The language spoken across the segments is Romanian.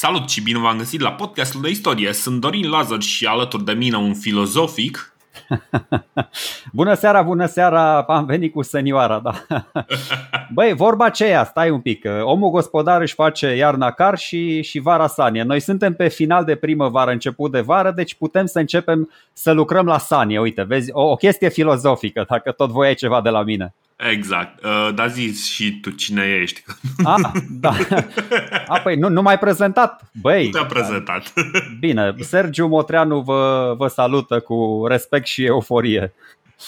Salut și bine v-am găsit la podcastul de istorie. Sunt Dorin Lazar și alături de mine un filozofic. bună seara, bună seara, am venit cu senioara, da. Băi, vorba aceea, stai un pic. Omul gospodar își face iarna car și, și vara sanie. Noi suntem pe final de primăvară, început de vară, deci putem să începem să lucrăm la sanie. Uite, vezi, o, o chestie filozofică, dacă tot voiai ceva de la mine. Exact. Uh, dar zi și tu cine ești. Ah, da. A, păi nu, nu m-ai prezentat. Băi. Nu te-am prezentat. Bine, Sergiu Motreanu vă, vă salută cu respect și euforie.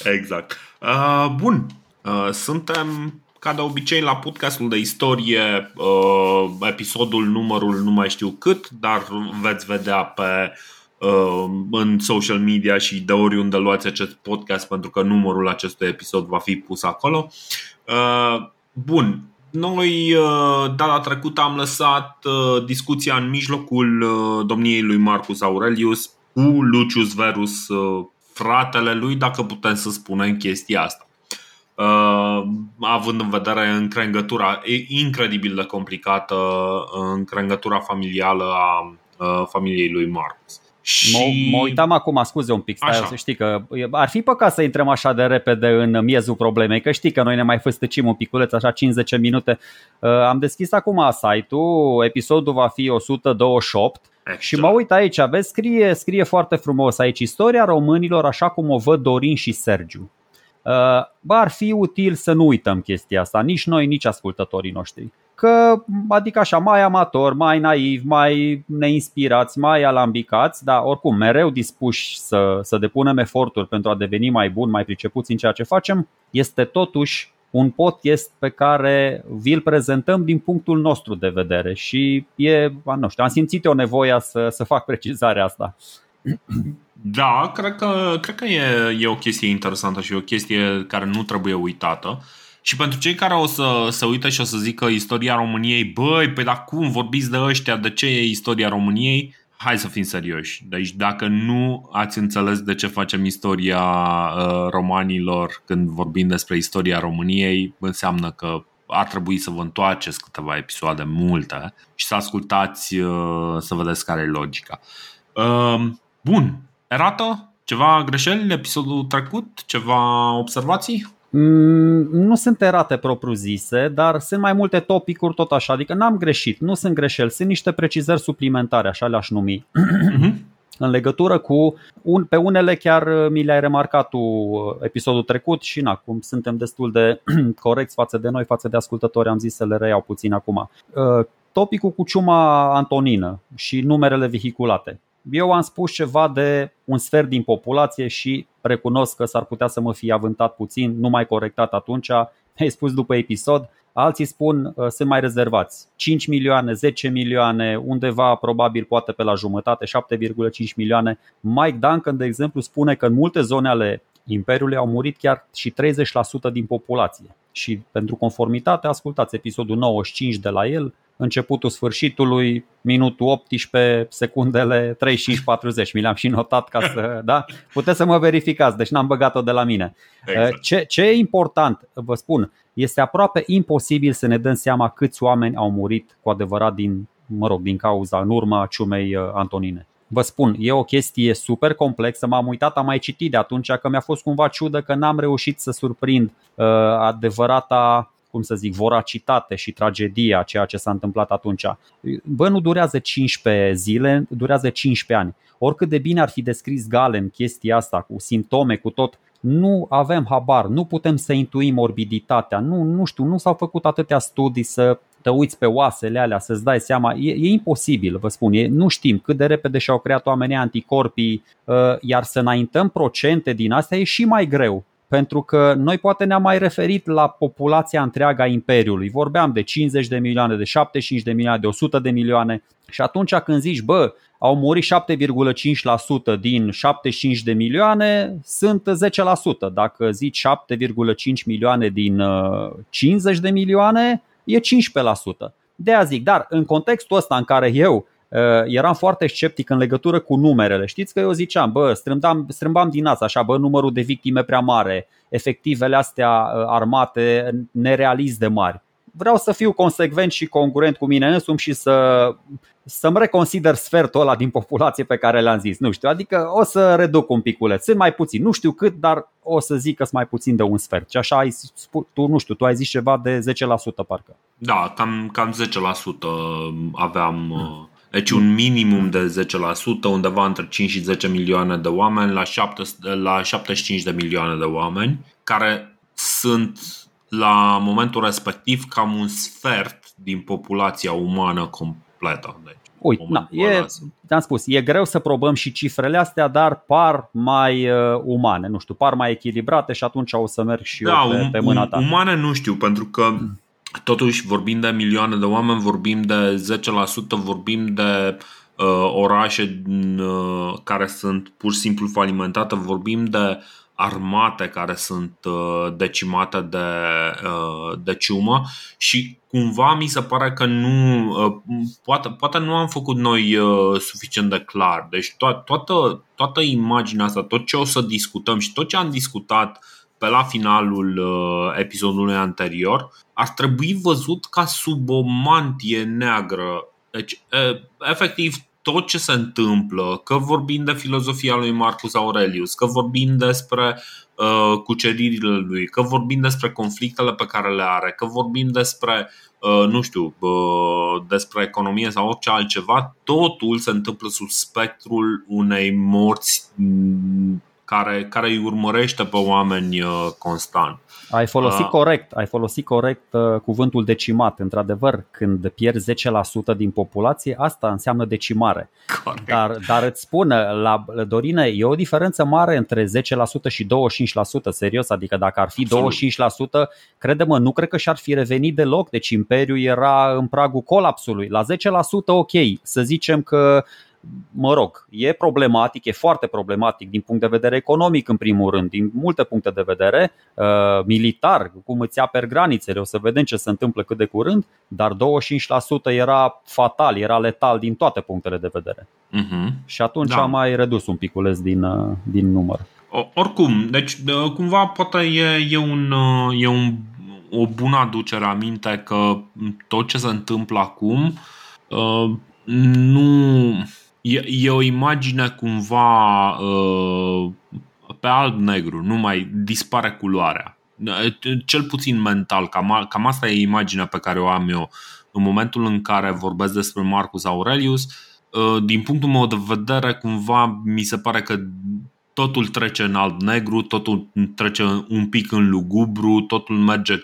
Exact. Uh, bun. Uh, suntem ca de obicei la podcastul de istorie, uh, episodul numărul nu mai știu cât, dar veți vedea pe Uh, în social media și de oriunde luați acest podcast pentru că numărul acestui episod va fi pus acolo. Uh, bun, noi uh, data trecută am lăsat discuția în mijlocul domniei lui Marcus Aurelius cu Lucius Verus, fratele lui, dacă putem să spunem chestia asta. Uh, având în vedere încrengătura incredibil de complicată, încrengătura familială a uh, familiei lui Marcus. Și... Mă, mă uitam acum, scuze un pic, stai așa. să știi că ar fi păcat să intrăm așa de repede în miezul problemei, că știi că noi ne mai făstăcim un piculeț, așa 50 minute. Uh, am deschis acum site-ul, episodul va fi 128 exact. și mă uit aici, vezi, scrie, scrie foarte frumos aici istoria românilor așa cum o văd Dorin și Sergiu. Uh, bă, ar fi util să nu uităm chestia asta, nici noi, nici ascultătorii noștri că, adică așa, mai amator, mai naiv, mai neinspirați, mai alambicați, dar oricum mereu dispuși să, să depunem eforturi pentru a deveni mai buni, mai pricepuți în ceea ce facem, este totuși un podcast pe care vi-l prezentăm din punctul nostru de vedere și e, nu știu, am simțit o nevoie să, să fac precizarea asta. Da, cred că, cred că e, e o chestie interesantă și o chestie care nu trebuie uitată. Și pentru cei care o să se uită și o să zică istoria României, băi, pe dar cum vorbiți de ăștia, de ce e istoria României? Hai să fim serioși. Deci dacă nu ați înțeles de ce facem istoria uh, romanilor când vorbim despre istoria României, înseamnă că ar trebui să vă întoarceți câteva episoade multe și să ascultați uh, să vedeți care e logica. Uh, bun, erată? Ceva greșeli episodul trecut? Ceva observații? Mm, nu sunt erate propriu-zise, dar sunt mai multe topicuri tot așa, adică n-am greșit, nu sunt greșeli, sunt niște precizări suplimentare, așa le-aș numi. Mhm. în legătură cu, un, pe unele chiar uh, mi le-ai remarcat tu uh, episodul trecut și na, cum suntem destul de corecți față de noi, față de ascultători, am zis să le reiau puțin acum. Uh, topicul cu ciuma Antonină și numerele vehiculate. Eu am spus ceva de un sfert din populație și recunosc că s-ar putea să mă fi avântat puțin, nu mai corectat atunci, ai spus după episod, alții spun uh, sunt mai rezervați. 5 milioane, 10 milioane, undeva probabil poate pe la jumătate, 7,5 milioane. Mike Duncan, de exemplu, spune că în multe zone ale Imperiului au murit chiar și 30% din populație. Și pentru conformitate, ascultați episodul 95 de la el, începutul sfârșitului, minutul 18, secundele 35-40. Mi le-am și notat ca să. Da? Puteți să mă verificați, deci n-am băgat-o de la mine. Exact. Ce, ce e important, vă spun, este aproape imposibil să ne dăm seama câți oameni au murit cu adevărat din, mă rog, din cauza în urma ciumei uh, Antonine. Vă spun, e o chestie super complexă, m-am uitat, am mai citit de atunci că mi-a fost cumva ciudă că n-am reușit să surprind uh, adevărata cum să zic, voracitate și tragedia ceea ce s-a întâmplat atunci. Bă, nu durează 15 zile, durează 15 ani. Oricât de bine ar fi descris Galen chestia asta, cu simptome, cu tot, nu avem habar, nu putem să intuim morbiditatea, nu, nu știu, nu s-au făcut atâtea studii să te uiți pe oasele alea, să-ți dai seama, e, e imposibil, vă spun, e, nu știm cât de repede și-au creat oamenii anticorpii, uh, iar să înaintăm procente din astea e și mai greu pentru că noi poate ne-am mai referit la populația întreaga a Imperiului. Vorbeam de 50 de milioane, de 75 de milioane, de 100 de milioane și atunci când zici, bă, au murit 7,5% din 75 de milioane, sunt 10%. Dacă zici 7,5 milioane din 50 uh, de milioane, e 15%. De a zic, dar în contextul ăsta în care eu Uh, eram foarte sceptic în legătură cu numerele. Știți că eu ziceam, bă, strâmbam, strâmbam din asta, așa, bă, numărul de victime prea mare, efectivele astea uh, armate nerealist de mari. Vreau să fiu consecvent și congruent cu mine însumi și să, să-mi reconsider sfertul ăla din populație pe care le-am zis. Nu știu, adică o să reduc un piculeț. Sunt mai puțin, nu știu cât, dar o să zic că sunt mai puțin de un sfert. Și așa ai tu, nu știu, tu ai zis ceva de 10% parcă. Da, cam, cam 10% aveam. Hmm. Deci un minimum de 10%, undeva între 5 și 10 milioane de oameni la, 7, la 75 de milioane de oameni care sunt la momentul respectiv cam un sfert din populația umană completă. Deci, Uite, na, e, am spus, e greu să probăm și cifrele astea, dar par mai uh, umane, nu știu, par mai echilibrate și atunci o să merg și da, eu pe, um, pe mâna ta. Umane nu știu, pentru că mm. totuși vorbim de milioane de oameni, vorbim de 10%, vorbim de uh, orașe uh, care sunt pur și simplu falimentate, vorbim de uh, armate care sunt uh, decimate de, uh, de ciumă și cumva mi se pare că nu, uh, poate, poate nu am făcut noi suficient de clar. Deci to- toată, toată imaginea asta, tot ce o să discutăm și tot ce am discutat pe la finalul episodului anterior, ar trebui văzut ca sub o mantie neagră. Deci, efectiv, tot ce se întâmplă, că vorbim de filozofia lui Marcus Aurelius, că vorbim despre uh, cuceririle lui, că vorbim despre conflictele pe care le are, că vorbim despre, uh, nu știu, uh, despre economie sau orice altceva, totul se întâmplă sub spectrul unei morți mm, care, care îi urmărește pe oameni uh, constant. Ai folosit uh. corect, ai folosit corect uh, cuvântul decimat. Într-adevăr, când pierzi 10% din populație, asta înseamnă decimare. Corect. Dar, dar îți spun, la Dorine, e o diferență mare între 10% și 25%, serios, adică dacă ar fi Absolut. 25%, crede-mă, nu cred că și-ar fi revenit deloc, deci imperiul era în pragul colapsului. La 10% ok, să zicem că mă rog, e problematic, e foarte problematic din punct de vedere economic în primul rând, din multe puncte de vedere, uh, militar, cum îți aperi granițele, o să vedem ce se întâmplă cât de curând, dar 25% era fatal, era letal din toate punctele de vedere. Uh-huh. Și atunci da. am mai redus un piculeț din, uh, din număr. Oricum, deci cumva poate e, e, un, uh, e un, o bună aducere aminte că tot ce se întâmplă acum uh, nu e, e o imagine cumva uh, pe alb-negru, nu mai dispare culoarea. Cel puțin mental, cam, cam asta e imaginea pe care o am eu în momentul în care vorbesc despre Marcus Aurelius. Uh, din punctul meu de vedere, cumva mi se pare că totul trece în alb-negru, totul trece un pic în lugubru, totul merge.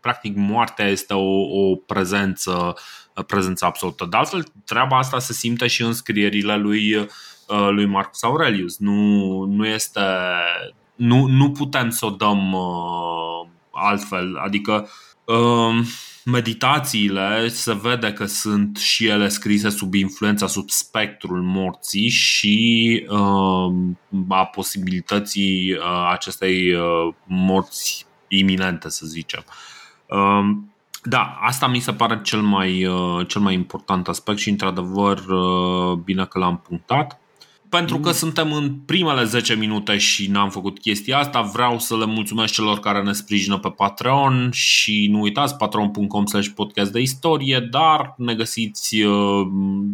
Practic, moartea este o, o prezență prezența absolută. De altfel, treaba asta se simte și în scrierile lui, uh, lui Marcus Aurelius. Nu, nu este. Nu, nu putem să o dăm uh, altfel. Adică uh, meditațiile se vede că sunt și ele scrise sub influența, sub spectrul morții și a posibilității acestei morți iminente, să zicem. Da, asta mi se pare cel mai, uh, cel mai important aspect și, într-adevăr, uh, bine că l-am punctat. Pentru că mm. suntem în primele 10 minute și n-am făcut chestia asta, vreau să le mulțumesc celor care ne sprijină pe Patreon și nu uitați patreon.com slash podcast de istorie, dar ne găsiți uh,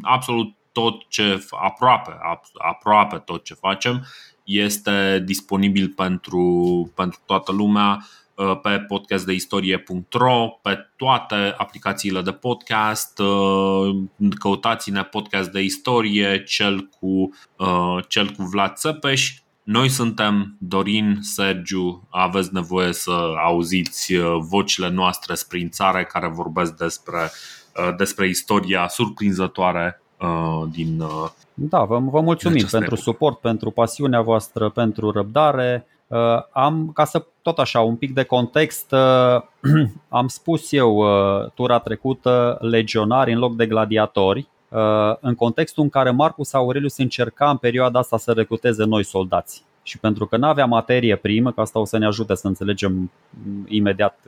absolut tot ce, aproape, aproape tot ce facem este disponibil pentru, pentru toată lumea Uh, pe podcastdeistorie.ro, pe toate aplicațiile de podcast. Uh, căutați-ne podcast de istorie, cel cu, uh, cel cu Vlad Țepeș. Noi suntem Dorin, Sergiu, aveți nevoie să auziți vocile noastre sprințare care vorbesc despre, despre istoria surprinzătoare din Da, vă, vă mulțumim pentru suport, pentru pasiunea voastră, pentru răbdare. Uh, am, ca să tot așa, un pic de context, uh, am spus eu uh, tura trecută legionari în loc de gladiatori, în contextul în care Marcus Aurelius încerca în perioada asta să recruteze noi soldați. Și pentru că nu avea materie primă, că asta o să ne ajute să înțelegem mm, imediat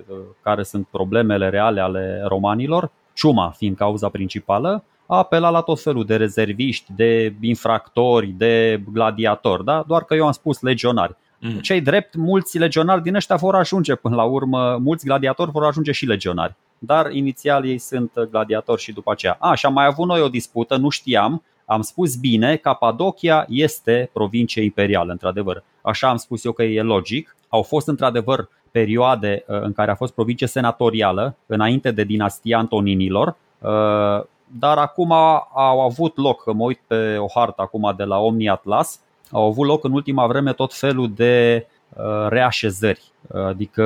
care sunt problemele reale ale romanilor, ciuma fiind cauza principală, a apelat la tot felul de rezerviști, de infractori, de gladiatori, da? doar că eu am spus legionari. Mm. Cei drept, mulți legionari din ăștia vor ajunge până la urmă, mulți gladiatori vor ajunge și legionari. dar inițial ei sunt gladiatori și după aceea. A, și am mai avut noi o dispută, nu știam, am spus bine, Capadocia este provincie imperială, într-adevăr. Așa am spus eu că e logic. Au fost într-adevăr perioade uh, în care a fost provincie senatorială, înainte de dinastia Antoninilor, uh, dar acum au avut loc, mă uit pe o hartă acum de la Omni Atlas, au avut loc în ultima vreme tot felul de uh, reașezări, adică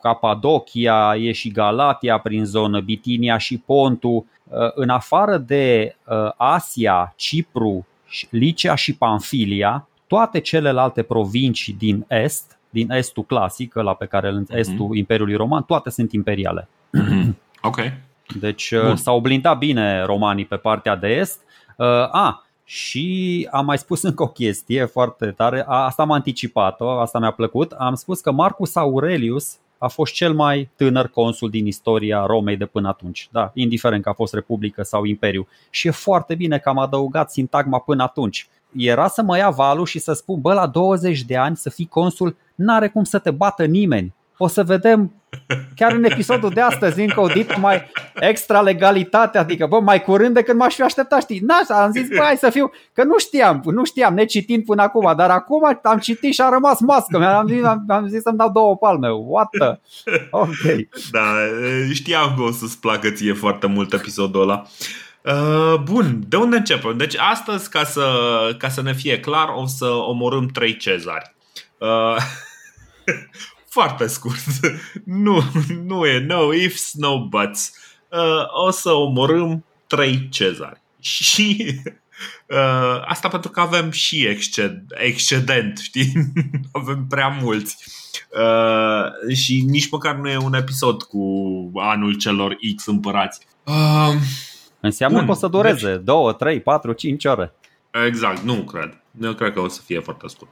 Capadocia, e și Galatia prin zonă, Bitinia și Pontul. În afară de Asia, Cipru, Licia și Panfilia, toate celelalte provincii din est din estul clasic, la pe care îl estul uh-huh. Imperiului Roman, toate sunt imperiale. Uh-huh. Ok. Deci uh, Bun. s-au blindat bine romanii pe partea de est. Uh, a, și am mai spus încă o chestie foarte tare, asta am anticipat-o, asta mi-a plăcut. Am spus că Marcus Aurelius a fost cel mai tânăr consul din istoria Romei de până atunci, da, indiferent că a fost republică sau imperiu. Și e foarte bine că am adăugat sintagma până atunci. Era să mă ia valul și să spun, bă, la 20 de ani să fii consul, n-are cum să te bată nimeni. O să vedem chiar în episodul de astăzi încă o dit mai extra legalitate, adică bă, mai curând decât m-aș fi așteptat, știi? Na, am zis, bă, hai să fiu, că nu știam, nu știam, necitind până acum, dar acum am citit și a rămas mască, am zis, am, am zis să-mi dau două palme, what the? Ok. Da, știam că o să-ți placă ție foarte mult episodul ăla. Uh, bun, de unde începem? Deci astăzi, ca să, ca să ne fie clar, o să omorâm trei cezari. Uh, foarte scurt. nu, nu e no ifs, no buts. Uh, o să omorâm trei cezari. Și uh, asta pentru că avem și exced, excedent, știi? avem prea mulți. Uh, și nici măcar nu e un episod cu anul celor X împărați. Uh, Înseamnă Bun, că o să dureze deci... 2, 3, 4, 5 ore. Exact, nu cred. Eu cred că o să fie foarte scurt.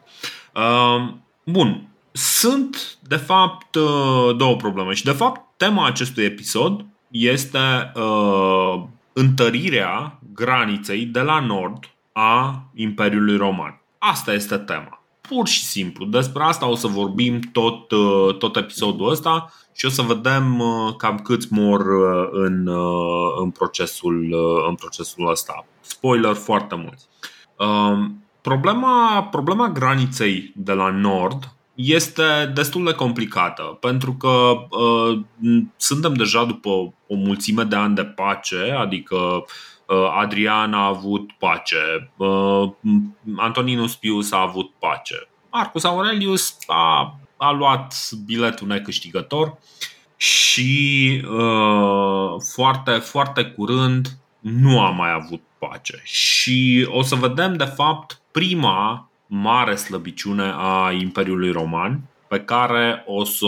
Uh, bun, sunt, de fapt, uh, două probleme. Și, de fapt, tema acestui episod este uh, întărirea graniței de la nord a Imperiului Roman. Asta este tema. Pur și simplu. Despre asta o să vorbim tot, uh, tot episodul ăsta și o să vedem uh, cam câți mor în, în, procesul, în procesul ăsta. Spoiler foarte mulți. Problema, problema graniței de la nord este destul de complicată pentru că uh, suntem deja după o mulțime de ani de pace, adică uh, Adrian a avut pace, uh, Antoninus Pius a avut pace, Marcus Aurelius a, a luat biletul necâștigător și uh, foarte, foarte curând nu a mai avut pace. Și o să vedem, de fapt, prima mare slăbiciune a Imperiului Roman pe care o să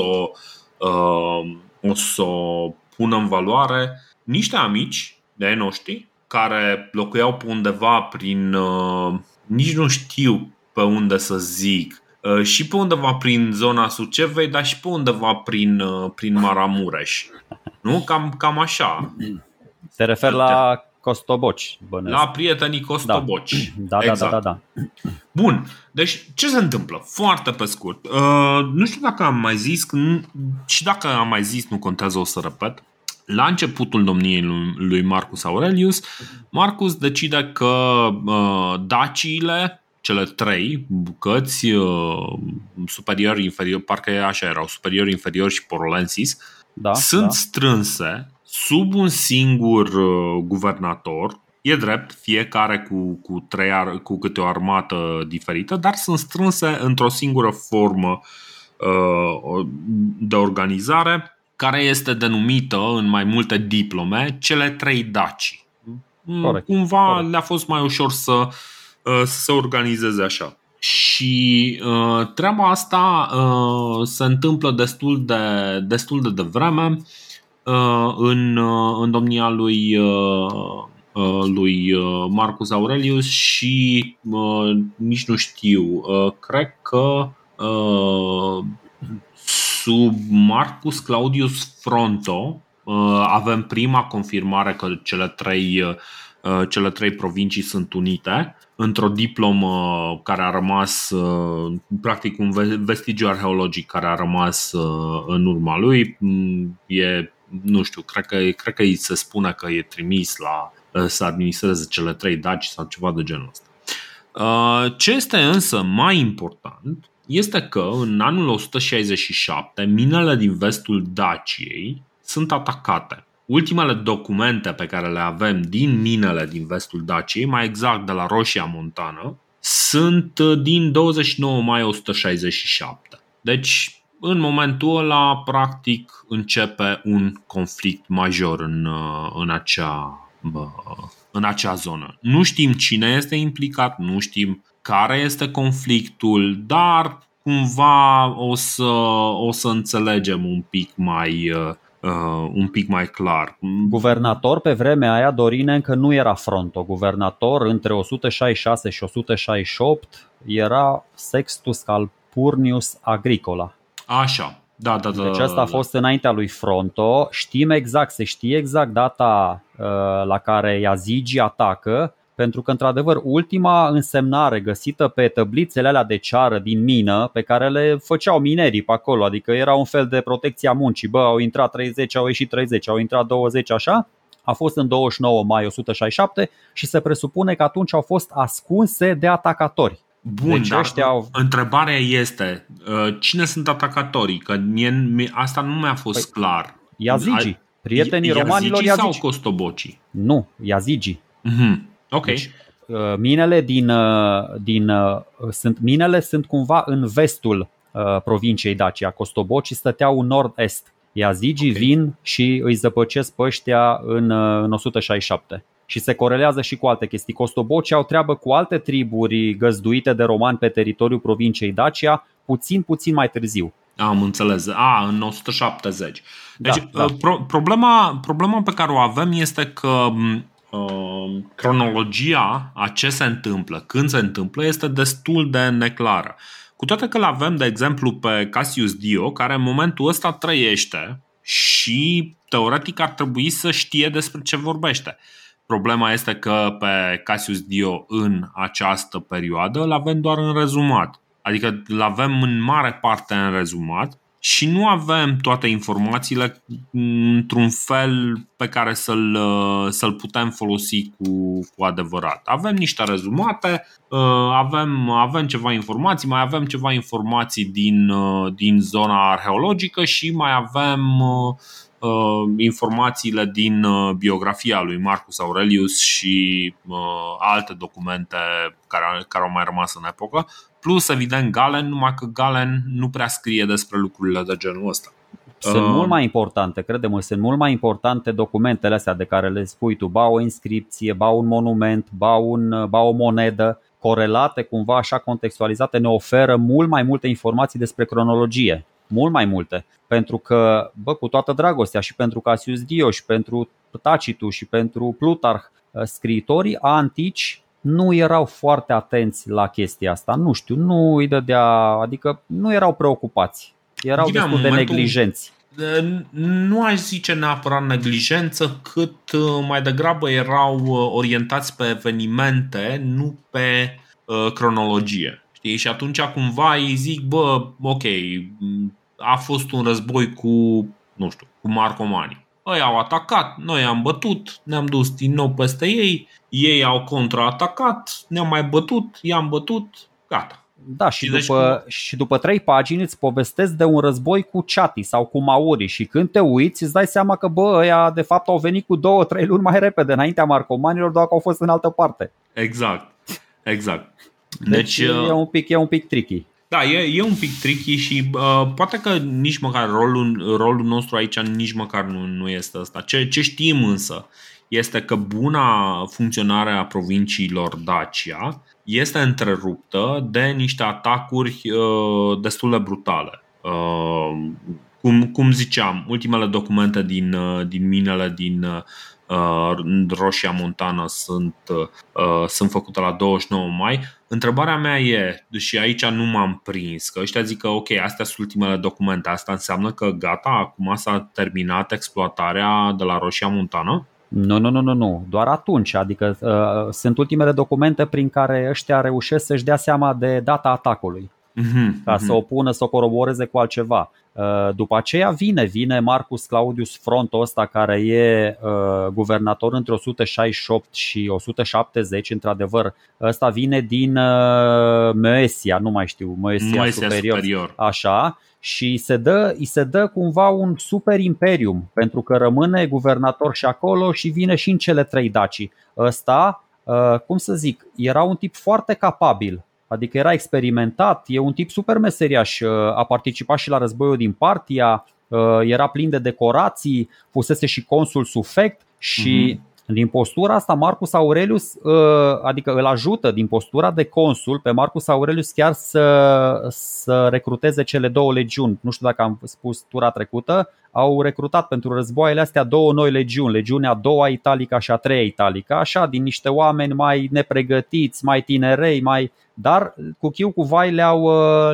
uh, o să o pună în valoare niște amici de ai noștri care locuiau pe undeva prin uh, nici nu știu pe unde să zic uh, și pe undeva prin zona Sucevei, dar și pe undeva prin, uh, prin Maramureș. Nu? Cam, cam așa. Te referi la Costoboci, bănesc. La prietenii Costoboci. Da, da, exact. da, da, da, da. Bun, deci ce se întâmplă? Foarte pe scurt. Uh, nu știu dacă am mai zis, și dacă am mai zis, nu contează, o să repet. La începutul domniei lui Marcus Aurelius, Marcus decide că uh, daciile, cele trei bucăți, uh, superior, inferior, parcă așa erau, superior, inferior și porolensis, da, sunt da. strânse sub un singur uh, guvernator, E drept, fiecare cu, cu, trei ar, cu câte o armată diferită, dar sunt strânse într-o singură formă uh, de organizare, care este denumită în mai multe diplome cele trei daci. Mm, corect, Cumva corect. le-a fost mai ușor să, uh, să se organizeze așa. Și uh, treaba asta uh, se întâmplă destul de, destul de devreme uh, în, uh, în domnia lui uh, Uh, lui uh, Marcus Aurelius și uh, nici nu știu, cred că sub Marcus Claudius Fronto avem prima confirmare că cele trei, cele trei provincii sunt unite într-o diplomă care a rămas, practic un vestigiu arheologic care a rămas în urma lui. Mm, e nu știu, cred că, cred că îi se spune că e trimis la să administreze cele trei daci sau ceva de genul ăsta. Ce este însă mai important este că în anul 167 minele din vestul Daciei sunt atacate. Ultimele documente pe care le avem din minele din vestul Daciei, mai exact de la Roșia Montană, sunt din 29 mai 167. Deci, în momentul ăla, practic, începe un conflict major în, în, acea, în acea zonă. Nu știm cine este implicat, nu știm care este conflictul, dar cumva o să, o să înțelegem un pic mai, uh, uh, un pic mai clar. Guvernator pe vremea aia Dorin încă nu era fronto. Guvernator între 166 și 168 era Sextus Calpurnius Agricola. Așa, da, da, da. Deci asta a fost înaintea lui Fronto. Știm exact, se știe exact data uh, la care Yazigi atacă pentru că, într-adevăr, ultima însemnare găsită pe tăblițele alea de ceară din mină, pe care le făceau minerii pe acolo, adică era un fel de protecție a muncii, bă, au intrat 30, au ieșit 30, au intrat 20, așa, a fost în 29 mai 167 și se presupune că atunci au fost ascunse de atacatori. Bun, deci dar au... întrebarea este, uh, cine sunt atacatorii? Că mie, asta nu mi-a fost păi, clar. Iazigi, prietenii Iazigi romanilor Iazigi. sau Costobocii? Nu, Iazigi. Mm-hmm. Ok. Deci, uh, minele din, uh, din uh, sunt minele sunt cumva în vestul provinciei Dacia. Costobocii stăteau în nord-est. Iazigii okay. vin și îi zăpăcesc pe ăștia în, în 167 și se corelează și cu alte chestii. Costobocii au treabă cu alte triburi găzduite de romani pe teritoriul provinciei Dacia, puțin, puțin mai târziu. Am înțeles. A, în 170. Deci, da, da. Pro- problema, problema pe care o avem este că Uh, cronologia a ce se întâmplă, când se întâmplă, este destul de neclară. Cu toate că îl avem, de exemplu, pe Cassius Dio, care în momentul ăsta trăiește și teoretic ar trebui să știe despre ce vorbește. Problema este că pe Cassius Dio în această perioadă îl avem doar în rezumat. Adică îl avem în mare parte în rezumat și nu avem toate informațiile într-un fel pe care să-l, să-l putem folosi cu, cu adevărat. Avem niște rezumate, uh, avem, avem ceva informații, mai avem ceva informații din, uh, din zona arheologică și mai avem uh, informațiile din biografia lui Marcus Aurelius și alte documente care, care au mai rămas în epocă, Plus, evident, Galen, numai că Galen nu prea scrie despre lucrurile de genul ăsta. Sunt uh, mult mai importante, credem sunt mult mai importante documentele astea de care le spui tu, ba o inscripție, ba un monument, ba, un, ba o monedă, corelate, cumva așa contextualizate, ne oferă mult mai multe informații despre cronologie. Mult mai multe. Pentru că, bă, cu toată dragostea și pentru Cassius Dio și pentru Tacitu și pentru Plutarh, scriitorii antici nu erau foarte atenți la chestia asta. Nu știu, nu îi dădea, adică nu erau preocupați. Erau Bine, destul de momentul, neglijenți. Nu aș zice neapărat neglijență, cât uh, mai degrabă erau uh, orientați pe evenimente, nu pe uh, cronologie. Știi? Și atunci cumva îi zic, bă, ok, a fost un război cu, nu știu, cu Marcomani ei au atacat, noi am bătut, ne-am dus din nou peste ei, ei au contraatacat, ne-am mai bătut, i-am bătut, gata. Da, și, și deci după, deci, și după trei pagini îți povestesc de un război cu Chati sau cu Mauri și când te uiți îți dai seama că bă, ăia de fapt au venit cu două, trei luni mai repede înaintea marcomanilor, doar că au fost în altă parte. Exact, exact. Deci, deci e, uh, un pic, e un pic tricky. Da, e, e un pic tricky și uh, poate că nici măcar rolul, rolul nostru aici nici măcar nu, nu este ăsta. Ce, ce știm însă este că buna funcționare a provinciilor Dacia este întreruptă de niște atacuri uh, destul de brutale. Uh, cum, cum ziceam, ultimele documente din, uh, din minele din uh, uh, Roșia Montană sunt, uh, sunt făcute la 29 mai. Întrebarea mea e, și aici nu m-am prins, că ăștia zic că ok, astea sunt ultimele documente, asta înseamnă că gata, acum s-a terminat exploatarea de la Roșia Montană? Nu, nu, nu, nu, nu. Doar atunci. Adică uh, sunt ultimele documente prin care ăștia reușesc să-și dea seama de data atacului. Uh-huh, ca uh-huh. să o pună să o coroboreze cu altceva. Uh, după aceea vine, vine Marcus Claudius Fronto ăsta care e uh, guvernator între 168 și 170, într-adevăr. Ăsta vine din uh, Moesia, nu mai știu, Moesia, Moesia superior. superior. Așa și se dă, îi se dă cumva un super imperium pentru că rămâne guvernator și acolo și vine și în cele trei daci. Ăsta, uh, cum să zic, era un tip foarte capabil, adică era experimentat, e un tip super meseriaș, uh, a participat și la războiul din Partia, uh, era plin de decorații, fusese și consul sufect și uh-huh din postura asta, Marcus Aurelius, ă, adică îl ajută din postura de consul pe Marcus Aurelius chiar să, să recruteze cele două legiuni. Nu știu dacă am spus tura trecută, au recrutat pentru războaiele astea două noi legiuni, legiunea a doua italica și a treia italica, așa, din niște oameni mai nepregătiți, mai tinerei, mai... dar cu chiu cu vai le-au, ă,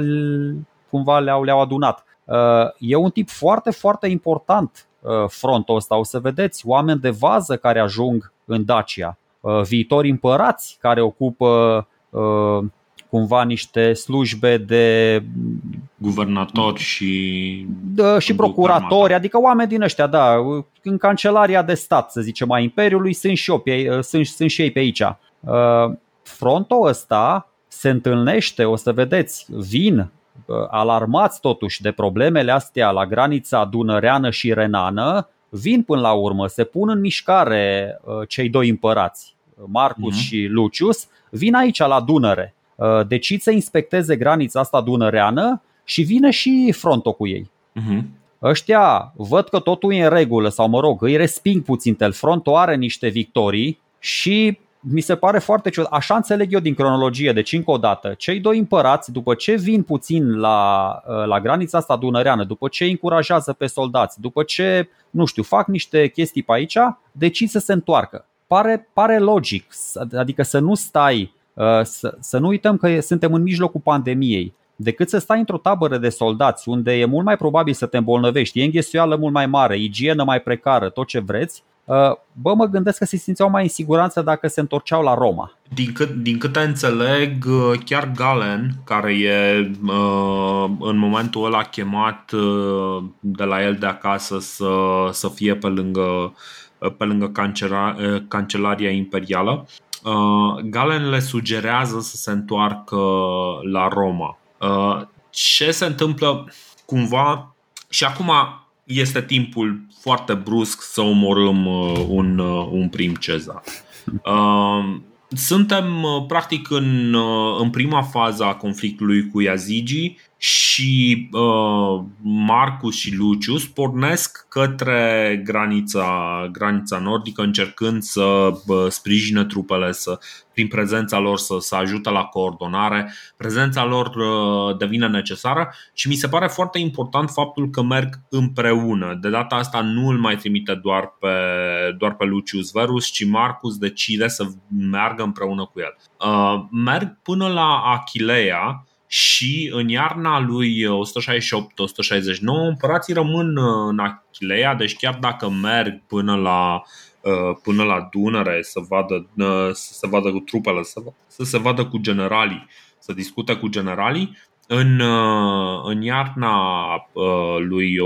cumva le-au, le-au adunat. Ă, e un tip foarte, foarte important Uh, frontul ăsta. O să vedeți oameni de vază care ajung în Dacia, uh, viitori împărați care ocupă uh, cumva niște slujbe de guvernator și da, și procuratori, adică oameni din ăștia, da, în cancelaria de stat, să zicem, a Imperiului sunt și, eu pe, sunt, sunt și ei pe aici. Frontul ăsta se întâlnește, o să vedeți, vin alarmați totuși de problemele astea la granița dunăreană și renană, vin până la urmă, se pun în mișcare uh, cei doi împărați, Marcus uh-huh. și Lucius, vin aici la Dunăre. Uh, decid să inspecteze granița asta dunăreană și vine și frontul cu ei. Uh-huh. Ăștia văd că totul e în regulă sau mă rog, îi resping puțin Telfrontul, are niște victorii și mi se pare foarte ciudat. Așa înțeleg eu din cronologie. Deci, încă o dată, cei doi împărați, după ce vin puțin la, uh, la granița asta dunăreană, după ce îi încurajează pe soldați, după ce, nu știu, fac niște chestii pe aici, decid să se întoarcă. Pare, pare logic. Adică să nu stai, uh, să, să nu uităm că suntem în mijlocul pandemiei decât să stai într-o tabără de soldați unde e mult mai probabil să te îmbolnăvești, e înghesuială mult mai mare, igienă mai precară, tot ce vreți, Uh, bă, mă gândesc că se simțeau mai în siguranță dacă se întorceau la Roma. Din, cât, din câte înțeleg, uh, chiar Galen, care e uh, în momentul ăla chemat de la el de acasă să, să fie pe lângă, pe lângă cancela, Cancelaria Imperială, Galen le sugerează să se întoarcă la Roma. Ce se întâmplă cumva și acum este timpul foarte brusc să omorâm uh, un, uh, un prim cezar. Uh, suntem practic în, în prima fază a conflictului cu Yazigi și uh, Marcus și Lucius pornesc către granița, granița nordică încercând să uh, sprijine trupele, să, prin prezența lor să, să ajute la coordonare. Prezența lor uh, devine necesară și mi se pare foarte important faptul că merg împreună. De data asta nu îl mai trimite doar pe, doar pe Lucius Verus, ci Marcus decide să meargă împreună cu el. Uh, merg până la Achilea, și în iarna lui 168-169 împărații rămân uh, în Achilea, deci chiar dacă merg până la, uh, până la Dunăre să vadă, uh, să se vadă cu trupele, să, să se vadă cu generalii, să discute cu generalii, în, în iarna lui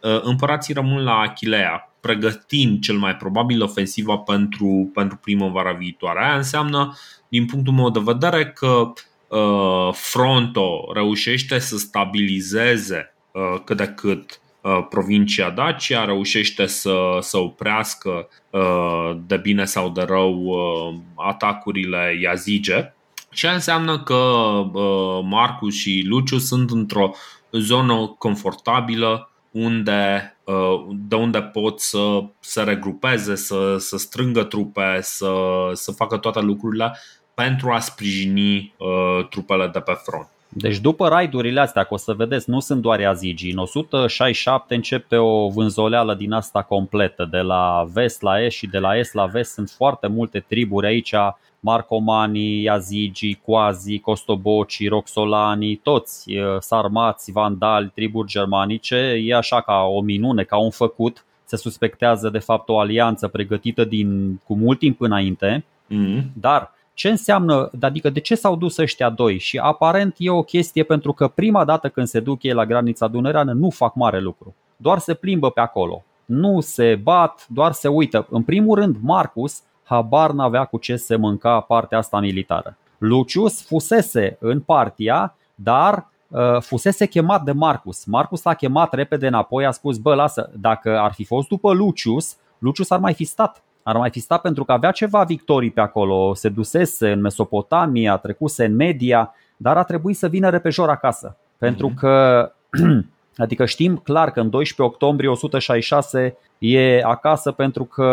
168-169 împărații rămân la Achilea, pregătind cel mai probabil ofensiva pentru, pentru primăvara viitoare. Aia înseamnă din punctul meu de vedere că uh, Fronto reușește să stabilizeze uh, cât de cât uh, provincia Dacia, reușește să, să oprească uh, de bine sau de rău uh, atacurile Yazige. Ce înseamnă că uh, Marcus și Luciu sunt într-o zonă confortabilă unde, uh, de unde pot să se regrupeze, să, să strângă trupe, să, să facă toate lucrurile pentru a sprijini uh, trupele de pe front. Deci după raidurile astea, că o să vedeți, nu sunt doar Yazigi. În 167 începe o vânzoleală din asta completă. De la vest la est și de la est la vest sunt foarte multe triburi aici. Marcomani, Yazigi, Quasi, Costoboci, Roxolani, toți sarmați, vandali, triburi germanice. E așa ca o minune, ca un făcut. Se suspectează de fapt o alianță pregătită din, cu mult timp înainte. Mm-hmm. Dar ce înseamnă, adică de ce s-au dus ăștia doi și aparent e o chestie pentru că prima dată când se duc ei la granița dunăreană nu fac mare lucru, doar se plimbă pe acolo, nu se bat, doar se uită. În primul rând, Marcus habar n-avea cu ce se mânca partea asta militară. Lucius fusese în partia, dar uh, fusese chemat de Marcus. Marcus l-a chemat repede înapoi, a spus, bă, lasă, dacă ar fi fost după Lucius, Lucius ar mai fi stat. Ar mai fi stat pentru că avea ceva victorii pe acolo, se dusese în Mesopotamia, trecuse în Media, dar a trebuit să vină repejor acasă. Pentru mhm. că, adică știm clar că în 12 octombrie 166 e acasă pentru că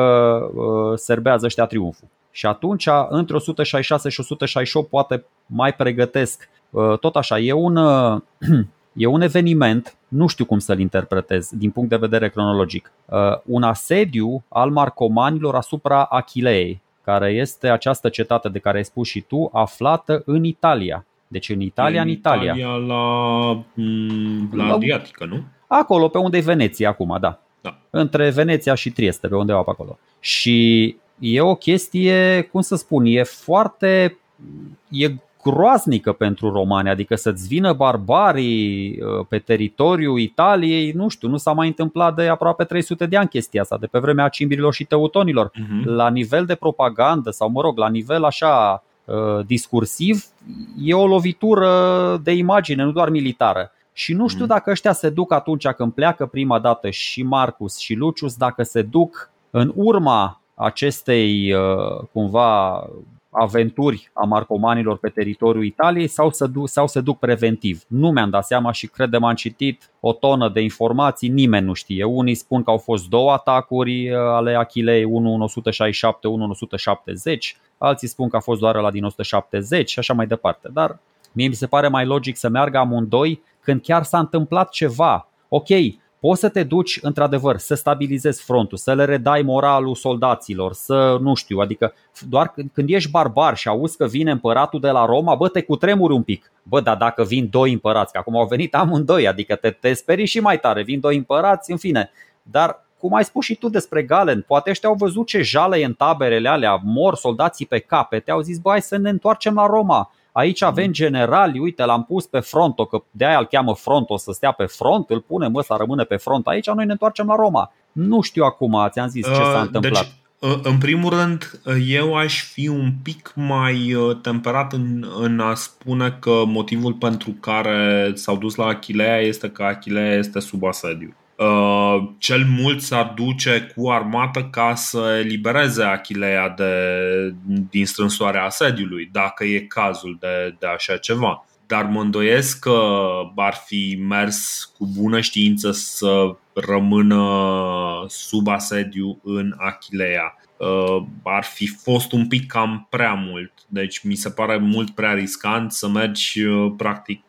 uh, serbează ăștia triumful. Și atunci, între 166 și 168, poate mai pregătesc. Uh, tot așa, e un, uh, e un eveniment, nu știu cum să-l interpretez din punct de vedere cronologic, uh, un asediu al marcomanilor asupra Achileei, care este această cetate de care ai spus și tu, aflată în Italia. Deci în Italia, în, în Italia. Italia la, mm, la Adriatică, nu? Acolo, pe unde e Veneția acum, da. da. Între Veneția și Trieste, pe undeva pe acolo. Și e o chestie, cum să spun, e foarte e groaznică pentru romani, adică să-ți vină barbarii uh, pe teritoriul Italiei, nu știu, nu s-a mai întâmplat de aproape 300 de ani chestia asta, de pe vremea cimbirilor și teutonilor. Uh-huh. La nivel de propagandă sau, mă rog, la nivel așa uh, discursiv, e o lovitură de imagine, nu doar militară. Și nu știu uh-huh. dacă ăștia se duc atunci când pleacă prima dată și Marcus și Lucius, dacă se duc în urma acestei uh, cumva aventuri a marcomanilor pe teritoriul Italiei sau se, duc, sau se duc preventiv. Nu mi-am dat seama și credem am citit o tonă de informații, nimeni nu știe. Unii spun că au fost două atacuri uh, ale Achilei, unul în 167, unul în 170, alții spun că a fost doar la din 170 și așa mai departe. Dar mie mi se pare mai logic să meargă amândoi când chiar s-a întâmplat ceva. Ok, poți să te duci într-adevăr să stabilizezi frontul, să le redai moralul soldaților, să nu știu, adică doar când ești barbar și auzi că vine împăratul de la Roma, bă, te cutremuri un pic. Bă, dar dacă vin doi împărați, că acum au venit amândoi, adică te, te sperii și mai tare, vin doi împărați, în fine. Dar cum ai spus și tu despre Galen, poate ăștia au văzut ce jale e în taberele alea, mor soldații pe capete, au zis, bă, hai să ne întoarcem la Roma Aici avem generali, uite, l-am pus pe front, că de aia îl cheamă front, o să stea pe front, îl punem ăsta, rămâne pe front aici, noi ne întoarcem la Roma. Nu știu acum, ți-am zis ce s-a uh, întâmplat. Deci, în primul rând, eu aș fi un pic mai uh, temperat în, în a spune că motivul pentru care s-au dus la Achilea este că Achilea este sub asediu. Uh, cel mult s-ar duce cu armată ca să elibereze Achilea de, din strânsoarea asediului, dacă e cazul de, de așa ceva. Dar mă îndoiesc că ar fi mers cu bună știință să rămână sub asediu în Achilea. Uh, ar fi fost un pic cam prea mult. Deci mi se pare mult prea riscant să mergi uh, practic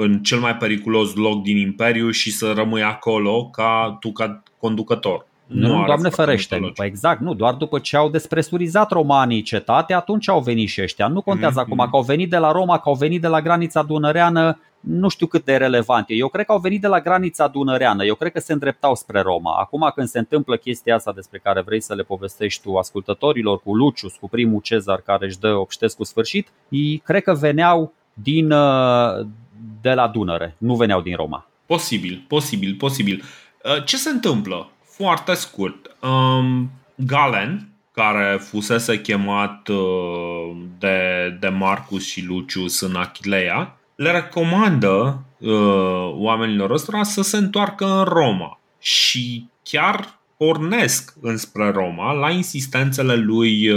în cel mai periculos loc din Imperiu și să rămâi acolo ca tu ca conducător. Nu, nu doamne ferește, păi exact, nu, doar după ce au despresurizat romanii cetatea, atunci au venit și ăștia. Nu contează mm-hmm. acum că au venit de la Roma, că au venit de la granița dunăreană, nu știu cât de relevant e. Eu cred că au venit de la granița dunăreană, eu cred că se îndreptau spre Roma. Acum când se întâmplă chestia asta despre care vrei să le povestești tu ascultătorilor, cu Lucius, cu primul cezar care își dă obștescu sfârșit, ei cred că veneau din, uh, de la Dunăre, nu veneau din Roma. Posibil, posibil, posibil. Uh, ce se întâmplă? Foarte scurt. Um, Galen, care fusese chemat uh, de, de Marcus și Lucius în Achilea, le recomandă uh, oamenilor ăstora să se întoarcă în Roma și chiar pornesc înspre Roma la insistențele lui,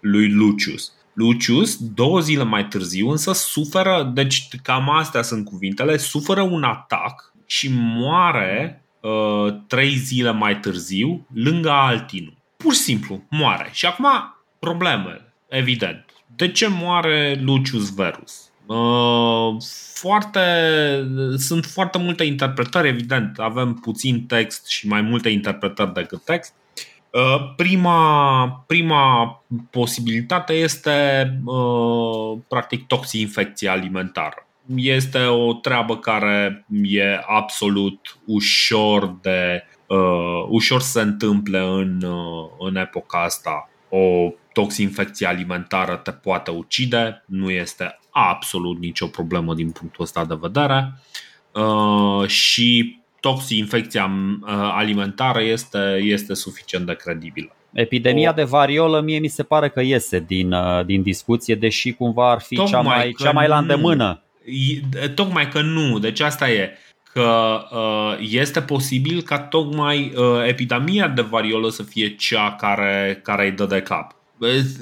lui Lucius. Lucius, două zile mai târziu, însă suferă, deci cam astea sunt cuvintele, suferă un atac și moare uh, trei zile mai târziu lângă Altinu. Pur și simplu, moare. Și acum, probleme, evident. De ce moare Lucius Verus? Uh, foarte, sunt foarte multe interpretări, evident. Avem puțin text și mai multe interpretări decât text. Uh, prima, prima posibilitate este uh, practic toxinfecție alimentară. Este o treabă care e absolut ușor de uh, ușor să se întâmple în, uh, în epoca asta o toxinfecție alimentară te poate ucide, nu este absolut nicio problemă din punctul ăsta de vedere uh, și toxinfecția alimentară este, este suficient de credibilă. Epidemia o... de variolă mie mi se pare că iese din, din discuție, deși cumva ar fi Tocmai cea mai, cea mai la îndemână. Tocmai că nu, deci asta e că uh, este posibil ca tocmai uh, epidemia de variolă să fie cea care, care îi dă de cap.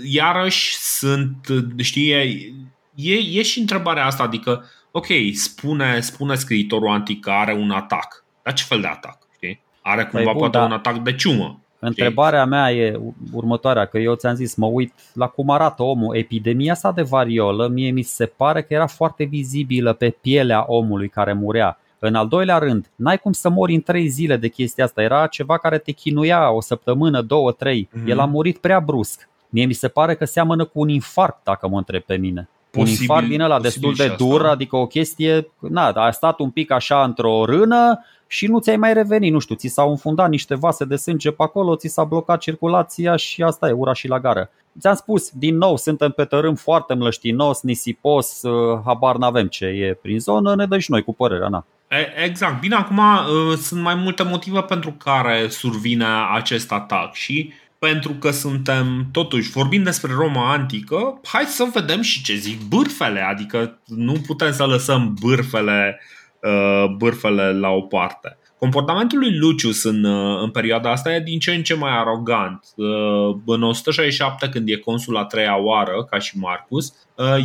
Iarăși sunt, știi, e, e și întrebarea asta, adică, ok, spune, spune scriitorul antic că are un atac, dar ce fel de atac? Știi? Are păi cumva păi bun, poate da. un atac de ciumă. Întrebarea mea e următoarea, că eu ți-am zis, mă uit la cum arată omul. Epidemia asta de variolă, mie mi se pare că era foarte vizibilă pe pielea omului care murea. În al doilea rând, n-ai cum să mori în trei zile de chestia asta. Era ceva care te chinuia o săptămână, două, trei. Mm-hmm. El a murit prea brusc. Mie mi se pare că seamănă cu un infarct, dacă mă întreb pe mine. Posibil, un infart din ăla destul de dur, asta. adică o chestie, na, a stat un pic așa într-o rână și nu ți-ai mai revenit, nu știu, ți s-au înfundat niște vase de sânge pe acolo, ți s-a blocat circulația și asta e, ura și la gară. Ți-am spus, din nou, suntem pe tărâm foarte mlăștinos, nisipos, uh, habar n-avem ce e prin zonă, ne dă și noi cu părerea, na. Exact. Bine, acum uh, sunt mai multe motive pentru care survine acest atac și pentru că suntem, totuși, vorbind despre Roma antică, hai să vedem și ce zic bârfele, adică nu putem să lăsăm bârfele, uh, bârfele la o parte. Comportamentul lui Lucius în, uh, în perioada asta e din ce în ce mai arogant. Uh, în 167, când e consul a treia oară, ca și Marcus,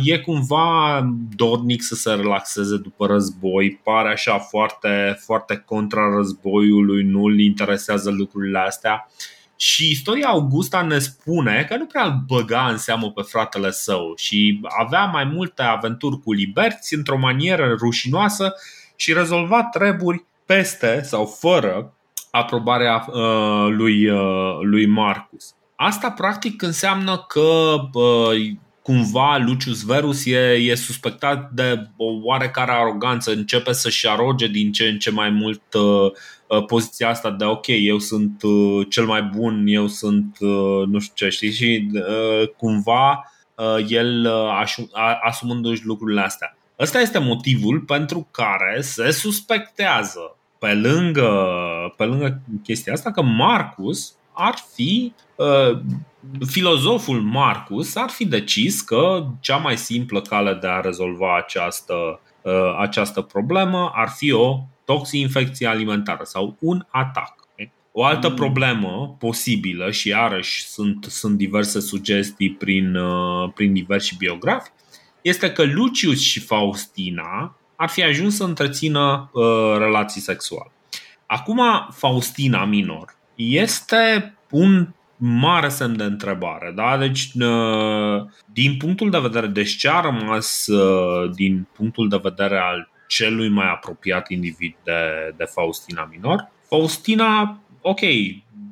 e cumva dornic să se relaxeze după război, pare așa foarte, foarte contra războiului, nu-l interesează lucrurile astea. Și istoria Augusta ne spune că nu prea îl băga în seamă pe fratele său și avea mai multe aventuri cu liberți într-o manieră rușinoasă și rezolva treburi peste sau fără aprobarea uh, lui, uh, lui Marcus. Asta practic înseamnă că uh, cumva Lucius Verus e, e suspectat de o oarecare aroganță, începe să-și aroge din ce în ce mai mult uh, uh, poziția asta de ok, eu sunt uh, cel mai bun, eu sunt uh, nu știu ce, știi, și uh, cumva uh, el uh, asumându-și lucrurile astea. Ăsta este motivul pentru care se suspectează pe lângă, pe lângă chestia asta că Marcus ar fi uh, filozoful Marcus ar fi decis că cea mai simplă cale de a rezolva această, uh, această problemă ar fi o toxinfecție alimentară sau un atac. O altă mm. problemă posibilă și iarăși sunt, sunt diverse sugestii prin, uh, prin diversi biografi este că Lucius și Faustina ar fi ajuns să întrețină uh, relații sexuale. Acum, Faustina minor este un mare semn de întrebare. Da? Deci, uh, din punctul de vedere, deci ce a rămas uh, din punctul de vedere al celui mai apropiat individ de, de Faustina Minor? Faustina, ok,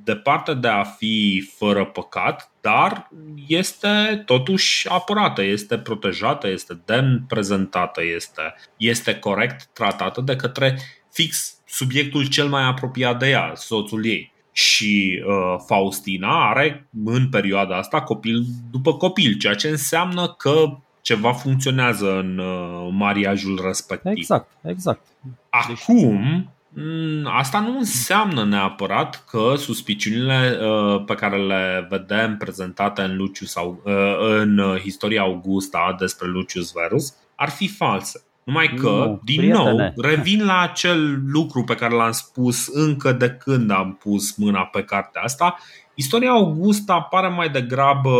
departe de a fi fără păcat, dar este totuși apărată, este protejată, este demn prezentată, este, este corect tratată de către fix subiectul cel mai apropiat de ea, soțul ei și uh, Faustina are în perioada asta copil după copil, ceea ce înseamnă că ceva funcționează în uh, mariajul respectiv. Exact, exact. Acum, mm, asta nu înseamnă neapărat că suspiciunile uh, pe care le vedem prezentate în Lucius sau uh, în istoria Augusta despre Lucius Verus ar fi false. Numai că, nu, din prietene. nou, revin la acel lucru pe care l-am spus încă de când am pus mâna pe cartea asta. Istoria Augusta apare mai degrabă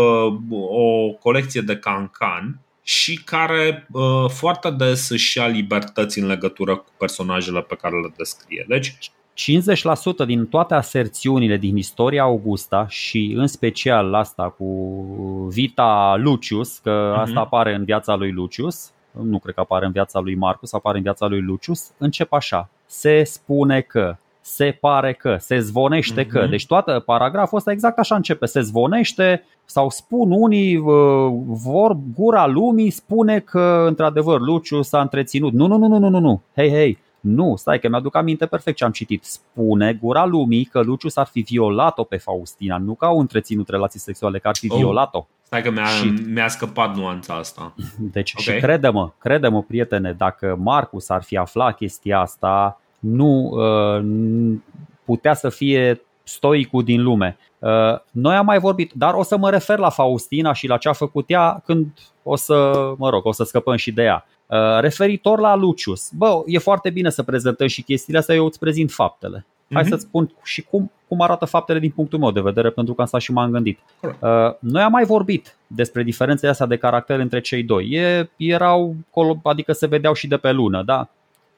o colecție de cancan și care uh, foarte des își ia libertăți în legătură cu personajele pe care le descrie. Deci, 50% din toate aserțiunile din istoria Augusta și în special asta cu Vita Lucius, că asta uh-huh. apare în viața lui Lucius, nu cred că apare în viața lui Marcus, apare în viața lui Lucius, încep așa. Se spune că, se pare că, se zvonește uh-huh. că. Mhm. Deci toată paragraful ăsta exact așa începe. Se zvonește sau spun unii, vor, gura lumii spune că într-adevăr Lucius s-a întreținut. Nu, nu, nu, nu, nu, nu, nu. Hei, hei, Nu, stai că mi-aduc aminte perfect ce am citit. Spune gura lumii că Lucius ar fi violat-o pe Faustina, nu că au întreținut relații sexuale, că ar fi oh. violat-o. Stai că mi-a, și... mi-a scăpat nuanța asta. Deci okay. și crede-mă, crede-mă prietene, dacă Marcus ar fi aflat chestia asta, nu uh, putea să fie stoicul din lume. Uh, noi am mai vorbit, dar o să mă refer la Faustina și la ce a făcut ea când o să, mă rog, o să scăpăm și de ea. Uh, referitor la Lucius, bă, e foarte bine să prezentăm și chestiile astea, eu îți prezint faptele. Hai uh-huh. să-ți spun și cum, cum arată faptele din punctul meu de vedere, pentru că am stat și m-am gândit. Uh, noi am mai vorbit despre diferențele astea de caracter între cei doi. E, erau, adică se vedeau și de pe lună, da?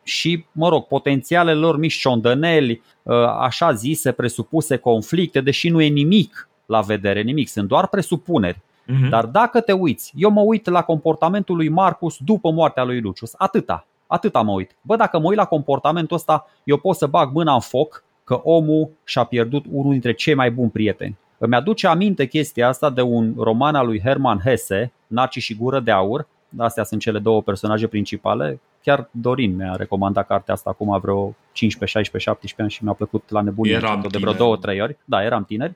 Și, mă rog, potențialele lor mici ciondăneli, uh, așa zise, presupuse conflicte, deși nu e nimic la vedere, nimic, sunt doar presupuneri. Uh-huh. Dar dacă te uiți, eu mă uit la comportamentul lui Marcus după moartea lui Lucius, atâta, atâta mă uit. Bă, dacă mă uit la comportamentul ăsta, eu pot să bag mâna în foc că omul și-a pierdut unul dintre cei mai buni prieteni. Îmi aduce aminte chestia asta de un roman al lui Herman Hesse, Narci și Gură de Aur, astea sunt cele două personaje principale, chiar Dorin mi-a recomandat cartea asta acum vreo 15, 16, 17 ani și mi-a plăcut la nebunie de vreo două, trei ori. Da, eram tineri.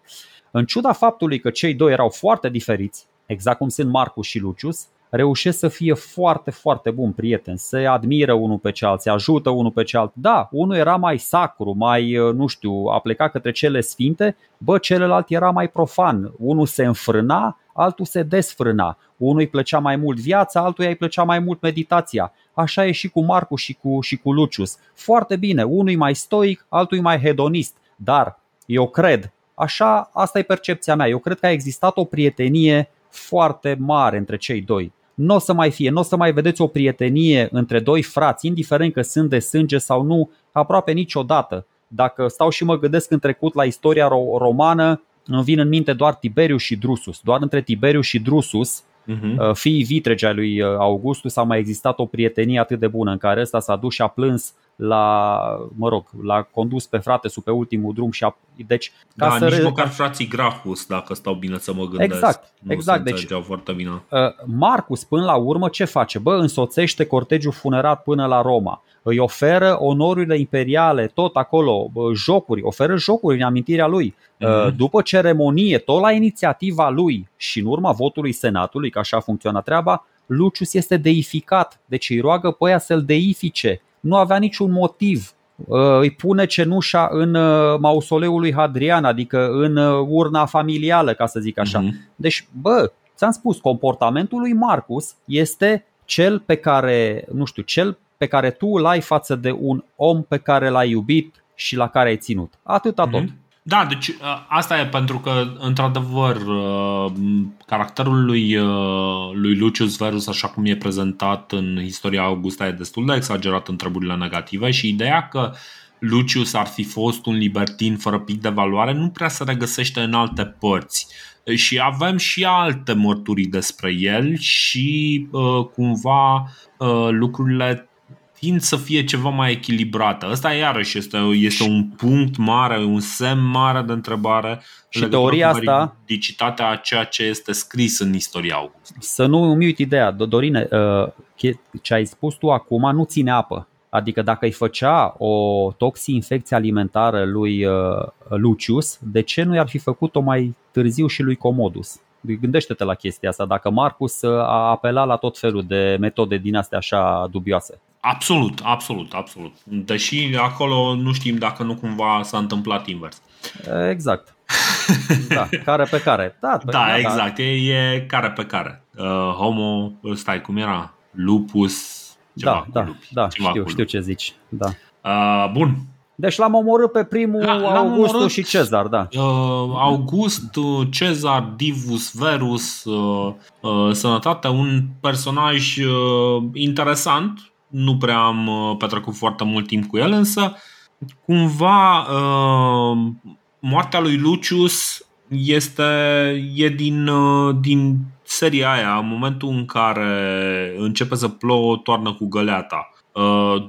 În ciuda faptului că cei doi erau foarte diferiți, exact cum sunt Marcus și Lucius, reușesc să fie foarte, foarte bun prieteni, se admiră unul pe celălalt, se ajută unul pe celălalt. Da, unul era mai sacru, mai, nu știu, a plecat către cele sfinte, bă, celălalt era mai profan. Unul se înfrâna, altul se desfrâna. Unul îi plăcea mai mult viața, altul îi plăcea mai mult meditația. Așa e și cu Marcu și cu, și cu Lucius. Foarte bine, unul mai stoic, altul mai hedonist. Dar eu cred, așa, asta e percepția mea, eu cred că a existat o prietenie foarte mare între cei doi. Nu o să mai fie, nu o să mai vedeți o prietenie între doi frați, indiferent că sunt de sânge sau nu, aproape niciodată. Dacă stau și mă gândesc în trecut la istoria romană, îmi vin în minte doar Tiberiu și Drusus. Doar între Tiberiu și Drusus uh-huh. fiii vitregi ai lui uh, Augustus a mai existat o prietenie atât de bună în care ăsta s-a dus și a plâns la, mă rog, l-a condus pe frate sub pe ultimul drum și a, deci ca da, să nici re... măcar frații Gracchus, dacă stau bine să mă gândesc. Exact, nu exact. Deci, foarte bine. Uh, Marcus, până la urmă, ce face? Bă, însoțește cortegiul funerar până la Roma. Îi oferă onorurile imperiale, tot acolo, bă, jocuri, oferă jocuri în amintirea lui. Uh-huh. După ceremonie, tot la inițiativa lui și în urma votului senatului, că așa funcționa treaba, Lucius este deificat, deci îi roagă pe aia să-l deifice nu avea niciun motiv. Uh, îi pune cenușa în uh, mausoleul lui Hadrian, adică în uh, urna familială, ca să zic așa. Uh-huh. Deci, bă, ți-am spus, comportamentul lui Marcus este cel pe care, nu știu, cel pe care tu îl ai față de un om pe care l-ai iubit și la care ai ținut. Atâta uh-huh. tot. Da, deci asta e pentru că, într-adevăr, caracterul lui, lui Lucius Verus, așa cum e prezentat în istoria Augusta, e destul de exagerat în treburile negative și ideea că Lucius ar fi fost un libertin fără pic de valoare nu prea se regăsește în alte părți. Și avem și alte mărturii despre el și cumva lucrurile tind să fie ceva mai echilibrată. Asta iarăși este, este un punct mare, un semn mare de întrebare și teoria asta dicitatea a ceea ce este scris în istoria August. Să nu îmi uit ideea, Dorine, uh, ce ai spus tu acum nu ține apă. Adică dacă îi făcea o toxi-infecție alimentară lui uh, Lucius, de ce nu i-ar fi făcut-o mai târziu și lui Comodus? Gândește-te la chestia asta, dacă Marcus a apelat la tot felul de metode din astea așa dubioase. Absolut, absolut, absolut. Deși acolo nu știm dacă nu cumva s-a întâmplat invers. Exact. Da, care pe care. Da, da, da exact. Da. E, e care pe care. Uh, homo, stai, cum era? Lupus, ceva da, da, lupi, da, ceva știu, știu ce zici. Da. Uh, bun, deci l-am omorât pe primul L- Augustus omorât, și Cezar, da. Uh, August, Cezar, Divus, Verus, uh, uh, Sănătate, un personaj uh, interesant, nu prea am uh, petrecut foarte mult timp cu el, însă cumva uh, moartea lui Lucius este e din, uh, din seria aia, în momentul în care începe să plouă, toarnă cu găleata.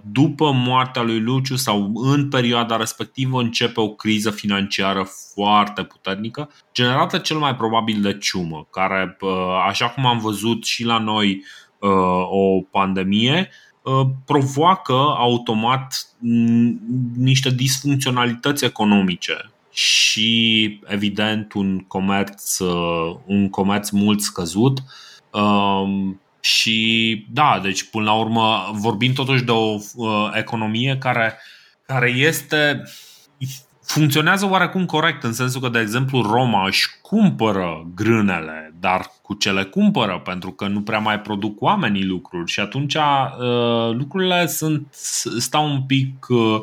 După moartea lui Luciu sau în perioada respectivă începe o criză financiară foarte puternică, generată cel mai probabil de ciumă, care, așa cum am văzut și la noi o pandemie, provoacă automat niște disfuncționalități economice și evident un comerț, un comerț mult scăzut. Um, și da, deci până la urmă vorbim totuși de o economie care, care este funcționează oarecum corect în sensul că, de exemplu, Roma își cumpără grânele, dar cu ce le cumpără, pentru că nu prea mai produc oamenii lucruri și atunci uh, lucrurile sunt, stau un pic uh,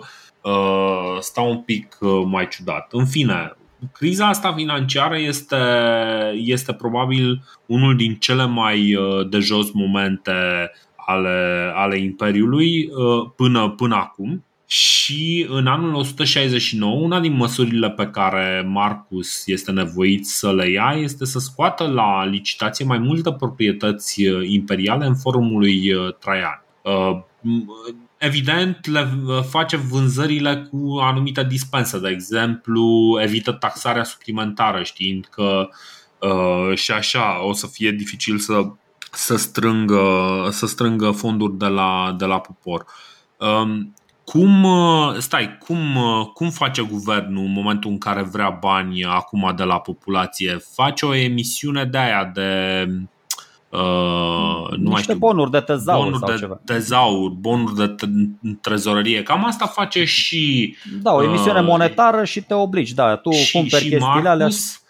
stau un pic uh, mai ciudat. În fine, criza asta financiară este, este probabil unul din cele mai uh, de jos momente ale, ale Imperiului uh, până, până acum și în anul 169, una din măsurile pe care Marcus este nevoit să le ia este să scoată la licitație mai multe proprietăți uh, imperiale în forumul lui uh, Traian. Uh, evident, le face vânzările cu anumite dispense, de exemplu, evită taxarea suplimentară, știind că și așa o să fie dificil să, să, strângă, să strângă fonduri de la, de la popor. Um, cum, uh, stai, cum, uh, cum face guvernul în momentul în care vrea bani acum de la populație? Face o emisiune de aia de Uh, nu mai știu, bonuri de tezaur bonuri sau de ceva. tezaur, bonuri de trezorărie. Cam asta face și... Da, o emisiune uh, monetară și te obligi. Da, tu și, cumperi și chestiile Marcus, alea Uh,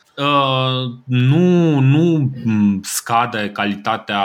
nu, nu scade calitatea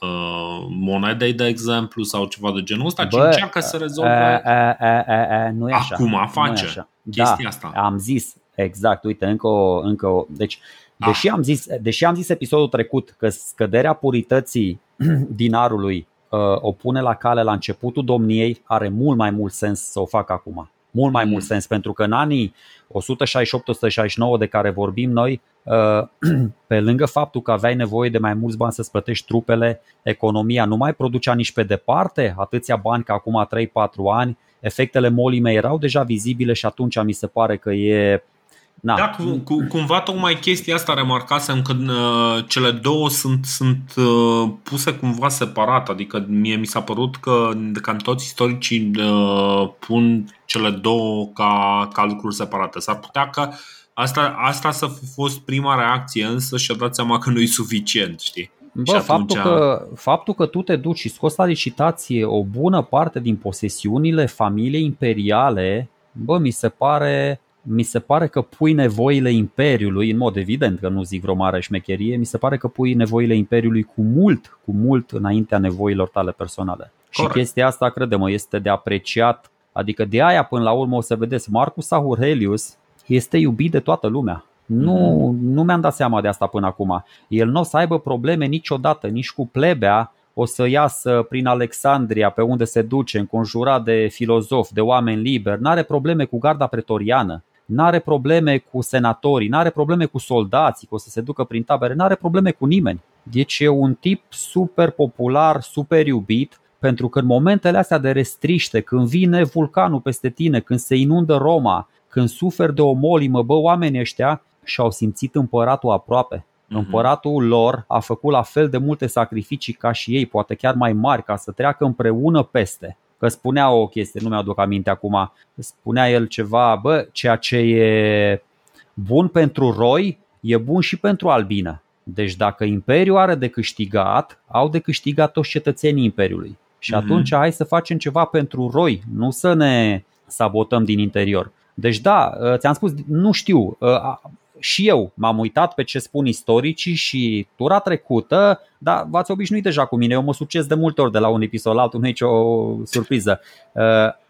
uh, monedei, de exemplu, sau ceva de genul ăsta, ci încearcă să rezolve. A, a, a, a, a, nu e așa. Acum face așa. chestia da, asta. Am zis, exact. Uite, încă o. Încă o deci, ah. deși, am zis, deși am zis episodul trecut că scăderea purității dinarului uh, o pune la cale la începutul domniei, are mult mai mult sens să o fac acum mult mai mult mm. sens, pentru că în anii 168-169 de care vorbim noi, uh, pe lângă faptul că aveai nevoie de mai mulți bani să-ți plătești trupele, economia nu mai producea nici pe departe atâția bani ca acum 3-4 ani, efectele molime erau deja vizibile și atunci mi se pare că e Na. Da, cu, cu, cumva tocmai chestia asta remarcasem că uh, cele două sunt, sunt uh, puse cumva separat, adică mie mi s-a părut că cam toți istoricii uh, pun cele două ca, ca lucruri separate. S-ar putea că asta, asta să fi fost prima reacție, însă și-a dat seama că nu e suficient, știi? Bă, atunci... faptul, că, faptul că tu te duci și scoți la licitație o bună parte din posesiunile familiei imperiale, bă, mi se pare mi se pare că pui nevoile Imperiului, în mod evident că nu zic vreo mare șmecherie, mi se pare că pui nevoile Imperiului cu mult, cu mult înaintea nevoilor tale personale. Corect. Și chestia asta, crede-mă, este de apreciat. Adică de aia până la urmă o să vedeți, Marcus Aurelius este iubit de toată lumea. Nu, mm-hmm. nu mi-am dat seama de asta până acum. El nu o să aibă probleme niciodată, nici cu plebea, o să iasă prin Alexandria, pe unde se duce, înconjurat de filozofi, de oameni liberi, nu are probleme cu garda pretoriană n-are probleme cu senatorii, n-are probleme cu soldații, că o să se ducă prin tabere, n-are probleme cu nimeni. Deci e un tip super popular, super iubit, pentru că în momentele astea de restriște, când vine vulcanul peste tine, când se inundă Roma, când suferi de o molimă, bă, oamenii ăștia și-au simțit împăratul aproape. Mm-hmm. Împăratul lor a făcut la fel de multe sacrificii ca și ei, poate chiar mai mari, ca să treacă împreună peste că spunea o chestie, nu mi-aduc aminte acum, spunea el ceva, bă, ceea ce e bun pentru roi e bun și pentru albină. Deci dacă Imperiul are de câștigat, au de câștigat toți cetățenii Imperiului. Și mm-hmm. atunci hai să facem ceva pentru roi, nu să ne sabotăm din interior. Deci da, ți-am spus, nu știu, și eu m-am uitat pe ce spun istoricii și tura trecută, dar v-ați obișnuit deja cu mine, eu mă succes de multe ori de la un episod la altul, nu e nicio surpriză. Uh,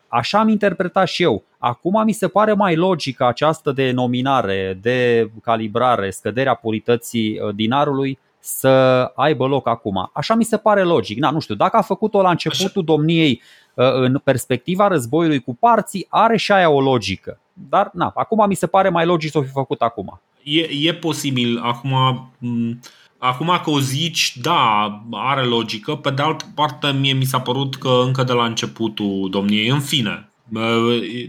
așa am interpretat și eu. Acum mi se pare mai logică această denominare, de calibrare, scăderea purității uh, dinarului să aibă loc acum. Așa mi se pare logic. Na, nu știu, dacă a făcut-o la începutul domniei uh, în perspectiva războiului cu parții, are și aia o logică. Dar na, acum mi se pare mai logic să o fi făcut acum. E, e posibil. Acum, acum că o zici, da, are logică. Pe de altă parte, mie mi s-a părut că încă de la începutul domniei, în fine.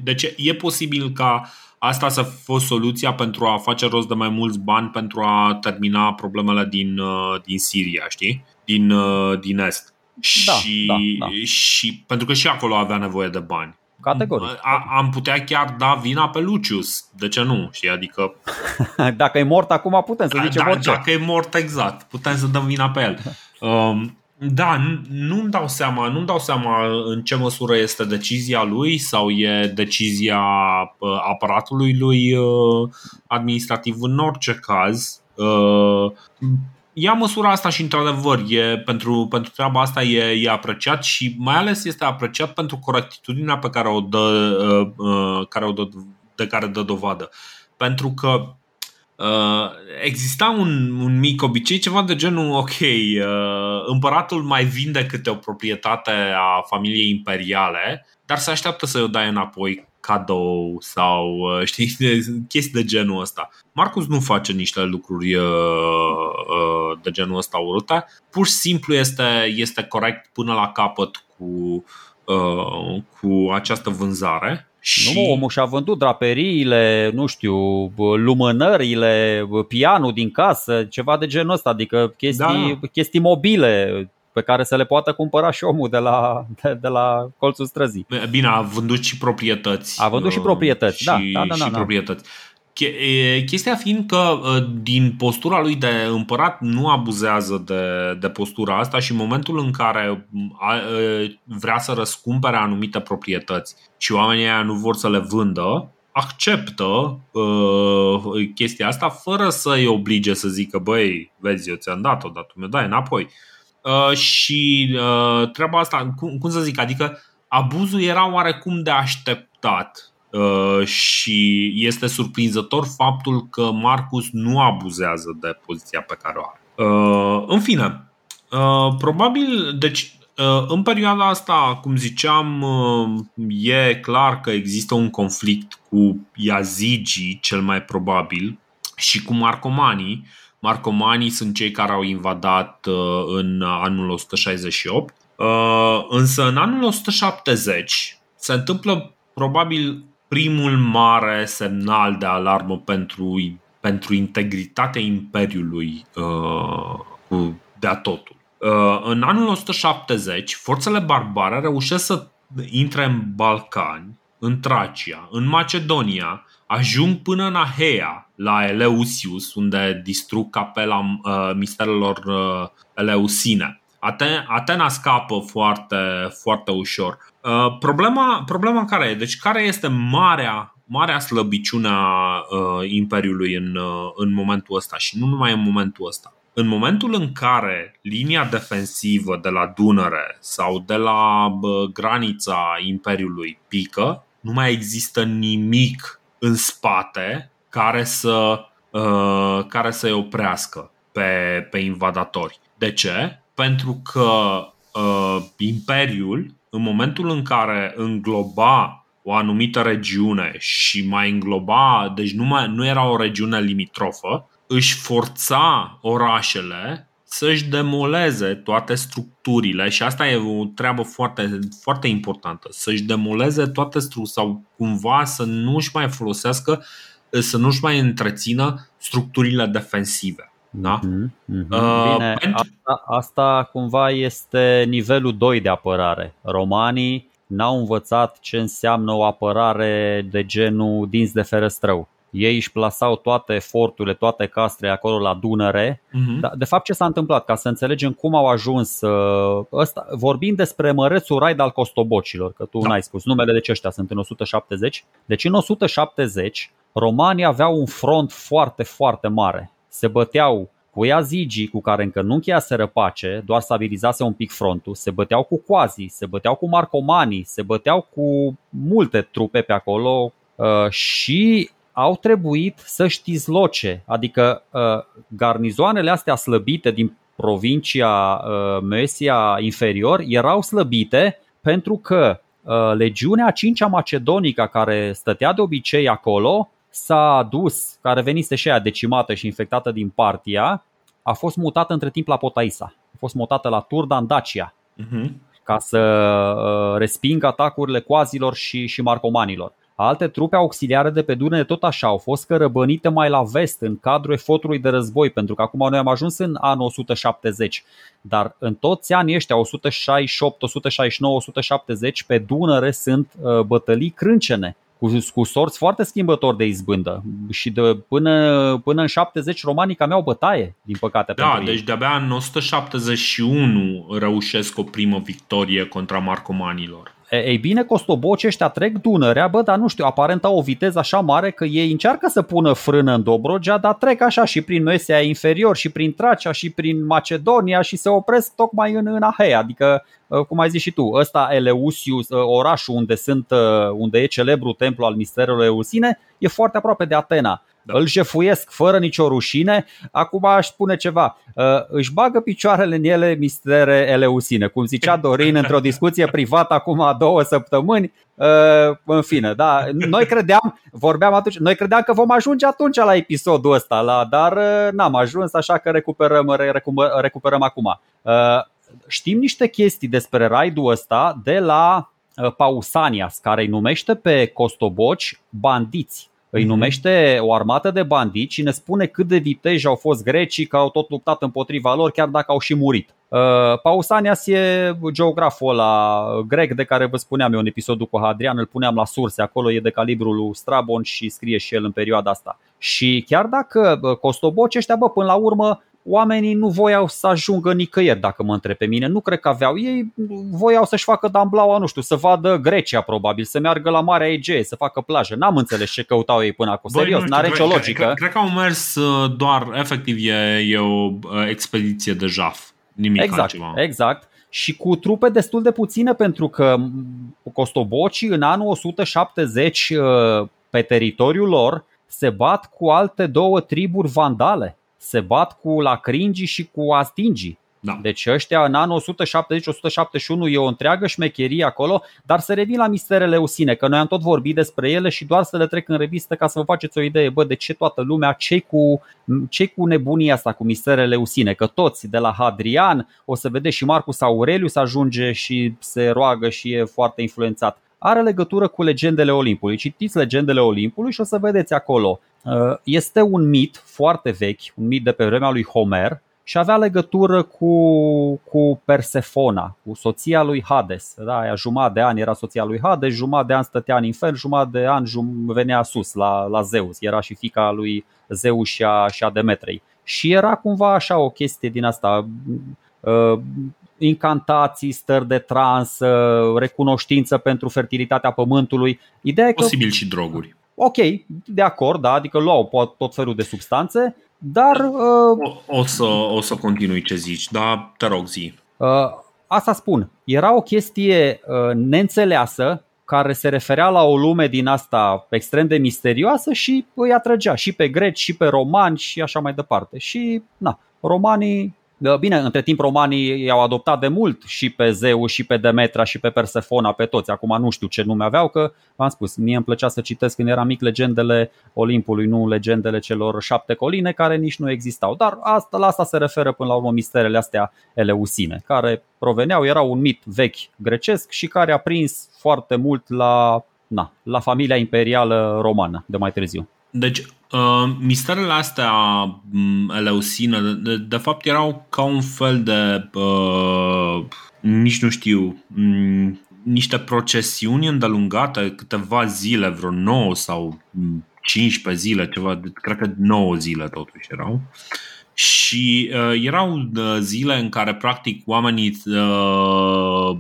Deci e posibil ca asta să fi fost soluția pentru a face rost de mai mulți bani pentru a termina problemele din, din Siria, știi? Din, din Est. și, da, da, da. și pentru că și acolo avea nevoie de bani. Categoric. A, am putea chiar da vina pe Lucius. De ce nu? Știi? Adică... dacă e mort acum putem să zicem da, orice. Dacă e mort, exact. Putem să dăm vina pe el. Um, da, nu-mi dau seama, nu-mi dau seama în ce măsură este decizia lui sau e decizia uh, aparatului lui uh, administrativ în orice caz. Uh, ia măsura asta și într-adevăr e, pentru, pentru treaba asta e, e apreciat și mai ales este apreciat pentru corectitudinea pe care o dă, care o dă, de care dă dovadă. Pentru că Uh, exista un, un mic obicei, ceva de genul, ok, uh, împăratul mai vinde câte o proprietate a familiei imperiale, dar se așteaptă să-i o dai înapoi cadou sau uh, știi, chestii de genul ăsta. Marcus nu face niște lucruri uh, uh, de genul ăsta urâte, pur și simplu este, este corect până la capăt cu, uh, cu această vânzare și... Nu, omul și-a vândut draperiile, nu știu, lumânările, pianul din casă, ceva de genul ăsta, adică chestii, da. chestii mobile pe care să le poată cumpăra și omul de la, de, de la colțul străzii. Bine, a vândut și proprietăți. A vândut și proprietăți, și, da, da, da, și da, da. proprietăți. Chestia fiind că din postura lui de împărat nu abuzează de, de postura asta și în momentul în care vrea să răscumpere anumite proprietăți și oamenii aia nu vor să le vândă, acceptă uh, chestia asta fără să-i oblige să zică băi, vezi, eu ți-am dat-o, dar tu mi-o dai înapoi. Uh, și uh, treaba asta, cum, cum să zic, adică abuzul era oarecum de așteptat Uh, și este surprinzător faptul că Marcus nu abuzează de poziția pe care o are. Uh, în fine, uh, probabil, deci în perioada asta, cum ziceam, e clar că există un conflict cu Yazigi, cel mai probabil, și cu Marcomanii. Marcomanii sunt cei care au invadat în anul 168, însă în anul 170 se întâmplă probabil primul mare semnal de alarmă pentru, pentru integritatea Imperiului uh, de-a totul. Uh, în anul 170, forțele barbare reușesc să intre în Balcani, în Tracia, în Macedonia, ajung până în Ahea, la Eleusius, unde distrug capela uh, misterelor uh, eleusine. Atena scapă foarte, foarte ușor. Uh, problema, problema care e? Deci care este marea, marea slăbiciune a uh, Imperiului în, uh, în momentul ăsta și nu numai în momentul ăsta. În momentul în care linia defensivă de la Dunăre sau de la uh, granița Imperiului pică, nu mai există nimic în spate care să, uh, care să-i oprească pe, pe invadatori. De ce? Pentru că uh, Imperiul în momentul în care îngloba o anumită regiune și mai îngloba, deci nu, mai, nu era o regiune limitrofă, își forța orașele să-și demoleze toate structurile și asta e o treabă foarte, foarte importantă, să-și demoleze toate structurile sau cumva să nu-și mai folosească, să nu-și mai întrețină structurile defensive. Da? Mm-hmm. Uh, Bine, pentru... asta, asta cumva este nivelul 2 de apărare. Romanii n-au învățat ce înseamnă o apărare de genul dinți de ferăstrău. Ei își plasau toate eforturile, toate castrele acolo la Dunăre. Uh-huh. Dar, de fapt, ce s-a întâmplat? Ca să înțelegem cum au ajuns. Uh, ăsta, vorbim despre mărețul raid al costobocilor, că tu da. n-ai spus numele de ăștia sunt în 170. Deci în 170 romanii aveau un front foarte, foarte mare se băteau cu Yazigi, cu care încă nu încheiaseră pace, doar stabilizase un pic frontul, se băteau cu Quasi, se băteau cu Marcomani, se băteau cu multe trupe pe acolo uh, și au trebuit să știți loce, adică uh, garnizoanele astea slăbite din provincia uh, Mesia inferior erau slăbite pentru că legiunea 5 macedonică care stătea de obicei acolo s-a dus, care venise și aia decimată și infectată din Partia, a fost mutată între timp la Potaisa. A fost mutată la Turda în Dacia uh-huh. ca să uh, respingă atacurile coazilor și, și marcomanilor. Alte trupe auxiliare de pe Dunăre tot așa au fost cărăbănite mai la vest în cadrul efortului de război, pentru că acum noi am ajuns în anul 170, dar în toți anii ăștia 168, 169, 170 pe Dunăre sunt uh, bătălii crâncene cu, cu sorți foarte schimbători de izbândă și de, până, până în 70 romanii cam au bătaie, din păcate. Da, deci ei. de-abia în 171 reușesc o primă victorie contra marcomanilor. Ei bine, costoboci ăștia trec Dunărea, bă, dar nu știu, aparent au o viteză așa mare că ei încearcă să pună frână în Dobrogea, dar trec așa și prin Mesia inferior și prin Tracea și prin Macedonia și se opresc tocmai în, în Ahea, adică uh, cum ai zis și tu, ăsta Eleusius, uh, orașul unde, sunt, uh, unde e celebru templu al misterului Eusine, e foarte aproape de Atena da. îl jefuiesc fără nicio rușine. Acum aș spune ceva. Uh, își bagă picioarele în ele mistere eleusine, cum zicea Dorin într-o discuție privată acum două săptămâni. Uh, în fine, da, noi credeam, vorbeam atunci, noi credeam că vom ajunge atunci la episodul ăsta, la, dar uh, n-am ajuns, așa că recuperăm, recuperăm acum. Știm niște chestii despre raidul ăsta de la Pausanias, care îi numește pe costoboci bandiți îi mhm. numește o armată de bandiți și ne spune cât de viteji au fost grecii, că au tot luptat împotriva lor, chiar dacă au și murit. Uh, Pausanias e geograful ăla grec de care vă spuneam eu în episodul cu Hadrian, îl puneam la surse, acolo e de calibrul lui Strabon și scrie și el în perioada asta. Și chiar dacă costoboci ăștia, bă, până la urmă oamenii nu voiau să ajungă nicăieri, dacă mă întreb pe mine. Nu cred că aveau. Ei voiau să-și facă damblaua, nu știu, să vadă Grecia probabil, să meargă la Marea Egee, să facă plajă. N-am înțeles ce căutau ei până acum. Serios, nu are nicio logică. Cred, cred că au mers uh, doar, efectiv, e, e o uh, expediție de jaf. Nimic exact, altceva. Exact și cu trupe destul de puține pentru că costobocii în anul 170 uh, pe teritoriul lor se bat cu alte două triburi vandale se bat cu lacringii și cu astingii. Da. Deci ăștia în anul 170-171 e o întreagă șmecherie acolo, dar să revin la misterele usine, că noi am tot vorbit despre ele și doar să le trec în revistă ca să vă faceți o idee, bă, de ce toată lumea, ce cu, ce cu nebunia asta cu misterele usine, că toți de la Hadrian, o să vedeți și Marcus Aurelius ajunge și se roagă și e foarte influențat are legătură cu legendele Olimpului. Citiți legendele Olimpului și o să vedeți acolo. Uh, este un mit foarte vechi, un mit de pe vremea lui Homer și avea legătură cu, cu Persefona, cu soția lui Hades. Da, aia jumătate de ani era soția lui Hades, jumătate de ani stătea în infern, jumătate de ani venea sus la, la Zeus. Era și fica lui Zeus și a, și a Demetrei. Și era cumva așa o chestie din asta uh, incantații, stări de trans, recunoștință pentru fertilitatea pământului. Ideea că, Posibil și droguri. Ok, de acord, da, adică luau tot felul de substanțe, dar... Uh, o, o, să, o să continui ce zici, dar te rog zi. Uh, asta spun, era o chestie uh, neînțeleasă care se referea la o lume din asta extrem de misterioasă și îi atrăgea și pe greci și pe romani și așa mai departe. Și na, romanii Bine, între timp romanii i-au adoptat de mult și pe Zeu, și pe Demetra, și pe Persefona, pe toți. Acum nu știu ce nume aveau, că v-am spus, mie îmi plăcea să citesc când eram mic legendele Olimpului, nu legendele celor șapte coline care nici nu existau. Dar asta, la asta se referă până la urmă misterele astea eleusine, care proveneau, era un mit vechi grecesc și care a prins foarte mult la, na, la familia imperială romană de mai târziu. Deci, uh, misterele astea um, eleusine, de, de fapt, erau ca un fel de, uh, nici nu știu, um, niște procesiuni îndelungate, câteva zile, vreo 9 sau 15 zile, ceva, cred că 9 zile totuși erau. Și uh, erau uh, zile în care, practic, oamenii uh,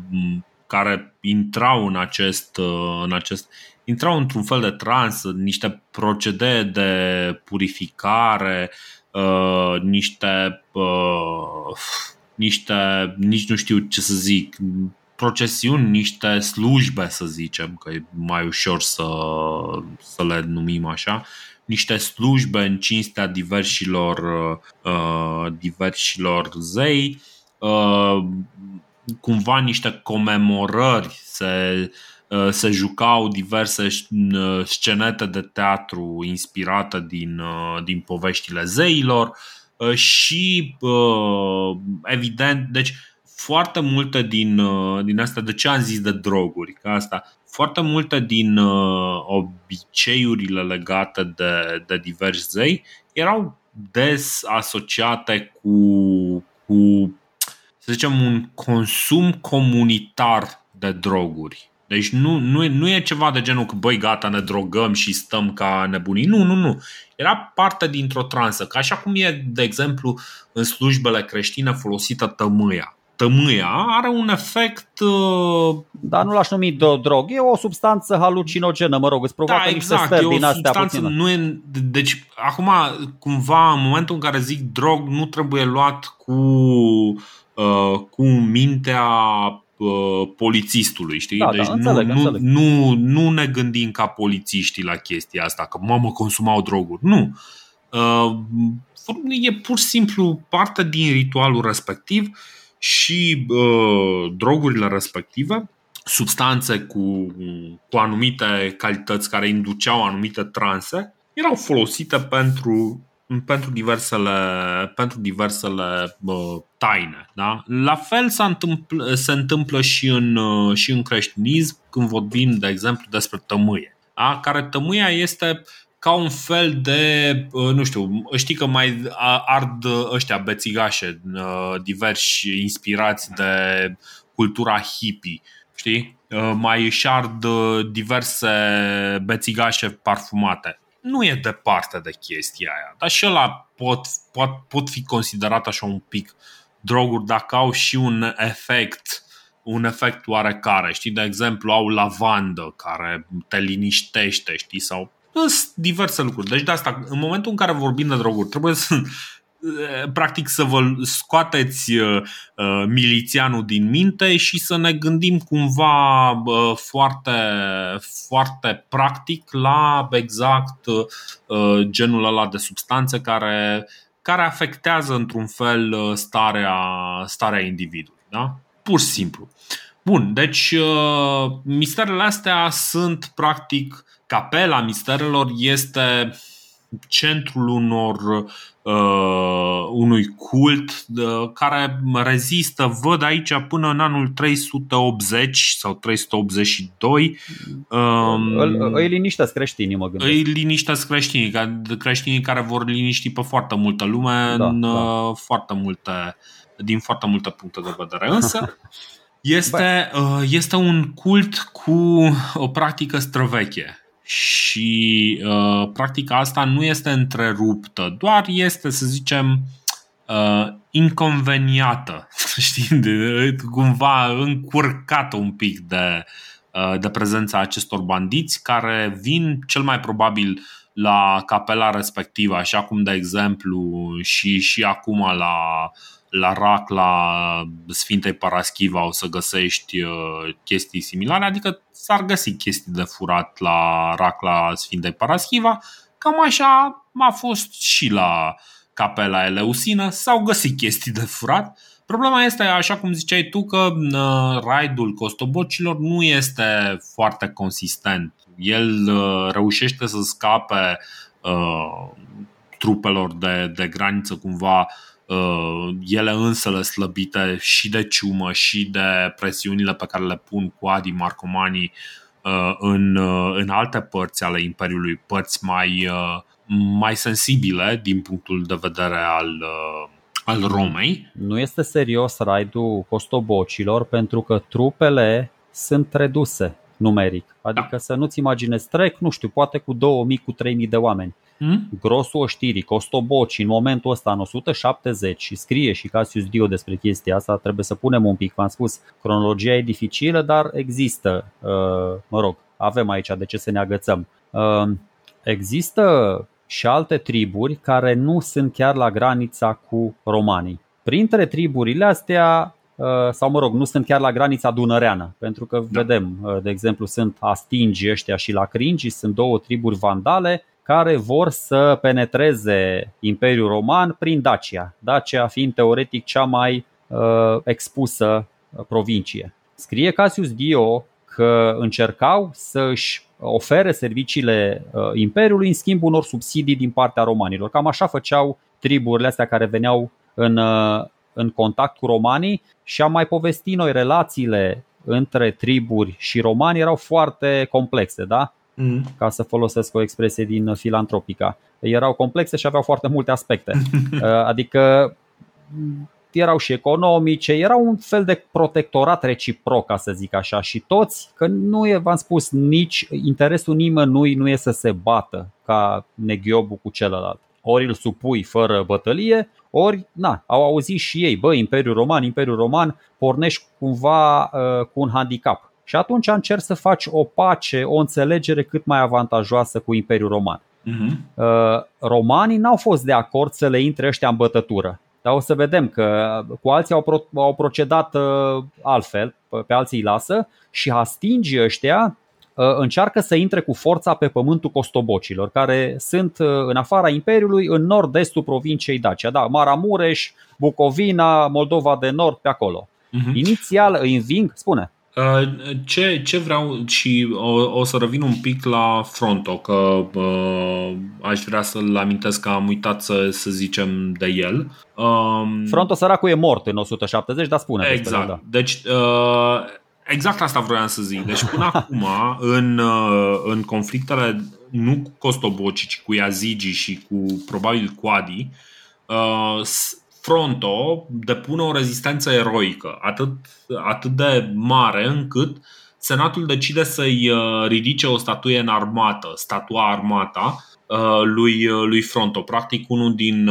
care intrau în acest, uh, în acest intrau într-un fel de trans, niște procedee de purificare, uh, niște, uh, niște, nici nu știu ce să zic, procesiuni, niște slujbe, să zicem, că e mai ușor să, să le numim așa, niște slujbe în cinstea diversilor, uh, diversilor zei, uh, cumva niște comemorări se Uh, se jucau diverse uh, scenete de teatru inspirate din, uh, din poveștile zeilor și evident, deci foarte multe din, din astea, de ce am zis de droguri, că asta, foarte multe din uh, obiceiurile legate de, de diversi zei erau des asociate cu, cu, să zicem, un consum comunitar de droguri. Deci nu, nu, nu e ceva de genul că băi gata ne drogăm și stăm ca nebunii. Nu, nu, nu. Era parte dintr-o transă. Ca așa cum e, de exemplu, în slujbele creștine folosită tămâia. Tămâia are un efect... Uh... Dar nu l-aș numi de drog. E o substanță halucinogenă, mă rog, îți provoacă da, exact, niște stări din astea puțină. Nu e, deci, acum, cumva, în momentul în care zic drog, nu trebuie luat cu, uh, cu mintea Uh, polițistului, știi? Da, deci da, înțeleg, nu, înțeleg. Nu, nu ne gândim ca polițiștii la chestia asta, că mamă consumau droguri. Nu. Uh, e pur și simplu parte din ritualul respectiv și uh, drogurile respective, substanțe cu, cu anumite calități care induceau anumite transe, erau folosite pentru pentru diversele, pentru diversele uh, taine. Da? La fel se întâmplă, se întâmplă și, în, uh, și în creștinism când vorbim, de exemplu, despre tămâie. Da? Care tămâia este ca un fel de, uh, nu știu, știi că mai ard ăștia bețigașe, uh, diversi inspirați de cultura hippie, știi? Uh, mai își ard uh, diverse bețigașe parfumate nu e departe de chestia aia. Dar și ăla pot, pot, pot fi considerat așa un pic droguri dacă au și un efect un efect oarecare, știi, de exemplu au lavandă care te liniștește, știi, sau sunt diverse lucruri. Deci de asta, în momentul în care vorbim de droguri, trebuie să Eh, practic să vă scoateți uh, milițianul din minte și să ne gândim cumva uh, foarte, foarte practic la exact uh, genul ăla de substanțe care, care afectează într-un fel starea, starea individului. Da? Pur și simplu. Bun, deci misterele astea sunt practic capela misterelor este centrul unor uh, unui cult uh, care rezistă, văd aici, până în anul 380 sau 382. Um, îl, îi liniștesc creștinii, mă gândesc. Îi liniștesc creștinii, creștinii care vor liniști pe foarte multă lume da, în da. Uh, foarte multe, din foarte multe puncte de vedere. Însă este, uh, este un cult cu o practică străveche și uh, practica asta nu este întreruptă, doar este, să zicem, uh, inconveniată, știi, de, cumva încurcată un pic de, uh, de prezența acestor bandiți care vin cel mai probabil la capela respectivă, așa cum, de exemplu, și, și acum la la RAC, la Sfintei Paraschiva o să găsești uh, chestii similare, adică s-ar găsi chestii de furat la RAC, la Sfintei Paraschiva, cam așa a fost și la Capela Eleusină, s-au găsit chestii de furat. Problema este, așa cum ziceai tu, că uh, raidul costobocilor nu este foarte consistent. El uh, reușește să scape uh, trupelor de, de graniță cumva Uh, ele însă slăbite și de ciumă și de presiunile pe care le pun Adi marcomanii uh, în, uh, în alte părți ale Imperiului, părți mai, mai sensibile din punctul de vedere al, al Romei. Nu este serios raidul costobocilor pentru că trupele sunt reduse numeric. Adică da. să nu-ți imaginezi, trec, nu știu, poate cu 2000, cu 3000 de oameni. Hmm? Grosul oștirii, Costoboci, în momentul ăsta, în 170, și scrie și Cassius Dio despre chestia asta, trebuie să punem un pic, v-am spus, cronologia e dificilă, dar există, uh, mă rog, avem aici de ce să ne agățăm. Uh, există și alte triburi care nu sunt chiar la granița cu romanii. Printre triburile astea uh, sau mă rog, nu sunt chiar la granița dunăreană, pentru că da. vedem, de exemplu, sunt astingi ăștia și la cringi, sunt două triburi vandale care vor să penetreze Imperiul Roman prin Dacia, Dacia fiind teoretic cea mai uh, expusă uh, provincie. Scrie Cassius Dio că încercau să își ofere serviciile uh, Imperiului în schimb unor subsidii din partea romanilor. Cam așa făceau triburile astea care veneau în, uh, în contact cu romanii și am mai povestit noi relațiile între triburi și romani erau foarte complexe, da? Mm. Ca să folosesc o expresie din filantropica. Erau complexe și aveau foarte multe aspecte. Adică erau și economice, era un fel de protectorat reciproc, ca să zic așa, și toți, că nu e, v-am spus, nici interesul nimănui nu e să se bată ca neghiobu cu celălalt. Ori îl supui fără bătălie, ori, na, au auzit și ei, bă, Imperiul Roman, Imperiul Roman, pornești cumva uh, cu un handicap. Și atunci încerci să faci o pace, o înțelegere cât mai avantajoasă cu Imperiul Roman. Uh-huh. Uh, romanii n-au fost de acord să le intre ăștia în bătătură. Dar o să vedem că cu alții au, pro, au procedat uh, altfel, pe alții îi lasă și Hastingii ăștia uh, încearcă să intre cu forța pe pământul costobocilor, care sunt uh, în afara Imperiului, în nord-estul provinciei Dacia. Da, Maramureș, Bucovina, Moldova de Nord, pe acolo. Uh-huh. Inițial îi înving, spune. Uh, ce, ce vreau și o, o să revin un pic la Fronto, că uh, aș vrea să-l amintesc că am uitat să, să zicem de el. Um, Fronto săracul e mort în 170, dar spune. Exact. Da. Deci, uh, exact asta vreau să zic. Deci până acum, în, uh, în conflictele nu cu Costoboci, ci cu Yazigi și cu probabil cu Adi, uh, Fronto depune o rezistență eroică, atât, atât de mare încât Senatul decide să-i uh, ridice o statuie în armată, statua armata uh, lui, uh, lui Fronto, practic unul din,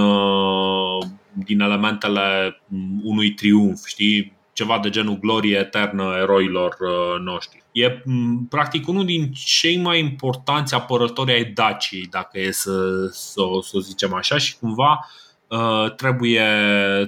din elementele unui triumf, știi? Ceva de genul glorie eternă eroilor noștri. E practic unul din cei mai importanți apărători ai Daciei, dacă e să, să, să o zicem așa, și cumva uh, Uh, trebuie,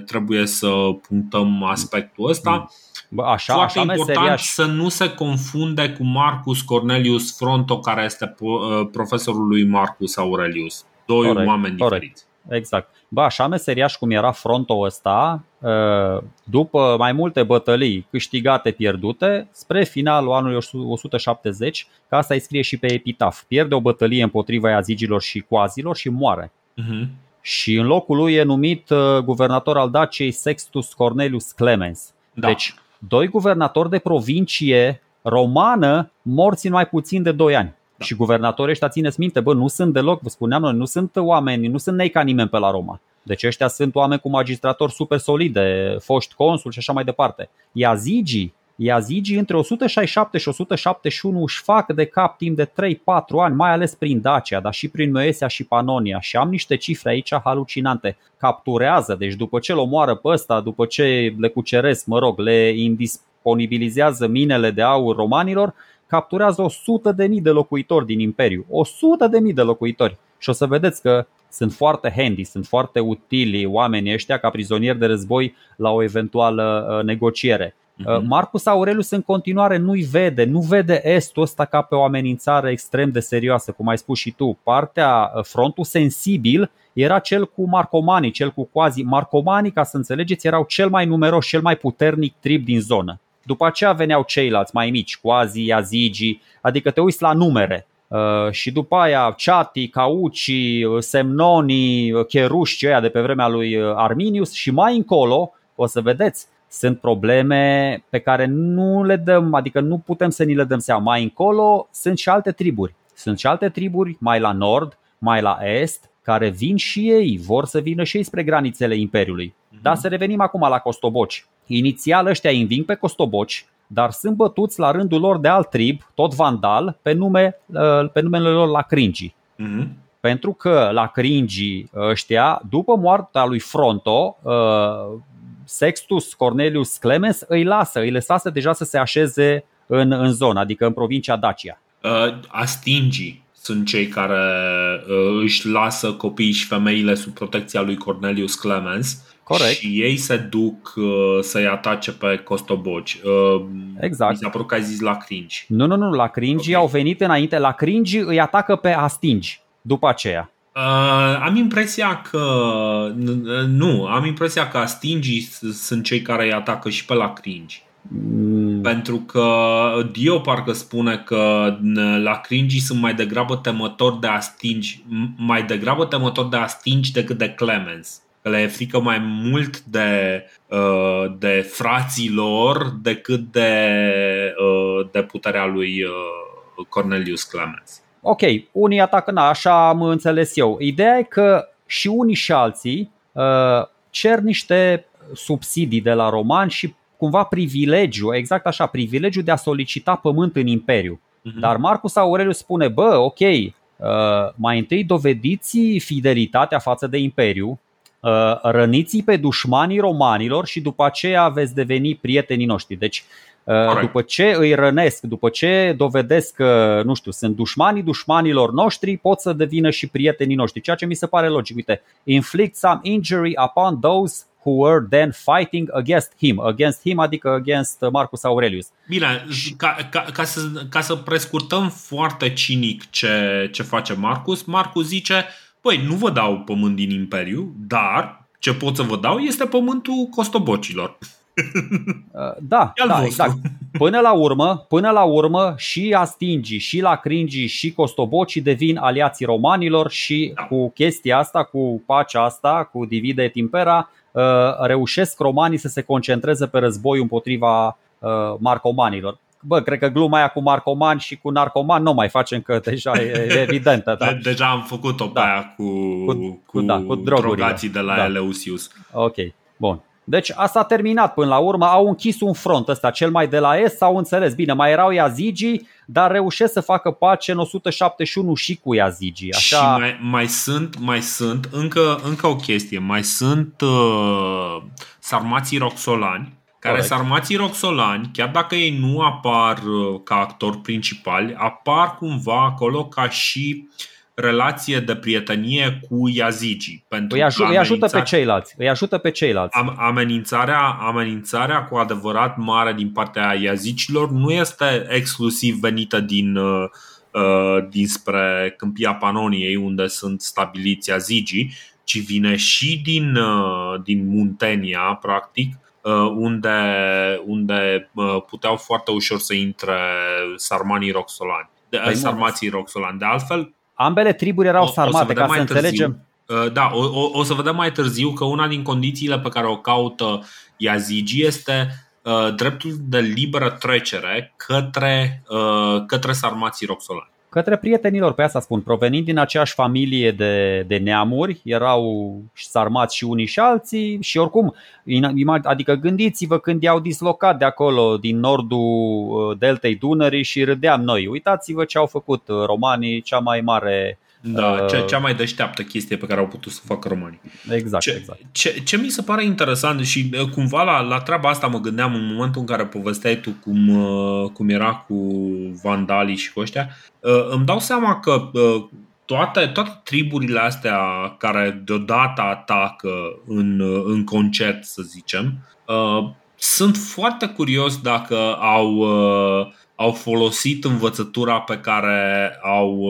trebuie să punctăm aspectul ăsta. Bă, așa, Foarte așa important meseriaș. să nu se confunde cu Marcus Cornelius Fronto, care este uh, profesorul lui Marcus Aurelius. Doi corect, oameni corect. diferiți. Exact. Bă, așa meseriaș cum era frontul ăsta, uh, după mai multe bătălii câștigate, pierdute, spre finalul anului 170, ca asta îi scrie și pe epitaf, pierde o bătălie împotriva azigilor și coazilor și moare. Uh-huh și în locul lui e numit uh, guvernator al Daciei Sextus Cornelius Clemens. Da. Deci, doi guvernatori de provincie romană morți în mai puțin de 2 ani. Da. Și guvernatorii ăștia țineți minte, bă, nu sunt deloc, vă spuneam noi, nu sunt oameni, nu sunt nei ca nimeni pe la Roma. Deci ăștia sunt oameni cu magistratori super solide, foști consul și așa mai departe. Iazigii Iazigii între 167 și 171 își fac de cap timp de 3-4 ani, mai ales prin Dacia, dar și prin Moesia și Panonia și am niște cifre aici halucinante. Capturează, deci după ce îl omoară pe ăsta, după ce le cuceresc, mă rog, le indisponibilizează minele de aur romanilor, capturează 100 de mii de locuitori din Imperiu. 100 de mii de locuitori. Și o să vedeți că sunt foarte handy, sunt foarte utili oamenii ăștia ca prizonieri de război la o eventuală uh, negociere. Uh-huh. Marcus Aurelius în continuare nu-i vede, nu vede estul ăsta ca pe o amenințare extrem de serioasă, cum ai spus și tu. Partea, uh, frontul sensibil era cel cu Marcomanii, cel cu quasi. Marcomanii, ca să înțelegeți, erau cel mai numeros, cel mai puternic trib din zonă. După aceea veneau ceilalți mai mici, quasi, azigi, adică te uiți la numere. Uh, și după aia Chati, Cauci, uh, Semnoni, Cheruși, ăia de pe vremea lui Arminius și mai încolo, o să vedeți, sunt probleme pe care nu le dăm, adică nu putem să ni le dăm seama. Mai încolo sunt și alte triburi. Sunt și alte triburi mai la nord, mai la est, care vin și ei, vor să vină și ei spre granițele Imperiului. Mm-hmm. Dar să revenim acum la Costoboci. Inițial ăștia îi înving pe Costoboci, dar sunt bătuți la rândul lor de alt trib, tot vandal, pe, nume, uh, pe numele lor la Cringi. Mm-hmm. Pentru că la Cringi ăștia, după moartea lui Fronto, uh, Sextus Cornelius Clemens îi lasă, îi lăsase deja să se așeze în, în zonă, adică în provincia Dacia. Uh, astingii sunt cei care uh, își lasă copiii și femeile sub protecția lui Cornelius Clemens Corect. Și ei se duc uh, să-i atace pe Costoboci. Uh, exact. Mi s-a părut că ai zis la Cringi. Nu, nu, nu, la Cringi okay. au venit înainte. La Cringi îi atacă pe Astingi după aceea. Uh, am impresia că nu, am impresia că Astingii sunt cei care îi atacă și pe la cringi. Mm. Pentru că Dio parcă spune că la cringi sunt mai degrabă temători de astingi, mai degrabă temători de astingi decât de Clemens. că le e frică mai mult de, uh, de frații lor decât de, uh, de puterea lui uh, Cornelius Clemens. Ok, unii atacă, na, așa am înțeles eu. Ideea e că și unii și alții uh, cer niște subsidii de la romani și cumva privilegiu, exact așa, privilegiu de a solicita pământ în imperiu. Uh-huh. Dar Marcus Aurelius spune, bă, ok, uh, mai întâi dovediți fidelitatea față de imperiu, uh, răniți pe dușmanii romanilor și după aceea veți deveni prietenii noștri. Deci Correct. După ce îi rănesc, după ce dovedesc că, nu știu, sunt dușmanii dușmanilor noștri, pot să devină și prietenii noștri, ceea ce mi se pare logic. Uite, inflict some injury upon those who were then fighting against him, against him, adică against Marcus Aurelius. Bine, ca, ca, ca, să, ca să prescurtăm foarte cinic ce, ce face Marcus, Marcus zice, păi, nu vă dau pământ din Imperiu, dar ce pot să vă dau este pământul costobocilor. Uh, da, da exact. Până la urmă, până la urmă și Astingi, și la Cringi, și Costobocii devin aliații romanilor și da. cu chestia asta, cu pacea asta, cu divide et impera, uh, reușesc romanii să se concentreze pe război împotriva uh, marcomanilor. Bă, cred că gluma aia cu marcoman și cu narcoman nu mai facem, că deja e evidentă. Da? De- deja am făcut-o da. pe aia cu, cu, cu, da, cu drogații de la da. Eleusius. Ok, bun. Deci asta a terminat până la urmă, au închis un front ăsta, cel mai de la est, s-au înțeles. Bine, mai erau Yazigii, dar reușesc să facă pace în 171 și cu Yazigii. Așa... Și mai, mai sunt, mai sunt încă, încă o chestie, mai sunt uh, sarmații roxolani, care Corect. sarmații roxolani, chiar dacă ei nu apar uh, ca actori principali, apar cumva acolo ca și uh, relație de prietenie cu Yazigi. Pentru îi, aj- îi ajută pe ceilalți. Îi ajută pe ceilalți. Am, amenințarea, amenințarea cu adevărat mare din partea Yazicilor nu este exclusiv venită din, uh, uh, dinspre câmpia Panoniei, unde sunt stabiliți Yazigii, ci vine și din, uh, din Muntenia, practic, uh, unde, unde uh, puteau foarte ușor să intre sarmanii roxolani. De, păi sarmații roxolani. De altfel, Ambele triburi erau sarmate, ca să înțelegem. Uh, da, o, o, o să vedem mai târziu că una din condițiile pe care o caută Yazigi este uh, dreptul de liberă trecere către, uh, către sarmații roxolani către prietenilor, pe asta spun, provenind din aceeași familie de, de neamuri, erau sarmați și unii și alții și oricum, adică gândiți-vă când i-au dislocat de acolo, din nordul uh, deltei Dunării și râdeam noi. Uitați-vă ce au făcut uh, romanii, cea mai mare da, uh, cea, mai deșteaptă chestie pe care au putut să facă românii. Exact, ce, exact. Ce, ce mi se pare interesant și cumva la, la treaba asta mă gândeam în momentul în care povesteai tu cum, cum era cu vandalii și cu ăștia, Uh, îmi dau seama că uh, toate, toate triburile astea care deodată atacă în, uh, în concert, să zicem, sunt foarte curios dacă au, au folosit învățătura pe care au,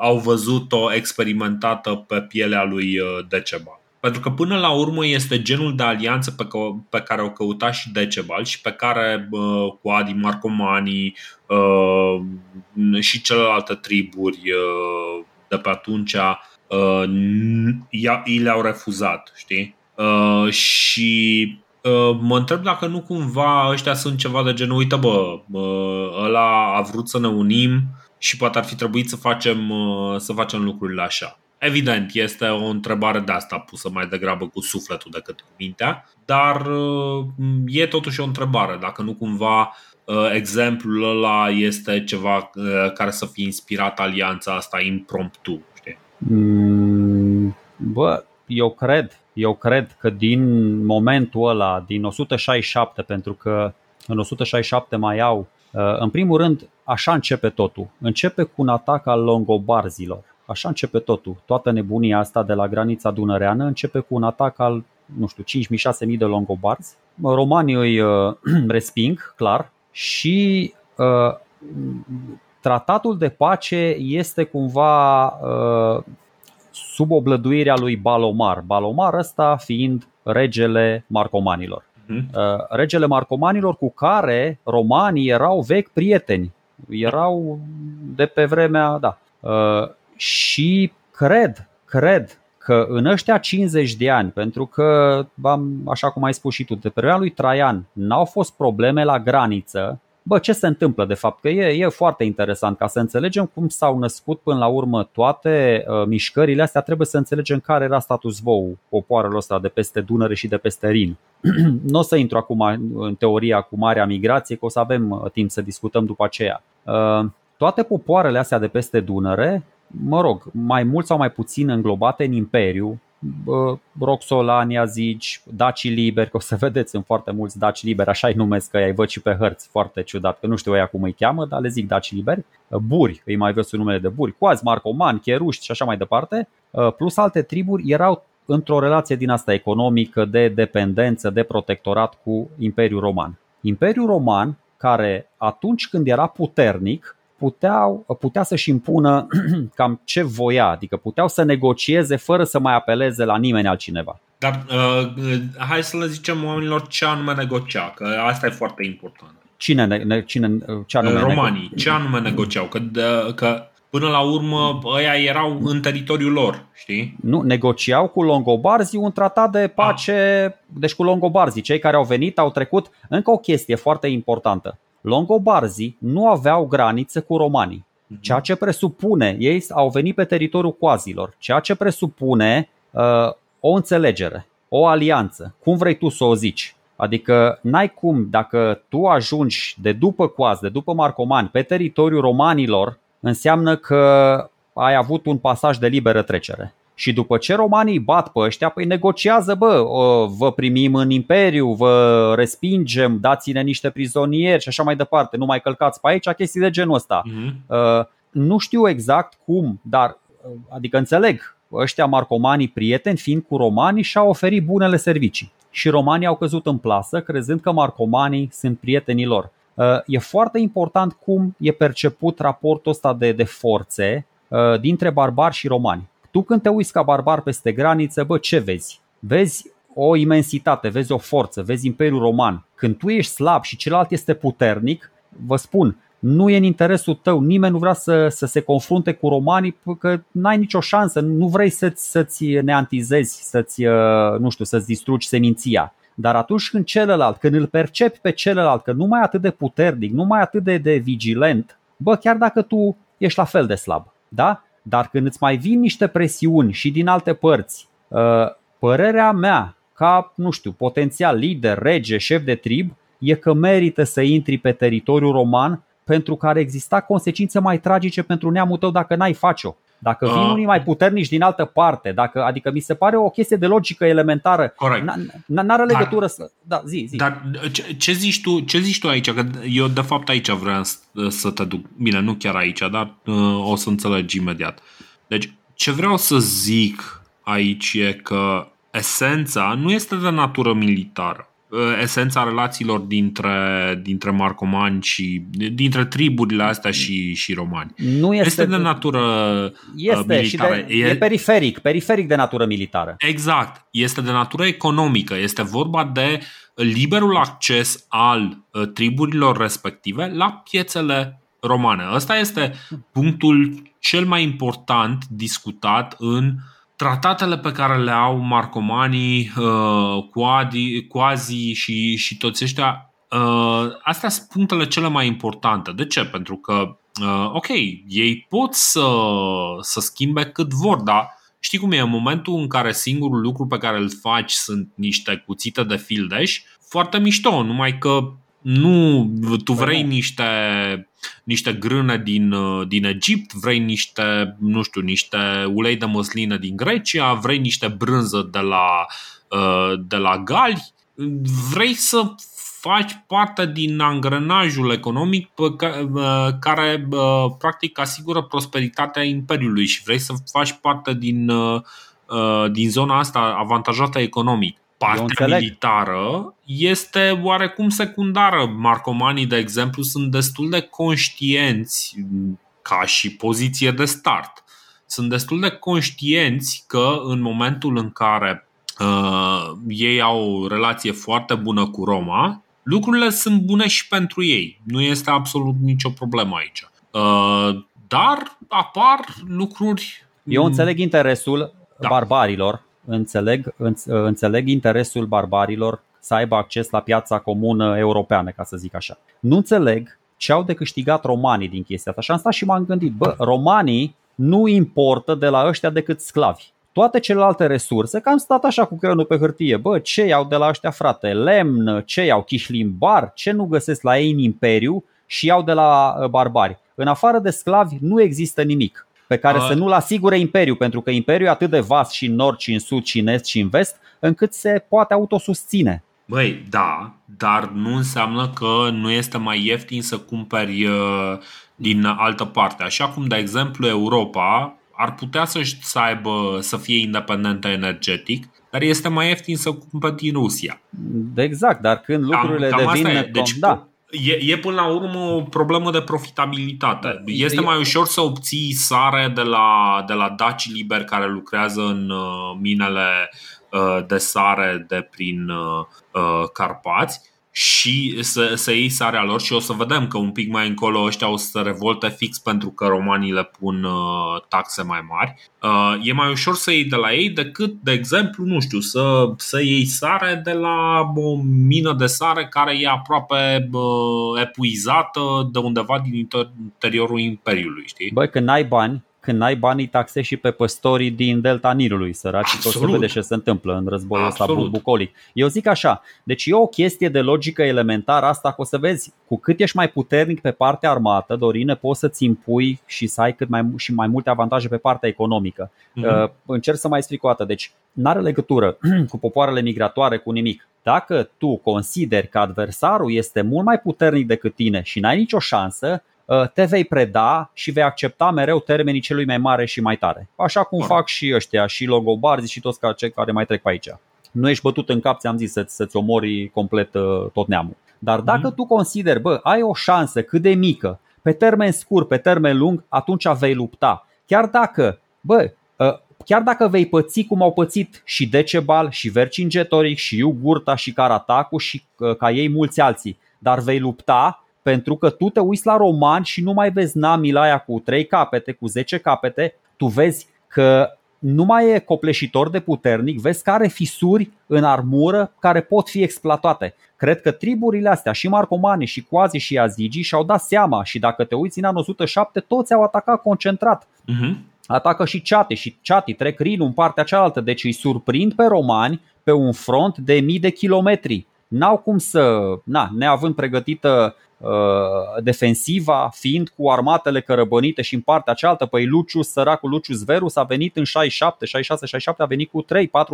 au văzut-o experimentată pe pielea lui Decebal. Pentru că până la urmă este genul de alianță pe, pe care o căuta și Decebal și pe care uh, cu Adi Marcomani uh, și celelalte triburi uh, de pe atunci uh, i le-au refuzat, știi? Uh, și uh, mă întreb dacă nu cumva ăștia sunt ceva de genul, uite bă, uh, ăla a vrut să ne unim și poate ar fi trebuit să facem, uh, să facem lucrurile așa. Evident, este o întrebare de asta pusă mai degrabă cu sufletul decât cu mintea, dar uh, e totuși o întrebare. Dacă nu cumva uh, exemplul ăla este ceva uh, care să fie inspirat alianța asta impromptu, știi? Mm, bă, eu cred, eu cred că din momentul ăla, din 167, pentru că în 167 mai au, în primul rând, așa începe totul. Începe cu un atac al longobarzilor Așa începe totul. Toată nebunia asta de la granița dunăreană începe cu un atac al, nu știu, 5.000-6.000 de longobarzi. Romanii îi uh, resping, clar, și uh, tratatul de pace este cumva uh, sub oblăduirea lui Balomar. Balomar ăsta fiind regele marcomanilor. Mhm. Uh, regele marcomanilor cu care romanii erau vechi prieteni. Erau de pe vremea, da. Uh, și cred, cred că în ăștia 50 de ani, pentru că, așa cum ai spus și tu, de perioada lui Traian n-au fost probleme la graniță, bă, ce se întâmplă de fapt? Că e, e foarte interesant ca să înțelegem cum s-au născut până la urmă toate uh, mișcările astea, trebuie să înțelegem care era status quo popoarelor ăsta de peste Dunăre și de peste Rin. nu o să intru acum în teoria cu marea migrație, că o să avem uh, timp să discutăm după aceea. Uh, toate popoarele astea de peste Dunăre, mă rog, mai mult sau mai puțin înglobate în imperiu, Roxolania zici, Daci liberi, că o să vedeți în foarte mulți Daci liberi, așa îi numesc că ai văd și pe hărți, foarte ciudat, că nu știu ea cum îi cheamă, dar le zic Daci liberi, Buri, îi mai văd numele de Buri, Coazi, Marcoman, Cheruști și așa mai departe, plus alte triburi erau într-o relație din asta economică, de dependență, de protectorat cu Imperiul Roman. Imperiul Roman, care atunci când era puternic, puteau, putea să-și impună cam ce voia, adică puteau să negocieze fără să mai apeleze la nimeni altcineva. Dar uh, hai să le zicem oamenilor ce anume negocia, că asta e foarte important. Cine, ne, cine ce anume Romanii, nego- ce anume negociau? Că, de, că până la urmă ăia erau în teritoriul lor, știi? Nu, negociau cu Longobarzii un tratat de pace, ah. deci cu Longobarzii, cei care au venit au trecut, încă o chestie foarte importantă. Longobarzii nu aveau granițe cu romanii, mhm. ceea ce presupune, ei au venit pe teritoriul coazilor, ceea ce presupune uh, o înțelegere, o alianță, cum vrei tu să o zici. Adică n-ai cum, dacă tu ajungi de după coaz, de după marcomani, pe teritoriul romanilor, înseamnă că ai avut un pasaj de liberă trecere. Și după ce romanii bat pe ăștia, păi negociază, bă, vă primim în imperiu, vă respingem, dați-ne niște prizonieri și așa mai departe, nu mai călcați pe aici, chestii de genul ăsta. Uh-huh. Nu știu exact cum, dar adică înțeleg, ăștia marcomanii prieteni, fiind cu romanii, și-au oferit bunele servicii. Și romanii au căzut în plasă, crezând că marcomanii sunt prietenii lor. Uh, e foarte important cum e perceput raportul ăsta de, de forțe uh, dintre barbari și romani. Tu când te uiți ca barbar peste graniță, bă, ce vezi? Vezi o imensitate, vezi o forță, vezi Imperiul Roman. Când tu ești slab și celălalt este puternic, vă spun, nu e în interesul tău, nimeni nu vrea să, să se confrunte cu romanii că n-ai nicio șansă, nu vrei să-ți, să-ți neantizezi, să-ți, uh, nu știu, să-ți distrugi seminția. Dar atunci când celălalt, când îl percepi pe celălalt că nu mai atât de puternic, nu mai atât de, de vigilent, bă, chiar dacă tu ești la fel de slab, da? Dar când îți mai vin niște presiuni și din alte părți, uh, părerea mea, ca, nu știu, potențial lider, rege, șef de trib, e că merită să intri pe teritoriul roman pentru că ar exista consecințe mai tragice pentru neamul tău dacă n-ai face-o. Dacă vin uh, unii mai puternici din altă parte, dacă, adică mi se pare o chestie de logică elementară. Corect. N-are legătură dar, să. Da, zi, zi. Dar ce, ce, zici tu, ce zici tu aici? Că eu, de fapt, aici vreau să te duc. Bine, nu chiar aici, dar uh, o să înțelegi imediat. Deci, ce vreau să zic aici e că esența nu este de natură militară. Uh, esența relațiilor dintre, dintre marcomani și dintre triburile astea și, și romani. Nu este, este de natură uh, este, militară. Și de, e, e periferic, periferic de natură militară. Exact. Este de natură economică. Este vorba de liberul acces al uh, triburilor respective la piețele romane. Ăsta este punctul cel mai important discutat în uh, tratatele pe care le au marcomanii, uh, Coadi, Coazi și, și toți ăștia, uh, astea sunt punctele cele mai importante. De ce? Pentru că, uh, ok, ei pot să, să schimbe cât vor, dar știi cum e, în momentul în care singurul lucru pe care îl faci sunt niște cuțite de fildeș, foarte mișto, numai că nu, tu păi vrei niște, niște grâne din, din Egipt, vrei niște, nu știu, niște ulei de măslină din Grecia, vrei niște brânză de la, de la Gali, vrei să faci parte din angrenajul economic care practic asigură prosperitatea Imperiului și vrei să faci parte din, din zona asta avantajată economic partea militară este oarecum secundară. Marcomanii, de exemplu, sunt destul de conștienți ca și poziție de start. Sunt destul de conștienți că în momentul în care uh, ei au o relație foarte bună cu Roma, lucrurile sunt bune și pentru ei. Nu este absolut nicio problemă aici. Uh, dar apar lucruri. Eu înțeleg interesul da. barbarilor, înțeleg, înțeleg interesul barbarilor să aibă acces la piața comună europeană, ca să zic așa. Nu înțeleg ce au de câștigat romanii din chestia asta. Și am stat și m-am gândit, bă, romanii nu importă de la ăștia decât sclavi. Toate celelalte resurse, că am stat așa cu creionul pe hârtie, bă, ce iau de la ăștia frate? Lemn, ce iau? Chișlimbar? Ce nu găsesc la ei în imperiu și iau de la uh, barbari? În afară de sclavi nu există nimic pe care A... să nu-l asigure imperiu, pentru că imperiul e atât de vast și în nord, și în sud, și în est, și în vest, încât se poate autosusține. Băi, da, dar nu înseamnă că nu este mai ieftin să cumperi uh, din altă parte. Așa cum, de exemplu, Europa ar putea să, să aibă, să fie independentă energetic, dar este mai ieftin să cumperi din Rusia. Exact, dar când lucrurile cam, cam devin... Deci, da. E, e până la urmă o problemă de profitabilitate. Este mai ușor să obții sare de la, de la daci liberi care lucrează în uh, minele Uh, de sare de prin uh, uh, Carpați și să, să iei sarea lor și o să vedem că un pic mai încolo ăștia o să se revolte fix pentru că romanii le pun uh, taxe mai mari. Uh, e mai ușor să iei de la ei decât, de exemplu, nu știu, să, să iei sare de la o mină de sare care e aproape uh, epuizată de undeva din interiorul Imperiului, știi? Băi, când n-ai bani, când ai banii taxe și pe păstorii din delta Nilului, săraci, o să vede ce se întâmplă în războiul ăsta bucolic. Eu zic așa, deci e o chestie de logică elementară asta că o să vezi, cu cât ești mai puternic pe partea armată, Dorine, poți să-ți impui și să ai cât mai, și mai multe avantaje pe partea economică. Uh-huh. Uh, încerc să mai explic o dată, deci nu are legătură cu popoarele migratoare, cu nimic. Dacă tu consideri că adversarul este mult mai puternic decât tine și n-ai nicio șansă, Uh, te vei preda și vei accepta mereu termenii celui mai mare și mai tare. Așa cum Bun. fac și ăștia, și logobarzi și toți cei care mai trec pe aici. Nu ești bătut în cap, ți-am zis, să-ți, să-ți omori complet uh, tot neamul. Dar dacă mm. tu consideri, bă, ai o șansă cât de mică, pe termen scurt, pe termen lung, atunci vei lupta. Chiar dacă, bă, uh, chiar dacă vei păți cum au pățit și Decebal, și Vercingetoric, și Iugurta, și Caratacu, și ca ei mulți alții, dar vei lupta pentru că tu te uiți la roman și nu mai vezi namila aia cu 3 capete, cu 10 capete, tu vezi că nu mai e copleșitor de puternic, vezi că are fisuri în armură care pot fi exploatate. Cred că triburile astea, și Marcomani, și Quasi, și Azigi, și-au dat seama și dacă te uiți în anul 107, toți au atacat concentrat. Uh-huh. Atacă și Ceate și Ceati trec Rinul în partea cealaltă, deci îi surprind pe romani pe un front de mii de kilometri. N-au cum să, na, neavând pregătită Uh, defensiva, fiind cu armatele cărăbănite și în partea cealaltă, păi Lucius, săracul Lucius Verus a venit în 67, 66, 67, a venit cu 3-4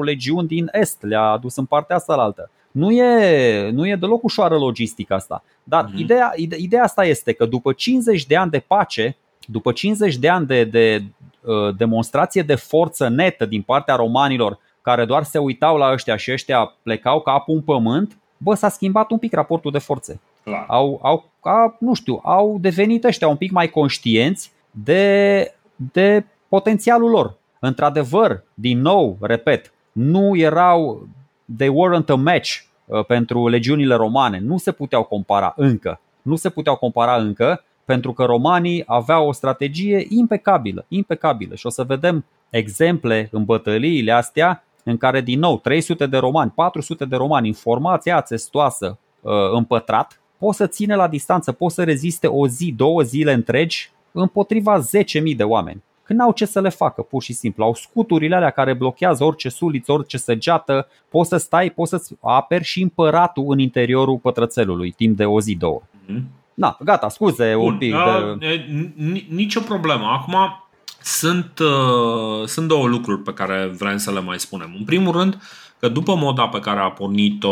legiuni din est, le-a adus în partea asta la altă. Nu e, nu e deloc ușoară logistica asta. Dar mm-hmm. ideea, ide, ideea asta este că după 50 de ani de pace, după 50 de ani de, de uh, demonstrație de forță netă din partea romanilor, care doar se uitau la ăștia și ăștia plecau capul în pământ, bă, s-a schimbat un pic raportul de forțe. Clar. Au, au, a, nu știu, au devenit ăștia un pic mai conștienți de, de potențialul lor. Într-adevăr, din nou, repet, nu erau, they weren't a match uh, pentru legiunile romane. Nu se puteau compara încă. Nu se puteau compara încă pentru că romanii aveau o strategie impecabilă, impecabilă și o să vedem exemple în bătăliile astea în care din nou 300 de romani, 400 de romani în formația țestoasă uh, împătrat, pot să ține la distanță, pot să reziste o zi, două zile întregi împotriva 10.000 de oameni. Când au ce să le facă, pur și simplu. Au scuturile alea care blochează orice suliță, orice săgeată. Poți să stai, poți să aperi și împăratul în interiorul pătrățelului timp de o zi, două. Mm-hmm. Na, gata, scuze Bun, un pic. Uh, de... Nicio problemă. Acum, sunt, uh, sunt două lucruri pe care vrem să le mai spunem. În primul rând, că după moda pe care a pornit-o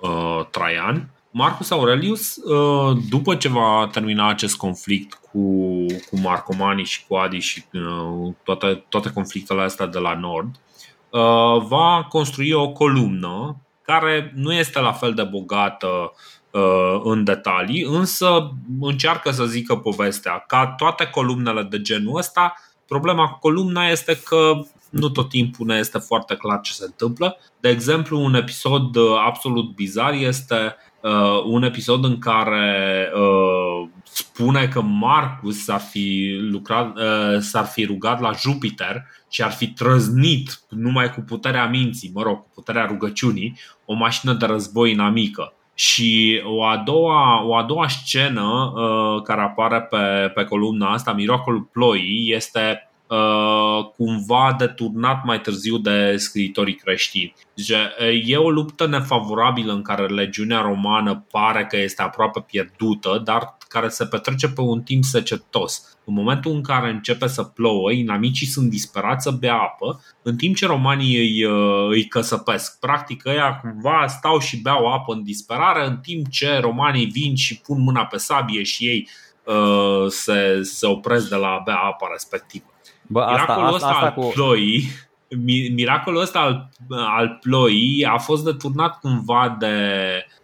uh, Traian, Marcus Aurelius, uh, după ce va termina acest conflict cu, cu Marcomani și cu Adi și uh, toate, toate conflictele astea de la nord, uh, va construi o columnă care nu este la fel de bogată în detalii, însă încearcă să zică povestea. Ca toate columnele de genul ăsta, problema cu columna este că nu tot timpul ne este foarte clar ce se întâmplă. De exemplu, un episod absolut bizar este uh, un episod în care uh, spune că Marcus s-ar fi, lucrat, uh, s-ar fi rugat la Jupiter și ar fi trăznit numai cu puterea minții, mă rog, cu puterea rugăciunii, o mașină de război inamică. Și o a doua, o a doua scenă uh, care apare pe, pe columna asta, Miracolul Ploii, este uh, cumva deturnat mai târziu de scriitorii creștini. Deci, e o luptă nefavorabilă în care legiunea romană pare că este aproape pierdută, dar care se petrece pe un timp secetos. În momentul în care începe să plouă, inamicii sunt disperați să bea apă, în timp ce romanii îi, îi căsăpesc. Practic, ăia cumva stau și beau apă în disperare, în timp ce romanii vin și pun mâna pe sabie și ei uh, se, se opresc de la a bea apa respectivă. Bă, asta, Miracolul asta, asta, asta cu... ploii, miracolul ăsta al, al ploii a fost deturnat cumva de,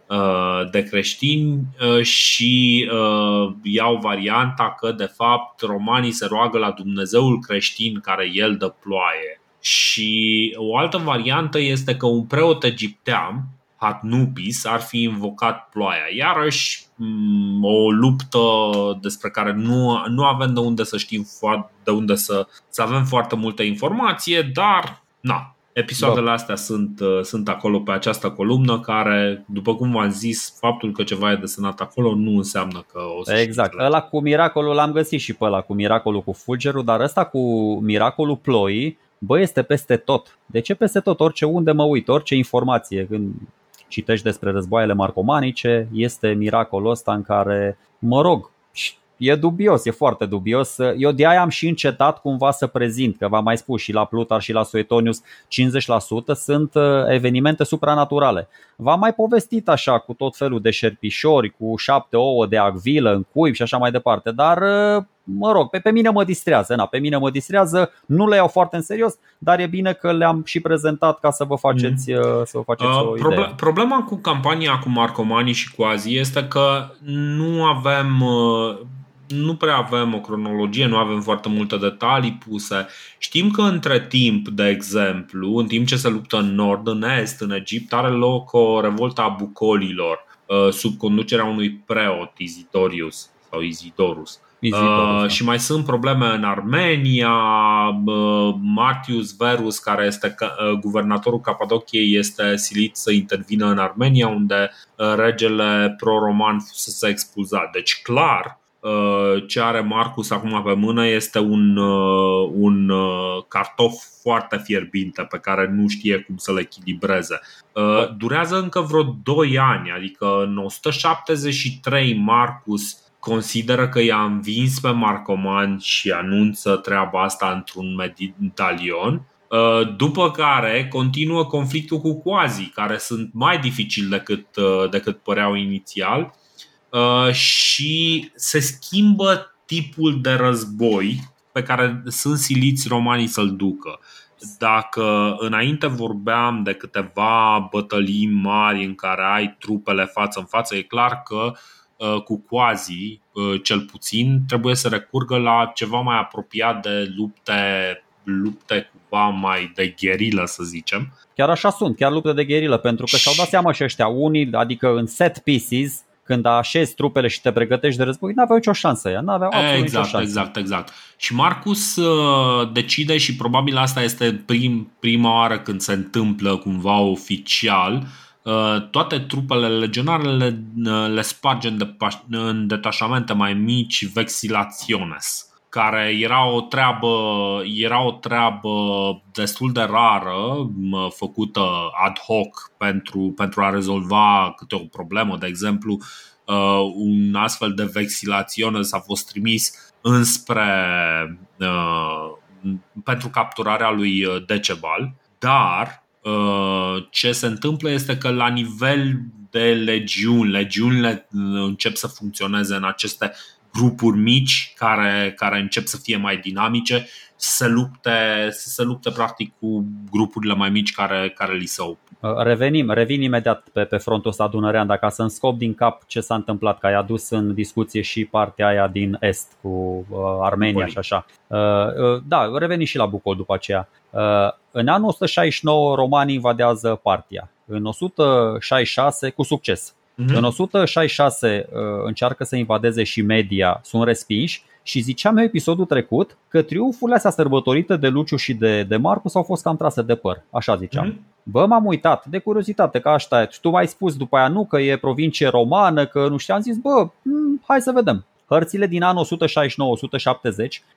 uh, de creștini uh, și uh, iau varianta că de fapt romanii se roagă la Dumnezeul creștin care el dă ploaie. Și o altă variantă este că un preot egiptean Hatnupis ar fi invocat ploaia. Iarăși mm, o luptă despre care nu, nu avem de unde să știm de unde să, să avem foarte multă informație, dar na, episoadele astea sunt, uh, sunt acolo pe această columnă care, după cum v-am zis, faptul că ceva e desenat acolo nu înseamnă că o să Exact, ăla cu miracolul l-am găsit și pe ăla cu miracolul cu fulgerul, dar ăsta cu miracolul ploii, bă, este peste tot. De ce peste tot? Orice unde mă uit, orice informație, când citești despre războaiele marcomanice, este miracolul ăsta în care, mă rog, e dubios, e foarte dubios. Eu de aia am și încetat cumva să prezint, că v-am mai spus și la Plutar și la Suetonius, 50% sunt uh, evenimente supranaturale. V-am mai povestit așa cu tot felul de șerpișori, cu șapte ouă de acvilă în cuib și așa mai departe, dar uh, mă rog, pe, pe mine mă distrează, na, pe mine mă distrează, nu le iau foarte în serios, dar e bine că le-am și prezentat ca să vă faceți, mm. să vă faceți uh, o proble- idee. Problema cu campania cu Marcomani și cu Azi este că nu avem uh, nu prea avem o cronologie, nu avem foarte multe detalii puse. Știm că între timp, de exemplu, în timp ce se luptă în nord, în est, în Egipt, are loc o revoltă a bucolilor uh, sub conducerea unui preot, Isidorius sau Isidorus. Uh, da. și mai sunt probleme în Armenia. Uh, Martius Verus, care este uh, guvernatorul Capadociei, este silit să intervină în Armenia, unde uh, regele pro-roman fusese expulzat. Deci, clar, Uh, ce are Marcus acum pe mână este un, uh, un uh, cartof foarte fierbinte pe care nu știe cum să le echilibreze. Durează încă vreo 2 ani, adică în 173 Marcus consideră că i-a învins pe Marcoman și anunță treaba asta într-un medalion. După care continuă conflictul cu Quasi, care sunt mai dificili decât, decât păreau inițial Uh, și se schimbă tipul de război pe care sunt siliți romanii să-l ducă. Dacă înainte vorbeam de câteva bătălii mari în care ai trupele față în față, e clar că uh, cu quasi, uh, cel puțin, trebuie să recurgă la ceva mai apropiat de lupte, lupte cumva mai de gherilă, să zicem. Chiar așa sunt, chiar lupte de gherilă, pentru că și-au dat seama și ăștia, unii, adică în set pieces, când așezi trupele și te pregătești de război, n-aveau nicio șansă ea, n-aveau absolut exact, nicio șansă. Exact, exact. Și Marcus uh, decide și probabil asta este prim, prima oară când se întâmplă cumva oficial, uh, toate trupele legionare le, uh, le sparge în, de, în detașamente mai mici vexilaționes care era o treabă, era o treabă destul de rară, făcută ad hoc pentru, pentru a rezolva câte o problemă. De exemplu, uh, un astfel de vexilațiune s-a fost trimis înspre uh, pentru capturarea lui Decebal, dar uh, ce se întâmplă este că la nivel de legiuni, legiunile încep să funcționeze în aceste grupuri mici care, care încep să fie mai dinamice, să se lupte, să se lupte practic cu grupurile mai mici care, care li se opun. Uh, revenim, revin imediat pe, pe frontul ăsta dunărean, dacă să-mi scop din cap ce s-a întâmplat, că ai adus în discuție și partea aia din est cu uh, Armenia Bucoli. și așa. Uh, uh, da, revenim și la Bucol după aceea. Uh, în anul 169 romanii invadează Partia. În 166, cu succes, Uh-huh. În 166 uh, încearcă să invadeze și media, sunt respinși și ziceam eu episodul trecut că triumfurile astea sărbătorite de Luciu și de, de Marcus au fost cam trase de păr, așa ziceam. Uh-huh. Bă, m-am uitat, de curiozitate, că așa Tu mai spus după aia nu, că e provincie romană, că nu știu, am zis, bă, m- hai să vedem. Hărțile din anul 169-170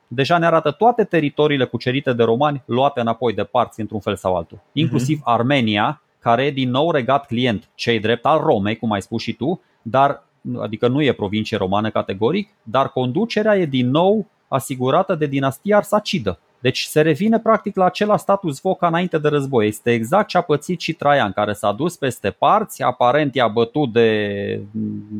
deja ne arată toate teritoriile cucerite de romani luate înapoi de parți într-un fel sau altul, inclusiv uh-huh. Armenia, care e din nou regat client, cei drept al Romei, cum ai spus și tu, dar adică nu e provincie romană categoric, dar conducerea e din nou asigurată de dinastia Arsacidă. Deci se revine practic la același status quo ca înainte de război. Este exact ce a pățit și Traian, care s-a dus peste parți, aparent i-a bătut de...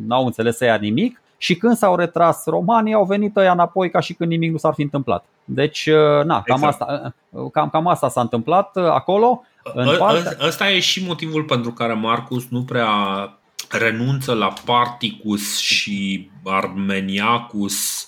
n-au înțeles ea nimic și când s-au retras romanii au venit ăia înapoi ca și când nimic nu s-ar fi întâmplat. Deci, uh, na, cam, exact. asta, uh, cam, cam asta s-a întâmplat uh, acolo. În partea... Ăsta e și motivul pentru care Marcus nu prea renunță la Particus și Armeniacus,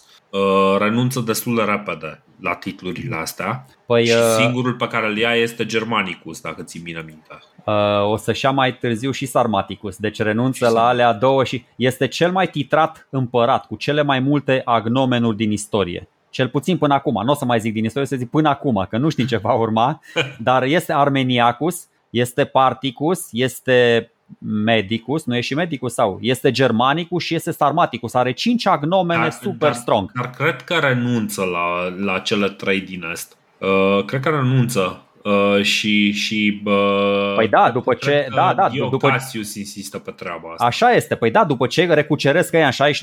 renunță destul de repede la titlurile astea. Păi, și singurul pe care îl ia este Germanicus, dacă ți bine minte. Uh, o să-și ia mai târziu și Sarmaticus, deci renunță și la alea două și este cel mai titrat împărat cu cele mai multe agnomenuri din istorie. Cel puțin până acum, nu o să mai zic din istorie, să zic până acum, că nu știi ce va urma, dar este Armeniacus, este Particus, este Medicus, nu e și Medicus sau este Germanicus și este Sarmaticus. Are cinci agnomene dar, super dar, strong. Dar cred că renunță la, la cele trei din asta. Uh, cred că renunță Uh, și și uh, Păi da, după ce da, da, după Cassius insistă pe treaba asta. Așa este. Păi da, după ce recuceresc ăia în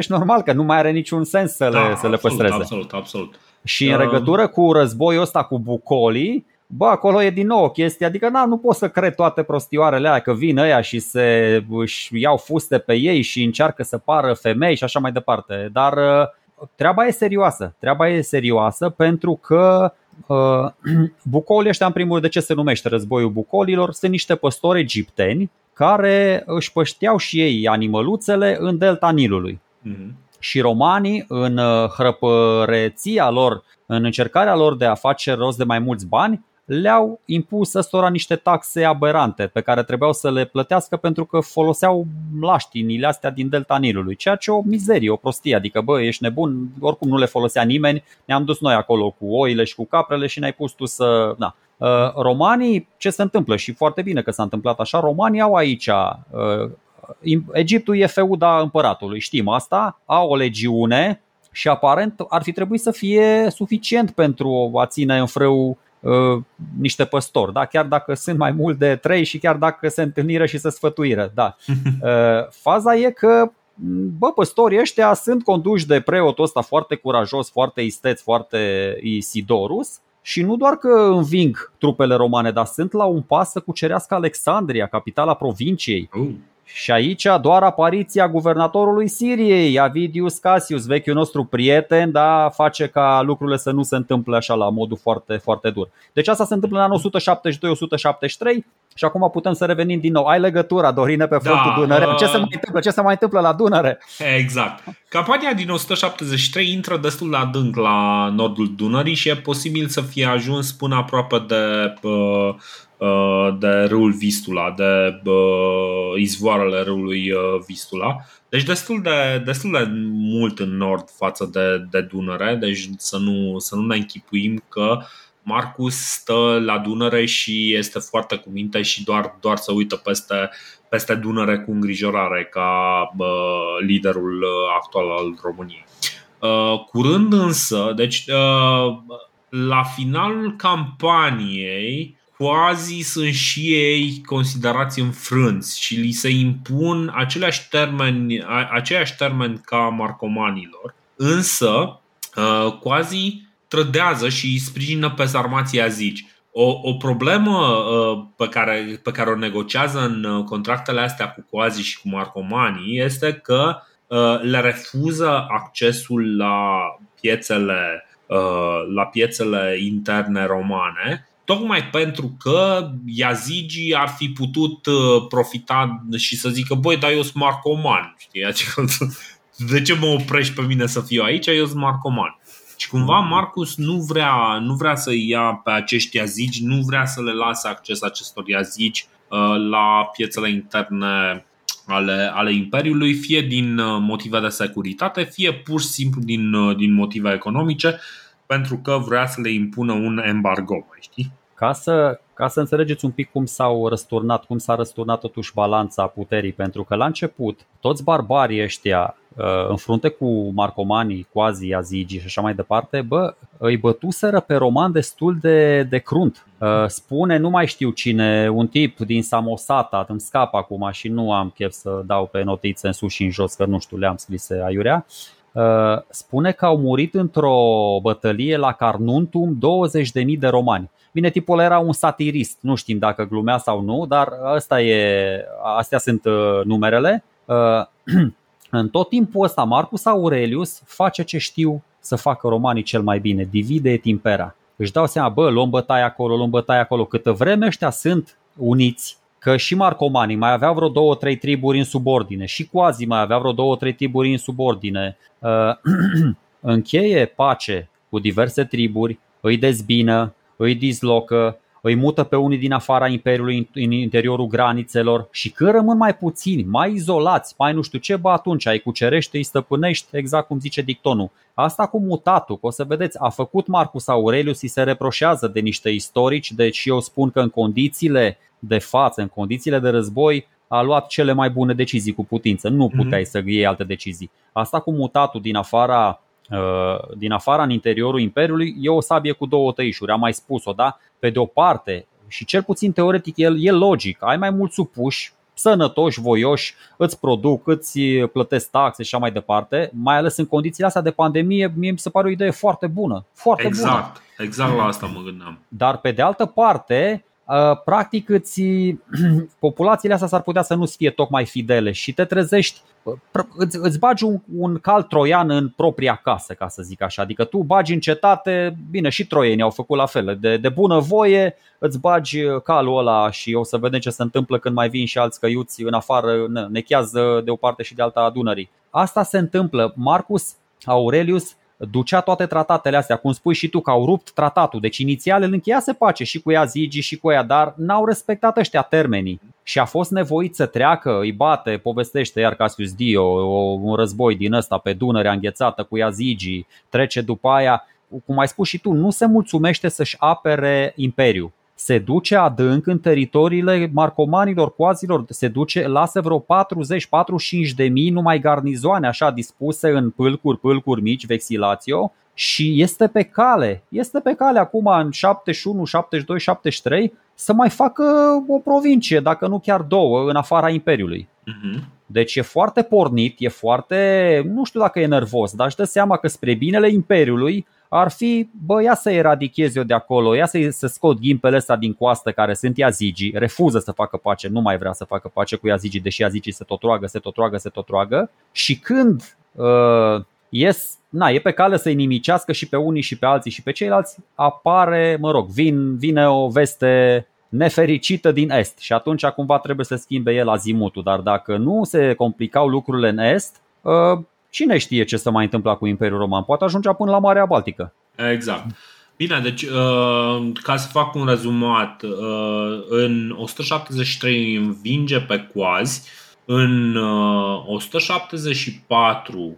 69-70, normal că nu mai are niciun sens să, da, le, să le păstreze. Absolut, absolut. Și în uh, legătură cu războiul ăsta cu bucolii, Bă, acolo e din nou o chestie, adică na, nu pot să cred toate prostioarele aia că vin ăia și se își iau fuste pe ei și încearcă să pară femei și așa mai departe. Dar uh, treaba e serioasă. Treaba e serioasă pentru că uh, bucolii ăștia, în primul rând, de ce se numește războiul bucolilor, sunt niște păstori egipteni care își pășteau și ei animăluțele în delta Nilului. Mm-hmm. Și romanii, în uh, hrăpăreția lor, în încercarea lor de a face rost de mai mulți bani, le-au impus ăstora niște taxe aberante pe care trebuiau să le plătească pentru că foloseau laștinile astea din delta Nilului, ceea ce o mizerie, o prostie, adică bă, ești nebun, oricum nu le folosea nimeni, ne-am dus noi acolo cu oile și cu caprele și ne-ai pus tu să... Na. Uh, romanii, ce se întâmplă? Și foarte bine că s-a întâmplat așa, romanii au aici uh, Egiptul e feuda împăratului, știm asta, au o legiune și aparent ar fi trebuit să fie suficient pentru a ține în frâu Uh, niște păstori, da? chiar dacă sunt mai mult de trei și chiar dacă se întâlniră și se sfătuiră. Da. Uh, faza e că bă, păstorii ăștia sunt conduși de preotul ăsta foarte curajos, foarte isteț, foarte Isidorus și nu doar că înving trupele romane, dar sunt la un pas să cucerească Alexandria, capitala provinciei. Uh. Și aici doar apariția guvernatorului Siriei, Avidius Cassius, vechiul nostru prieten, da, face ca lucrurile să nu se întâmple așa la modul foarte, foarte dur. Deci asta se întâmplă în anul 172-173 și acum putem să revenim din nou. Ai legătura, Dorine, pe frontul da, Dunăre. Uh... Ce se mai întâmplă? Ce se mai întâmplă la Dunăre? Exact. Campania din 173 intră destul de adânc la nordul Dunării și e posibil să fie ajuns până aproape de uh, Uh, de râul Vistula, de uh, izvoarele râului uh, Vistula. Deci destul de, destul de mult în nord față de, de Dunăre, deci să nu, să nu ne închipuim că Marcus stă la Dunăre și este foarte cu minte și doar, doar să uită peste, peste Dunăre cu îngrijorare ca uh, liderul actual al României. Uh, curând însă, deci uh, la finalul campaniei, quasi sunt și ei considerați înfrânți și li se impun aceleași termeni, aceiași termeni ca marcomanilor, însă uh, quasi trădează și sprijină pe sarmații azici. O, o problemă uh, pe, care, pe care o negociază în uh, contractele astea cu Coazi și cu Marcomanii este că le refuză accesul la piețele, la piețele interne romane tocmai pentru că Yazigi ar fi putut uh, profita și să zică, băi, dar eu sunt marcoman, știi? Adică, de ce mă oprești pe mine să fiu aici? Eu sunt marcoman. Și cumva Marcus nu vrea, nu vrea să ia pe acești Yazigi, nu vrea să le lase acces acestor Yazigi uh, la piețele interne ale, ale Imperiului, fie din motive de securitate, fie pur și simplu din, din motive economice, pentru că vrea să le impună un embargo, mai știi? Ca să, ca să înțelegeți un pic cum s-au răsturnat, cum s-a răsturnat totuși balanța puterii, pentru că la început toți barbarii ăștia uh, în frunte cu marcomanii, quasi azigi și așa mai departe, bă, îi bătuseră pe roman destul de, de crunt. Uh, spune, nu mai știu cine, un tip din Samosata, îmi scap acum și nu am chef să dau pe notițe în sus și în jos, că nu știu, le-am scrise aiurea. Uh, spune că au murit într-o bătălie la Carnuntum 20.000 de romani. Bine, tipul era un satirist, nu știm dacă glumea sau nu, dar asta e, astea sunt uh, numerele. Uh, în tot timpul ăsta, Marcus Aurelius face ce știu să facă romanii cel mai bine, divide et impera. Își dau seama, bă, luăm bătaie acolo, luăm bătaie acolo. Câtă vreme ăștia sunt uniți, că și marcomanii mai aveau vreo două, trei triburi în subordine și quasi mai aveau vreo două, trei triburi în subordine. încheie pace cu diverse triburi, îi dezbină, îi dislocă, îi mută pe unii din afara Imperiului în interiorul granițelor și când rămân mai puțini, mai izolați, mai nu știu ce, bă, atunci ai cucerește, îi stăpânești, exact cum zice dictonul. Asta cu mutatul, că o să vedeți, a făcut Marcus Aurelius, îi se reproșează de niște istorici, deci eu spun că în condițiile de față, în condițiile de război, a luat cele mai bune decizii cu putință. Nu puteai mm-hmm. să iei alte decizii. Asta cu mutatul din afara Uh, din afara în interiorul Imperiului e o sabie cu două tăișuri, am mai spus-o, da? Pe de o parte, și cel puțin teoretic el e logic, ai mai mulți supuși, sănătoși, voioși, îți produc, îți plătesc taxe și așa mai departe, mai ales în condițiile astea de pandemie, mie mi se pare o idee foarte bună. Foarte exact, bună. exact la asta mă gândeam. Dar pe de altă parte, uh, practic îți, populațiile astea s-ar putea să nu fie tocmai fidele și te trezești îți, îți bagi un, un cal troian în propria casă, ca să zic așa. Adică tu bagi în cetate, bine, și troienii au făcut la fel. De, de bună voie îți bagi calul ăla și o să vedem ce se întâmplă când mai vin și alți căiuți în afară, nechează de o parte și de alta a Dunării. Asta se întâmplă. Marcus Aurelius ducea toate tratatele astea, cum spui și tu, că au rupt tratatul. Deci inițial îl încheiase pace și cu ea Zigi și cu ea, dar n-au respectat ăștia termenii. Și a fost nevoit să treacă, îi bate, povestește iar Cassius Dio, un război din ăsta pe Dunărea înghețată cu ea Zigi, trece după aia, cum ai spus și tu, nu se mulțumește să-și apere imperiul se duce adânc în teritoriile marcomanilor, coazilor, se duce, lasă vreo 40-45 de mii numai garnizoane așa dispuse în pâlcuri, pâlcuri mici, vexilatio și este pe cale, este pe cale acum în 71, 72, 73 să mai facă o provincie, dacă nu chiar două, în afara Imperiului. Uh-huh. Deci e foarte pornit, e foarte, nu știu dacă e nervos, dar își dă seama că spre binele Imperiului ar fi, bă, ia să eradichez eu de acolo, ia să, să scot ghimpele ăsta din coastă care sunt Yazigi, refuză să facă pace, nu mai vrea să facă pace cu Yazigi, deși Yazigi se tot roagă, se tot roagă, se tot roagă. Și când uh, ies, na, e pe cale să-i nimicească și pe unii și pe alții și pe ceilalți, apare, mă rog, vin, vine o veste nefericită din est și atunci cumva trebuie să schimbe el azimutul, dar dacă nu se complicau lucrurile în est, uh, cine știe ce să mai întâmpla cu Imperiul Roman? Poate ajungea până la Marea Baltică. Exact. Bine, deci uh, ca să fac un rezumat, uh, în 173 învinge pe coazi, în 174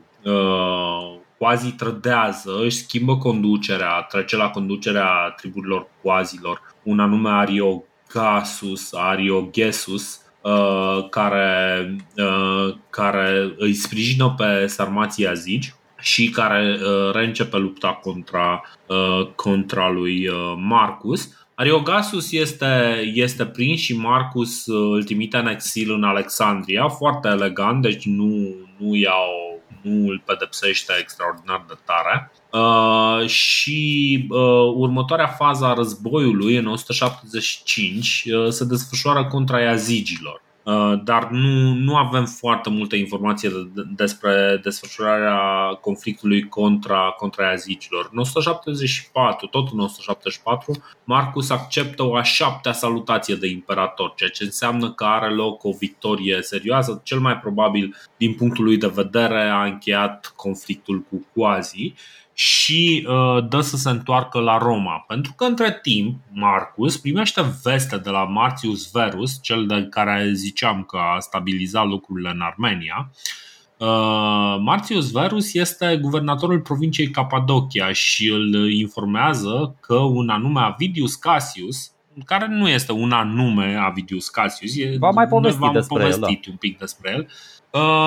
quasi trădează, își schimbă conducerea, trece la conducerea triburilor coazilor, un anume Ariogasus, Ariogesus, Uh, care, uh, care îi sprijină pe sarmații azici și care uh, reîncepe lupta contra, contra lui Marcus. Ariogasus este, este prins și Marcus îl trimite în exil în Alexandria, foarte elegant, deci nu, nu iau nu îl pedepsește extraordinar de tare. Uh, și uh, următoarea fază a războiului, în 175, uh, se desfășoară contra iazigilor. Uh, dar nu, nu avem foarte multe informații despre desfășurarea conflictului contra, contra iazigilor. În 174, tot în 174, Marcus acceptă o a șaptea salutație de imperator, ceea ce înseamnă că are loc o victorie serioasă. Cel mai probabil, din punctul lui de vedere, a încheiat conflictul cu Quasi și uh, dă să se întoarcă la Roma. Pentru că între timp Marcus primește veste de la Martius Verus, cel de care ziceam că a stabilizat lucrurile în Armenia. Uh, Martius Verus este guvernatorul provinciei Capadocia și îl informează că un anume Avidius Cassius, care nu este un anume Avidius Cassius, e, va mai povesti v-am despre povestit el, da. un pic despre el, Uh,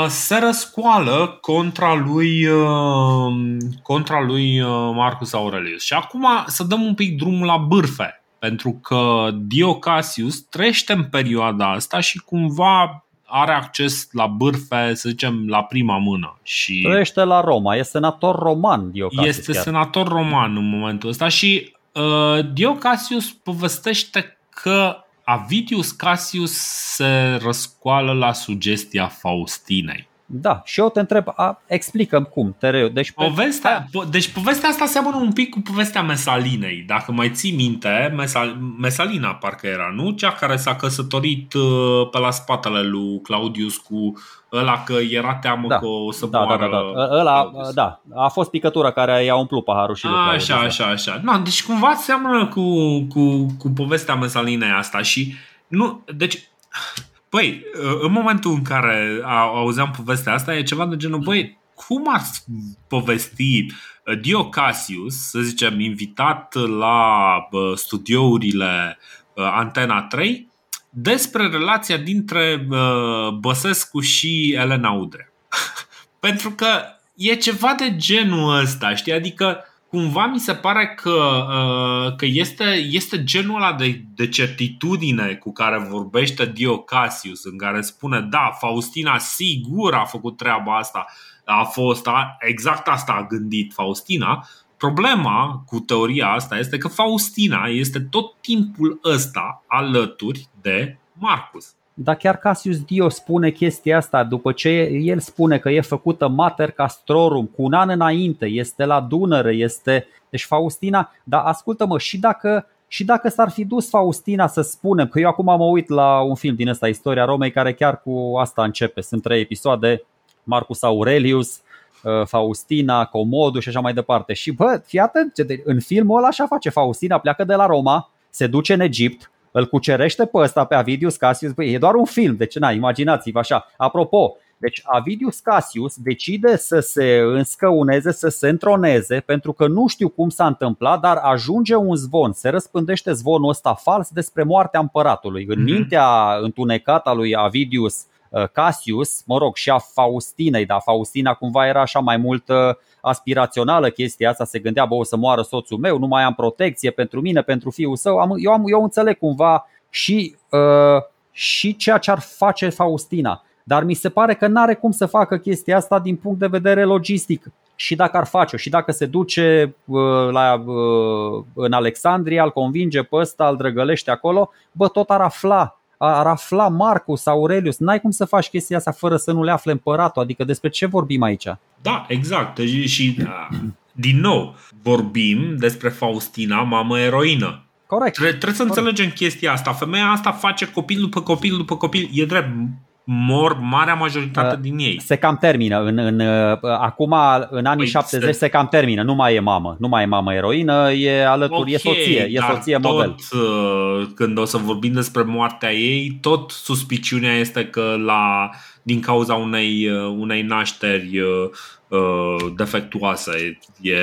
se răscoală contra lui, uh, contra lui uh, Marcus Aurelius. Și acum să dăm un pic drumul la bârfe, pentru că Dio Cassius trăiește în perioada asta și cumva are acces la bârfe, să zicem, la prima mână. Și trăiește la Roma, e senator roman Dio Cassius. Este chiar. senator roman în momentul ăsta și uh, Dio Cassius povestește că Avidius Cassius se răscoală la sugestia Faustinei. Da, și eu te întreb, a, explică cum, Tereu. Deci, povestea, po- deci povestea asta seamănă un pic cu povestea Mesalinei. Dacă mai ții minte, Mesal, Mesalina parcă era, nu? Cea care s-a căsătorit uh, pe la spatele lui Claudius cu ăla că era teamă da. că o să da, moară da, da, da. Ăla, da, a fost picătura care i-a umplut paharul și lui Așa, așa, așa. No, deci cumva seamănă cu, cu, cu povestea Mesalinei asta și nu, deci Păi, în momentul în care auzeam povestea asta, e ceva de genul, băi, cum ar povesti Dio Cassius, să zicem, invitat la studiourile Antena 3, despre relația dintre Băsescu și Elena Udre. Pentru că e ceva de genul ăsta, știi? Adică cumva mi se pare că, uh, că este, este genul ăla de, de certitudine cu care vorbește Dio Cassius, în care spune, da, Faustina sigur a făcut treaba asta, a fost, a, exact asta a gândit Faustina. Problema cu teoria asta este că Faustina este tot timpul ăsta alături de Marcus. Dar chiar Cassius Dio spune chestia asta după ce el spune că e făcută Mater Castrorum cu un an înainte, este la Dunăre, este... Deci Faustina, dar ascultă-mă, și dacă, și dacă s-ar fi dus Faustina să spunem, că eu acum mă uit la un film din ăsta, Istoria Romei, care chiar cu asta începe, sunt trei episoade, Marcus Aurelius, Faustina, Comodu și așa mai departe. Și bă, fii atent, în filmul ăla așa face Faustina, pleacă de la Roma, se duce în Egipt, îl cucerește pe ăsta, pe Avidius Cassius, băi, e doar un film, deci na, imaginați-vă așa. Apropo, deci Avidius Cassius decide să se înscăuneze, să se întroneze, pentru că nu știu cum s-a întâmplat, dar ajunge un zvon, se răspândește zvonul ăsta fals despre moartea împăratului. În mintea întunecată a lui Avidius Cassius, mă rog, și a Faustinei, dar Faustina cumva era așa mai mult aspirațională chestia asta, se gândea, bă, o să moară soțul meu, nu mai am protecție pentru mine, pentru fiul său. Am, eu, am, eu înțeleg cumva și, uh, și ceea ce ar face Faustina. Dar mi se pare că nu are cum să facă chestia asta din punct de vedere logistic. Și dacă ar face-o, și dacă se duce uh, la, uh, în Alexandria, îl convinge pe ăsta, îl drăgălește acolo, bă, tot ar afla ar afla Marcus Aurelius. N-ai cum să faci chestia asta fără să nu le afle împăratul. Adică despre ce vorbim aici? Da, exact. Și din nou vorbim despre Faustina, mamă eroină. Corect. Tre- trebuie să Corect. înțelegem chestia asta. Femeia asta face copil după copil după copil. E drept. Mor marea majoritate uh, din ei. Se cam termină. În, în, acum, în anii păi 70, se... se cam termină. Nu mai e mamă. Nu mai e mamă eroină, e alături, okay, e soție. E soție tot, model. Când o să vorbim despre moartea ei, tot suspiciunea este că la, din cauza unei, unei nașteri defectuoase e,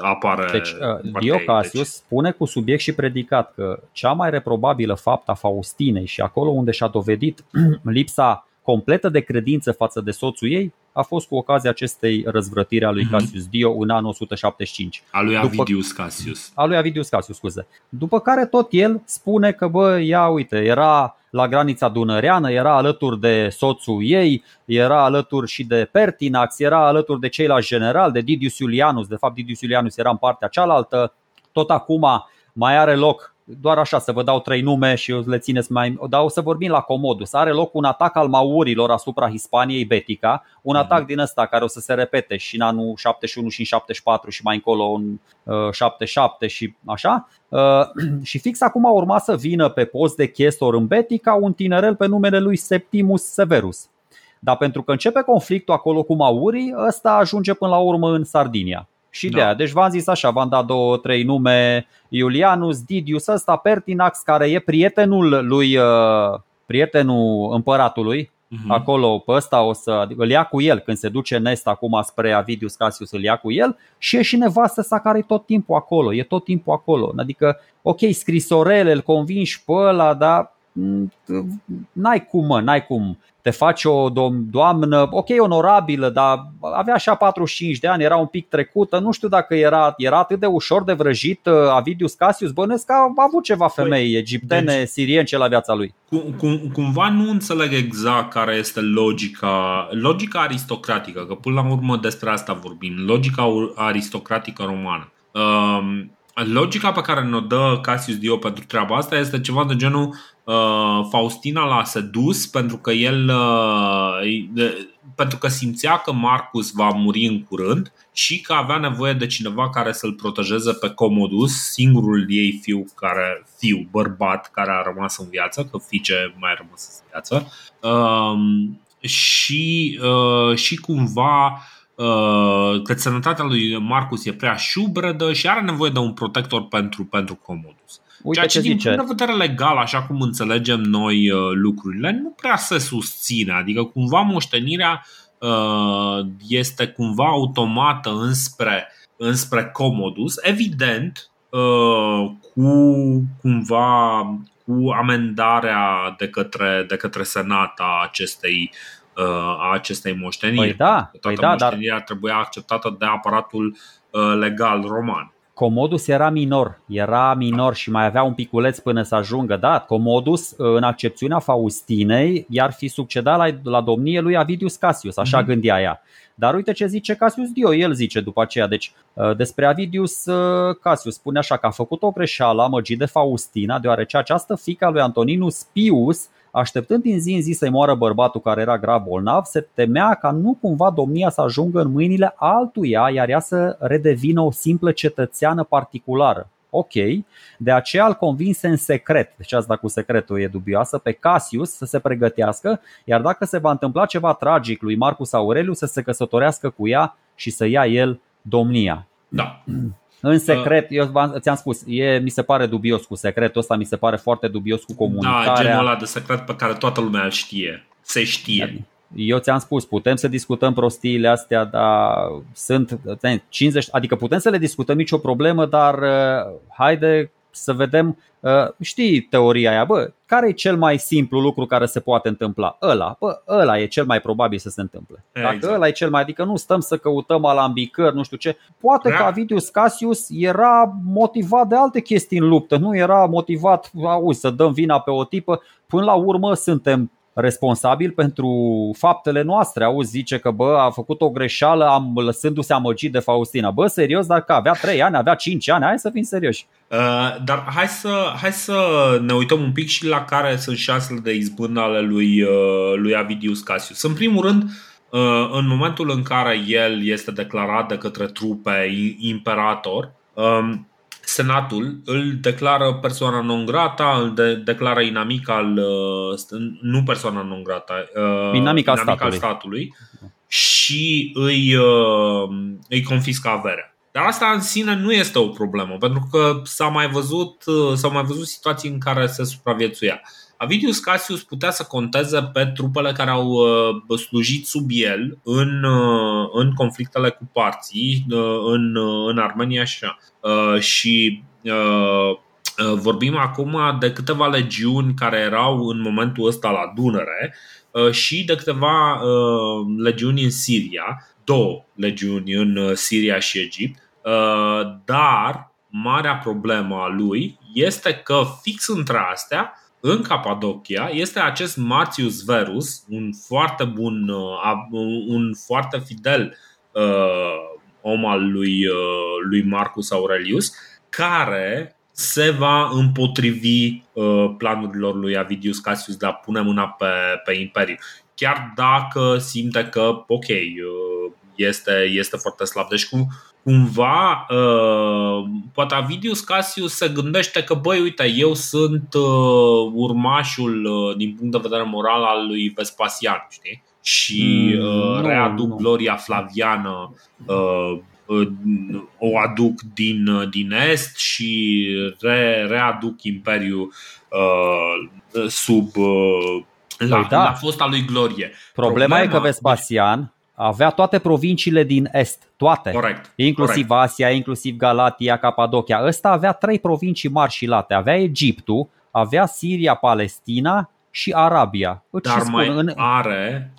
apare deci, Dio Cassius deci. spune cu subiect și predicat că cea mai reprobabilă fapt a Faustinei și acolo unde și-a dovedit lipsa completă de credință față de soțul ei a fost cu ocazia acestei răzvrătiri a lui mm-hmm. Cassius Dio în anul 175. A lui Avidius Cassius. A lui Avidius Cassius, scuze. După care tot el spune că, bă, ia uite, era la granița dunăreană, era alături de soțul ei, era alături și de Pertinax, era alături de ceilalți generali, de Didius Iulianus, de fapt Didius Iulianus era în partea cealaltă. Tot acum mai are loc doar așa să vă dau trei nume și le țineți mai. Dar o să vorbim la Comodus. Are loc un atac al maurilor asupra Hispaniei Betica, un atac din ăsta care o să se repete și în anul 71 și în 74 și mai încolo în uh, 77 și așa. Uh, și fix acum urma să vină pe post de chestor în Betica un tinerel pe numele lui Septimus Severus. Dar pentru că începe conflictul acolo cu maurii, ăsta ajunge până la urmă în Sardinia. Și de aia. Deci v-am zis așa, v-am dat două, trei nume, Iulianus, Didius, ăsta, Pertinax, care e prietenul lui, uh, prietenul împăratului, uh-huh. acolo pe ăsta o să adică îl ia cu el când se duce Nest acum spre Avidius Cassius îl ia cu el și e și nevastă sa care e tot timpul acolo, e tot timpul acolo. Adică, ok, scrisorele, îl convingi pe ăla, dar mm, n-ai cum, mă, n-ai cum te faci o doamnă, ok, onorabilă, dar avea așa 45 de ani, era un pic trecută, nu știu dacă era, era atât de ușor de vrăjit uh, Avidius Cassius, bănesc că a avut ceva păi, femei egiptene, deci, siriene ce la viața lui. Cum, cum, cumva nu înțeleg exact care este logica, logica aristocratică, că până la urmă despre asta vorbim, logica aristocratică romană. Um, logica pe care ne-o dă Cassius Dio pentru treaba asta este ceva de genul uh, Faustina l-a sedus pentru că el uh, pentru că simțea că Marcus va muri în curând și că avea nevoie de cineva care să-l protejeze pe Commodus, singurul ei fiu care fiu bărbat care a rămas în viață, că fiice mai a rămas în viață. Uh, și, uh, și cumva Uh, că sănătatea lui Marcus e prea șubredă și are nevoie de un protector pentru, pentru Commodus. Uite Ceea ce, ce din punct de vedere legal, așa cum înțelegem noi uh, lucrurile, nu prea se susține. Adică cumva moștenirea uh, este cumva automată înspre, înspre Commodus, evident cu cumva cu amendarea de către, de către Senat a acestei a acestei moșteniri. Păi da, Toată păi da, moștenirea dar... trebuia acceptată de aparatul uh, legal roman. Comodus era minor, era minor și mai avea un piculeț până să ajungă. Da, Comodus, uh, în accepțiunea Faustinei, i-ar fi succedat la, la domnie lui Avidius Cassius, așa mm-hmm. gândea ea. Dar uite ce zice Cassius Dio, el zice după aceea. Deci uh, despre Avidius Cassius spune așa că a făcut o greșeală amăgit de Faustina, deoarece această fica lui Antoninus Pius Așteptând din zi în zi să-i moară bărbatul care era grav bolnav, se temea ca nu cumva domnia să ajungă în mâinile altuia, iar ea să redevină o simplă cetățeană particulară. Ok, de aceea îl convinse în secret, deci asta cu secretul e dubioasă, pe Cassius să se pregătească, iar dacă se va întâmpla ceva tragic lui Marcus Aurelius să se căsătorească cu ea și să ia el domnia. Da. În secret, eu ți-am spus, e, mi se pare dubios cu secretul ăsta, mi se pare foarte dubios cu comunicarea. Da, genul ăla de secret pe care toată lumea îl știe. Se știe. Eu ți-am spus, putem să discutăm prostiile astea, dar sunt 50, adică putem să le discutăm nicio problemă, dar uh, haide să vedem Uh, știi teoria aia, bă, care e cel mai simplu lucru care se poate întâmpla? Ăla, bă, ăla e cel mai probabil să se întâmple. Dacă exact. ăla e cel mai, adică nu stăm să căutăm alambicări, nu știu ce. Poate că Avidius Cassius era motivat de alte chestii în luptă, nu era motivat, auzi, să dăm vina pe o tipă. Până la urmă suntem responsabil pentru faptele noastre. Auzi, zice că bă, a făcut o greșeală am lăsându-se amăgit de Faustina. Bă, serios, dar că avea 3 ani, avea 5 ani, hai să fim serioși. Uh, dar hai să, hai să ne uităm un pic și la care sunt șansele de izbândă ale lui, uh, lui Avidius Cassius. În primul rând, uh, în momentul în care el este declarat de către trupe imperator, um, Senatul îl declară persoana non grata, îl de, declară inamic al, uh, nu persoana non grata, uh, inamic al statului. al statului și îi, uh, îi confiscă averea. Dar asta în sine nu este o problemă, pentru că s-a mai văzut, s-au mai văzut situații în care se supraviețuia. Avidius Cassius putea să conteze pe trupele care au uh, slujit sub el în, uh, în conflictele cu parții uh, în, în Armenia și așa. Și vorbim acum de câteva legiuni care erau în momentul ăsta la Dunăre și de câteva legiuni în Siria, două legiuni în Siria și Egipt, dar marea problemă a lui este că fix între astea în Capadocia este acest Martius Verus, un foarte bun, uh, un foarte fidel uh, om al lui, uh, lui Marcus Aurelius, care se va împotrivi planurilor lui Avidius Cassius de a pune mâna pe, pe imperiu. Chiar dacă simte că, ok, este, este foarte slab. Deci cum, cumva uh, poate Avidius Cassius se gândește că băi uite eu sunt uh, urmașul uh, din punct de vedere moral al lui Vespasian știi? și mm, uh, readuc nu. gloria flaviană uh, o aduc din, din est și re, readuc Imperiul uh, sub uh, la, păi da. la fosta lui glorie. Problema, Problema e că Vespasian avea toate provinciile din est, toate. Corect. Inclusiv corect. Asia, inclusiv Galatia, Capadocia. Ăsta avea trei provincii mari și late. Avea Egiptul, avea Siria, Palestina și Arabia. Dar spun, mai în... are.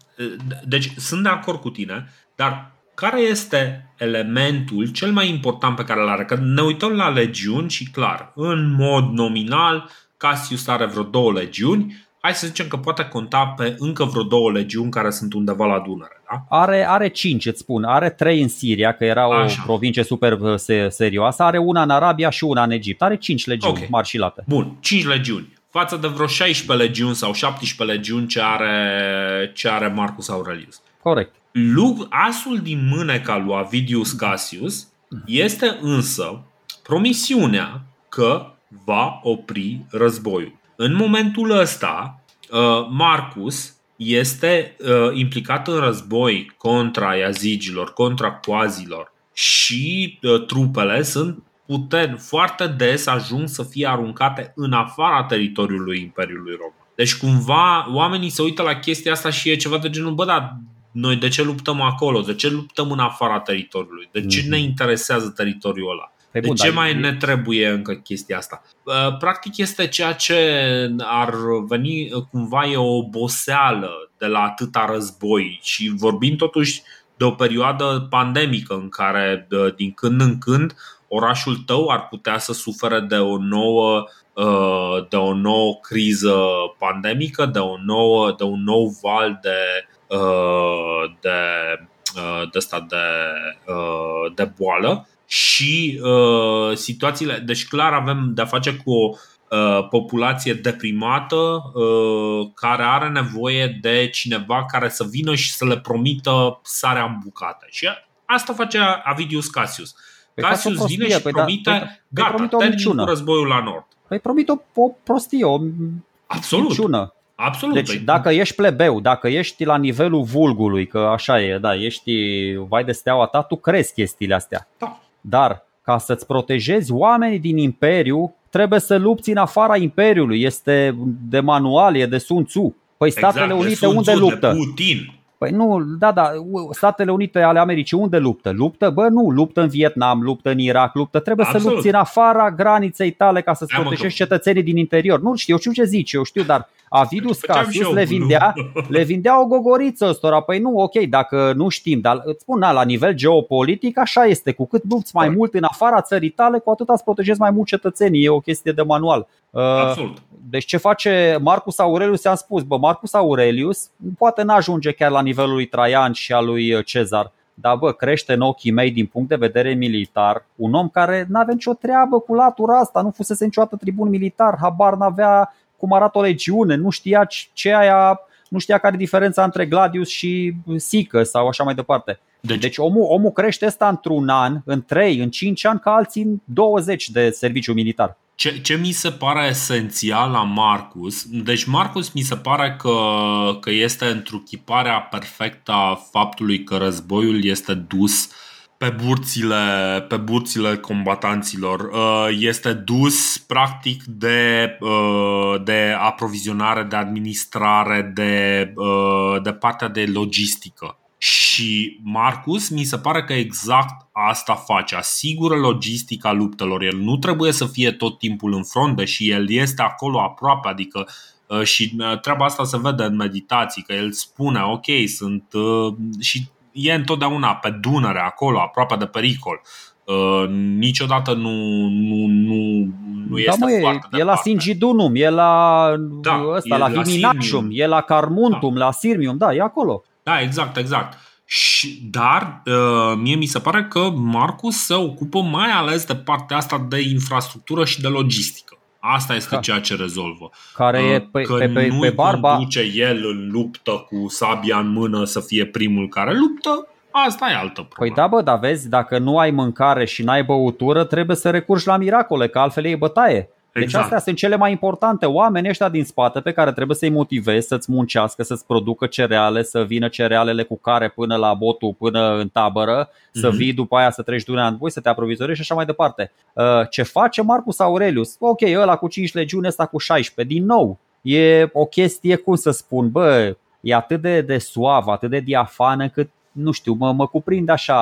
Deci sunt de acord cu tine, dar care este elementul cel mai important pe care îl are? Că ne uităm la legiuni și clar, în mod nominal, Cassius are vreo două legiuni, hai să zicem că poate conta pe încă vreo două legiuni care sunt undeva la Dunăre. Da? Are, are cinci, îți spun. Are trei în Siria, că era o Așa. provincie super uh, serioasă. Are una în Arabia și una în Egipt. Are cinci legiuni okay. mari și late. Bun, cinci legiuni. Față de vreo 16 legiuni sau 17 legiuni ce are, ce are Marcus Aurelius. Corect. Asul din mâneca lui Avidius Cassius este însă promisiunea că va opri războiul. În momentul ăsta, uh, Marcus este uh, implicat în război contra iazigilor, contra coazilor și uh, trupele sunt puterni, foarte des ajung să fie aruncate în afara teritoriului Imperiului Roman. Deci cumva oamenii se uită la chestia asta și e ceva de genul, bă, dar noi de ce luptăm acolo? De ce luptăm în afara teritoriului? De ce mm-hmm. ne interesează teritoriul ăla? Pe de bun, ce mai ne trebuie încă chestia asta? Practic este ceea ce ar veni cumva e o oboseală de la atâta război și vorbim totuși de o perioadă pandemică în care din când în când orașul tău ar putea să sufere de o nouă de o nouă criză pandemică, de, o nouă, de un nou val de, de, de, de, de, de boală și uh, situațiile. Deci, clar, avem de-a face cu o uh, populație deprimată uh, care are nevoie de cineva care să vină și să le promită sarea în bucate. Și asta face Avidius Cassius. Păi Cassius prostie, vine și păi da, promite, da, păi, gata, promite termin cu războiul la nord. Păi promite o, o prostie, o Absolut. minciună. Absolut. Deci păi... dacă ești plebeu, dacă ești la nivelul vulgului, că așa e, da, ești vai de steaua ta, tu crezi chestiile astea. Da. Dar ca să-ți protejezi oamenii din imperiu, trebuie să lupți în afara imperiului. Este de manual, e de Sun Tzu. Păi Statele exact, Unite unde luptă? Putin. Păi nu, da, da, Statele Unite ale Americii unde luptă? Luptă? Bă, nu, luptă în Vietnam, luptă în Irak, luptă. Trebuie Absolut. să lupți în afara graniței tale ca să-ți protejești cetățenii din interior. Nu știu, eu știu ce zici, eu știu, dar Avidus Cassius le vindea, le vindea o gogoriță ăstora. Păi nu, ok, dacă nu știm, dar îți spun, na, la nivel geopolitic așa este. Cu cât lupți mai mult în afara țării tale, cu atât îți protejezi mai mult cetățenii. E o chestie de manual. Uh, Absolut. Deci ce face Marcus Aurelius, am spus, bă, Marcus Aurelius poate n-ajunge chiar la nivelul lui Traian și al lui Cezar, dar bă, crește în ochii mei din punct de vedere militar un om care n-avea nicio treabă cu latura asta, nu fusese niciodată tribun militar, habar n-avea cum arată o legiune, nu știa ce aia, nu știa care e diferența între Gladius și Sică sau așa mai departe. Deci, deci omul, omul crește asta într-un an, în 3, în 5 ani, ca alții în 20 de serviciu militar. Ce, ce mi se pare esențial la Marcus, deci Marcus mi se pare că, că este întruchiparea perfectă a faptului că războiul este dus uh, pe burțile, pe burțile combatanților. Uh, este dus practic de, uh, de aprovizionare, de administrare, de, uh, de partea de logistică. Și Marcus mi se pare că exact asta face, asigură logistica luptelor. El nu trebuie să fie tot timpul în front, deși el este acolo aproape, adică și treaba asta se vede în meditații, că el spune, ok, sunt și e întotdeauna pe Dunăre, acolo, aproape de pericol. Uh, niciodată nu, nu, nu, nu da, este mă, foarte E la Singidunum, e la, da, ăsta, e la, la Viminacium, e la Carmuntum, da. la Sirmium, da, e acolo. Da, exact, exact. Și, dar uh, mie mi se pare că Marcus se ocupă mai ales de partea asta de infrastructură și de logistică. Asta este Ca. ceea ce rezolvă. Care e pe, că pe, pe, nu pe barba. conduce el în luptă cu sabia în mână să fie primul care luptă, asta e altă problemă. Păi da, bă, dar vezi, dacă nu ai mâncare și n-ai băutură, trebuie să recurgi la miracole, că altfel e bătaie. Deci exact. astea sunt cele mai importante oameni ăștia din spate pe care trebuie să-i motivezi să-ți muncească, să-ți producă cereale, să vină cerealele cu care până la botul, până în tabără, mm-hmm. să mhm. vii după aia să treci de una în voi, să te aprovizorezi și așa mai departe. Uh, ce face Marcus Aurelius? Ok, ăla cu 5 legiuni, ăsta cu 16. Din nou, e o chestie, cum să spun, bă, e atât de, de suavă, atât de diafană cât, nu știu, mă, mă cuprinde așa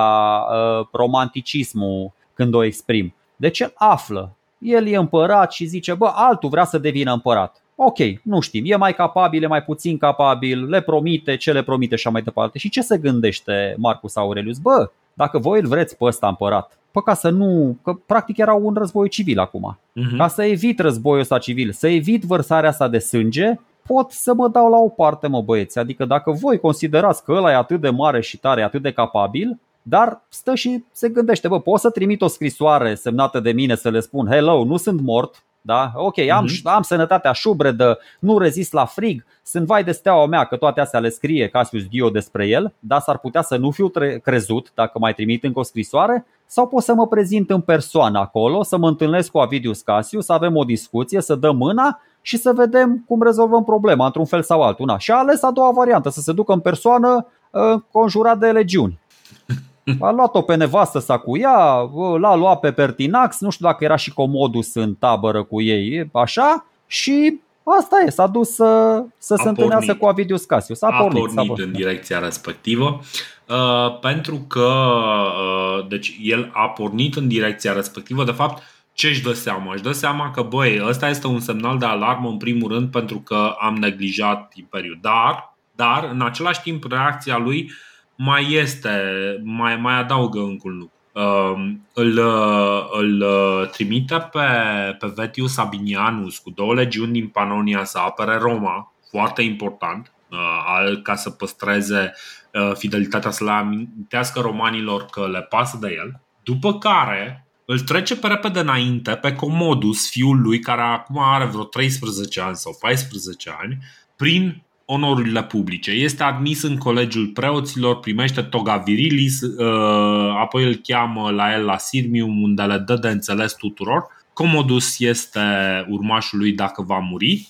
uh, romanticismul când o exprim. Deci el află, el e împărat și zice, bă, altul vrea să devină împărat. Ok, nu știm, e mai capabil, e mai puțin capabil, le promite, ce le promite și așa mai departe. Și ce se gândește Marcus Aurelius? Bă, dacă voi îl vreți pe ăsta împărat, Pă ca să nu, că practic era un război civil acum. Uh-huh. Ca să evit războiul ăsta civil, să evit vărsarea asta de sânge, pot să mă dau la o parte, mă băieți. Adică dacă voi considerați că ăla e atât de mare și tare, atât de capabil, dar stă și se gândește, bă, pot să trimit o scrisoare semnată de mine să le spun, hello, nu sunt mort, da? Ok, am, uh-huh. am sănătatea șubredă, nu rezist la frig, sunt vai de steaua mea că toate astea le scrie Cassius Dio despre el, dar s-ar putea să nu fiu tre- crezut dacă mai trimit încă o scrisoare sau pot să mă prezint în persoană acolo, să mă întâlnesc cu Avidius Cassius, să avem o discuție, să dăm mâna și să vedem cum rezolvăm problema într-un fel sau altul. Na. Și a ales a doua variantă, să se ducă în persoană conjurat de legiuni. A luat-o pe nevastă sa cu ea, l-a luat pe Pertinax, nu știu dacă era și Comodus în tabără cu ei, așa, și asta e, s-a dus să, să se întâlnească cu Avidius Cassius. A, a pornit, pornit, pornit în direcția respectivă, uh, pentru că uh, deci el a pornit în direcția respectivă, de fapt, ce își dă seama? Își dă seama că, băi, ăsta este un semnal de alarmă în primul rând pentru că am neglijat Imperiul. Dar, dar în același timp, reacția lui uh, mai este, mai, mai adaugă încă un lucru. Uh, îl, îl trimite pe, pe Vetius Sabinianus cu două legiuni din Panonia să apere Roma, foarte important, uh, ca să păstreze uh, fidelitatea, să le amintească romanilor că le pasă de el. După care îl trece pe repede înainte pe Comodus, fiul lui, care acum are vreo 13 ani sau 14 ani, prin onorurile publice. Este admis în colegiul preoților, primește toga virilis, uh, apoi îl cheamă la el la Sirmium, unde le dă de înțeles tuturor. Comodus este urmașul lui dacă va muri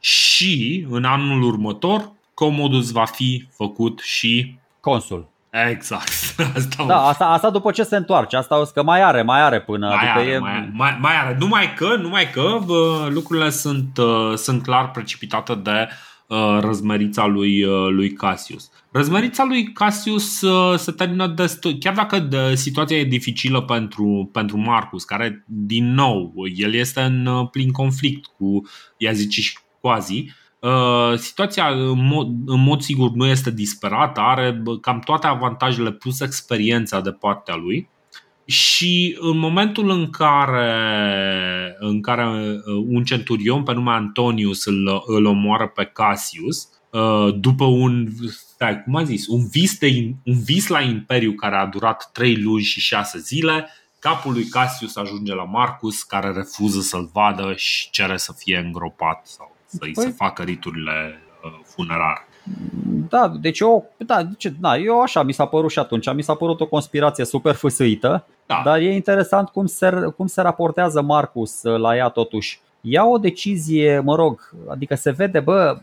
și în anul următor Comodus va fi făcut și consul. Exact. Asta da, asta, asta după ce se întoarce. Asta o că mai are, mai are până. Mai adică are, e... mai, mai, mai are. Numai că, numai că bă, lucrurile sunt, uh, sunt clar precipitate de uh, Uh, răzmerița lui, uh, lui Cassius. Răzmerița lui Cassius uh, se termină destul, chiar dacă de, situația e dificilă pentru, pentru Marcus, care, din nou, el este în plin conflict cu, i-a zice și quasi, Uh, situația în mod, în mod sigur nu este disperată, are cam toate avantajele plus experiența de partea lui și în momentul în care, în care uh, un centurion pe nume Antonius îl, îl omoară pe Cassius, uh, după un, stai, cum a zis, un vis, de, un vis la Imperiu care a durat 3 luni și 6 zile, capul lui Cassius ajunge la Marcus, care refuză să-l vadă și cere să fie îngropat sau să-i păi... se facă riturile uh, funerare. Da, deci eu, da, deci, da, eu așa mi s-a părut și atunci, mi s-a părut o conspirație super fâsâită, da. dar e interesant cum se, cum se raportează Marcus uh, la ea totuși. Ia o decizie, mă rog, adică se vede, bă,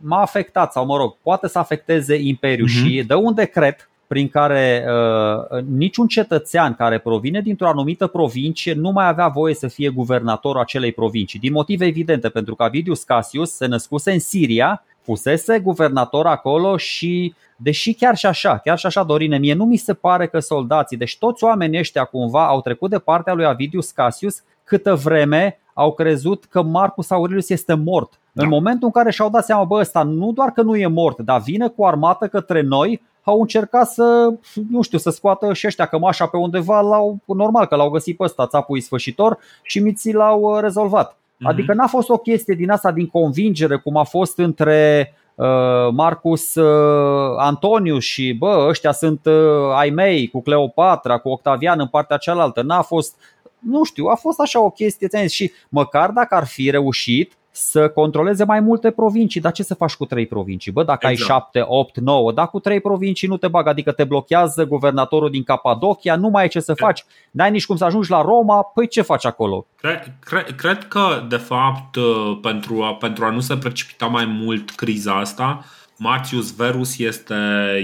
m-a afectat sau mă rog, poate să afecteze Imperiul uh-huh. și dă un decret prin care uh, niciun cetățean care provine dintr-o anumită provincie nu mai avea voie să fie guvernatorul acelei provincii. Din motive evidente, pentru că Avidius Cassius se născuse în Siria fusese guvernator acolo și deși chiar și așa, chiar și așa Dorine, mie nu mi se pare că soldații, deci toți oamenii ăștia cumva au trecut de partea lui Avidius Cassius câtă vreme au crezut că Marcus Aurelius este mort. Da. În momentul în care și-au dat seama, bă, ăsta nu doar că nu e mort, dar vine cu armată către noi, au încercat să, nu știu, să scoată și ăștia cămașa pe undeva, l-au, normal că l-au găsit pe ăsta, țapul sfârșitor și miții l-au uh, rezolvat. Mhm. Adică n-a fost o chestie din asta din convingere cum a fost între uh, Marcus uh, Antoniu și bă, ăștia sunt uh, ai mei cu Cleopatra, cu Octavian în partea cealaltă. N-a fost, nu știu, a fost așa o chestie și măcar dacă ar fi reușit, să controleze mai multe provincii. Dar ce să faci cu trei provincii? Bă, dacă exact. ai 7, 8, 9, dar cu trei provincii nu te bag, adică te blochează guvernatorul din Capadocia, nu mai ai ce să faci, n-ai nici cum să ajungi la Roma, păi ce faci acolo? Cred, cred, cred că, de fapt, uh, pentru a, pentru a nu se precipita mai mult criza asta, Martius Verus este,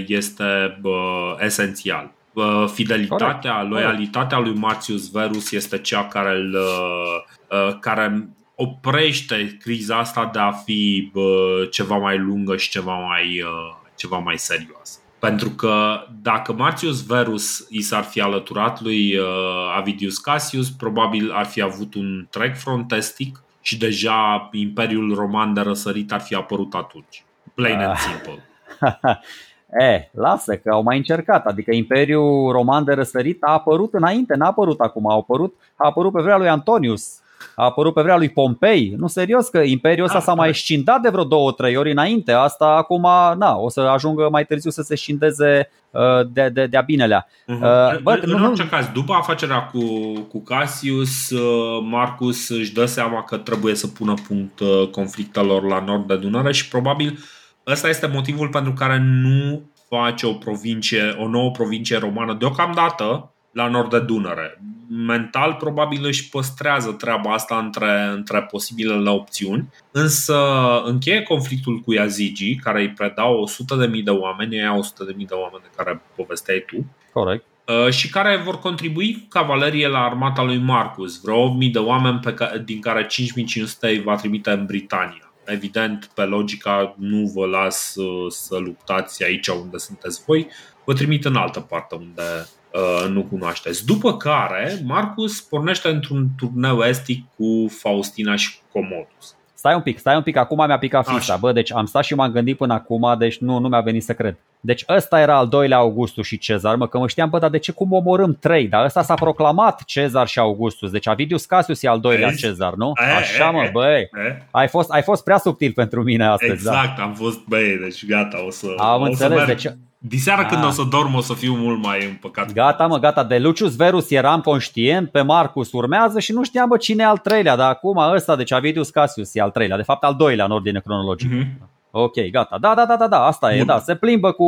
este bă, esențial. Fidelitatea, Corect. loialitatea lui Martius Verus este cea care, îl, uh, uh, care oprește criza asta de a fi bă, ceva mai lungă și ceva mai, uh, ceva mai serioasă. Pentru că dacă Martius Verus i s-ar fi alăturat lui Avidius Cassius, probabil ar fi avut un trec frontestic și deja Imperiul Roman de răsărit ar fi apărut atunci. Plain and simple. E, lasă că au mai încercat, adică Imperiul Roman de răsărit a apărut înainte, n-a apărut acum, a apărut, a apărut pe vremea lui Antonius, a apărut pe vremea lui Pompei. Nu serios că Imperiul ăsta s-a mai scindat de vreo două, trei ori înainte. Asta acum, na, o să ajungă mai târziu să se scindeze uh, de, de, de-a binelea. Uh-huh. Bă, în, în orice caz, după afacerea cu, cu Cassius, uh, Marcus își dă seama că trebuie să pună punct conflictelor la nord de Dunăre și probabil Ăsta este motivul pentru care nu face o provincie, o nouă provincie romană deocamdată la nord de Dunăre. Mental probabil își păstrează treaba asta între, între posibilele opțiuni, însă încheie conflictul cu Yazigi, care îi predau 100.000 de oameni, ei 100.000 de oameni de care povesteai tu. Corect uh, și care vor contribui cavalerie la armata lui Marcus, vreo 8.000 de oameni pe care, din care 5.500 îi va trimite în Britania. Evident, pe logica nu vă las uh, să luptați aici unde sunteți voi, vă trimit în altă parte unde uh, nu cunoașteți. După care, Marcus pornește într-un turneu estic cu Faustina și cu Commodus. Stai un pic, stai un pic, acum mi-a picat fișa. Bă, deci am stat și m-am gândit până acum, deci nu, nu mi-a venit să cred. Deci ăsta era al doilea Augustus și Cezar, mă, că mă știam, bă, dar de ce cum omorâm trei? Dar ăsta s-a proclamat Cezar și Augustus. Deci Avidius Cassius e al doilea Vezi? Cezar, nu? Așa, mă, băi. Ai fost, ai fost prea subtil pentru mine astăzi. Da. Exact, da. am fost, băi, deci gata, o să Am o înțeles, să merg. deci Diseară când o să dorm o să fiu mult mai împăcat. Gata mă, gata, de Lucius Verus eram conștient, pe Marcus urmează și nu știam bă cine e al treilea, dar acum ăsta, deci Avidius Cassius e al treilea, de fapt al doilea în ordine cronologică. Mm-hmm. Ok, gata. Da, da, da, da, da, asta Bun. e, da. Se plimbă cu.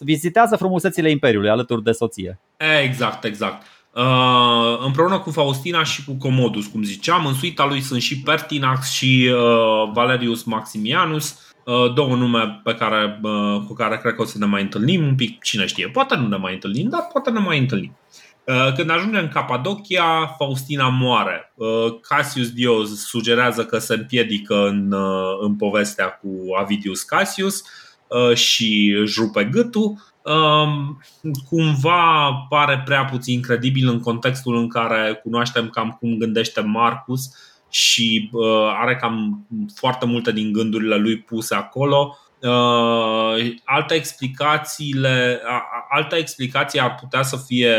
vizitează frumusețile Imperiului alături de soție. Exact, exact. Uh, împreună cu Faustina și cu Comodus, cum ziceam, în suita lui sunt și Pertinax și uh, Valerius Maximianus Uh, două nume pe care, uh, cu care cred că o să ne mai întâlnim un pic, cine știe, poate nu ne mai întâlnim, dar poate ne mai întâlnim. Uh, când ajungem în Capadocia, Faustina moare. Cassius Dio sugerează că se împiedică în, în povestea cu Avidius Cassius și își rupe gâtul. Um, cumva pare prea puțin credibil în contextul în care cunoaștem cam cum gândește Marcus și uh, are cam foarte multe din gândurile lui puse acolo. Uh, alta explicațiile, alta explicație ar putea să fie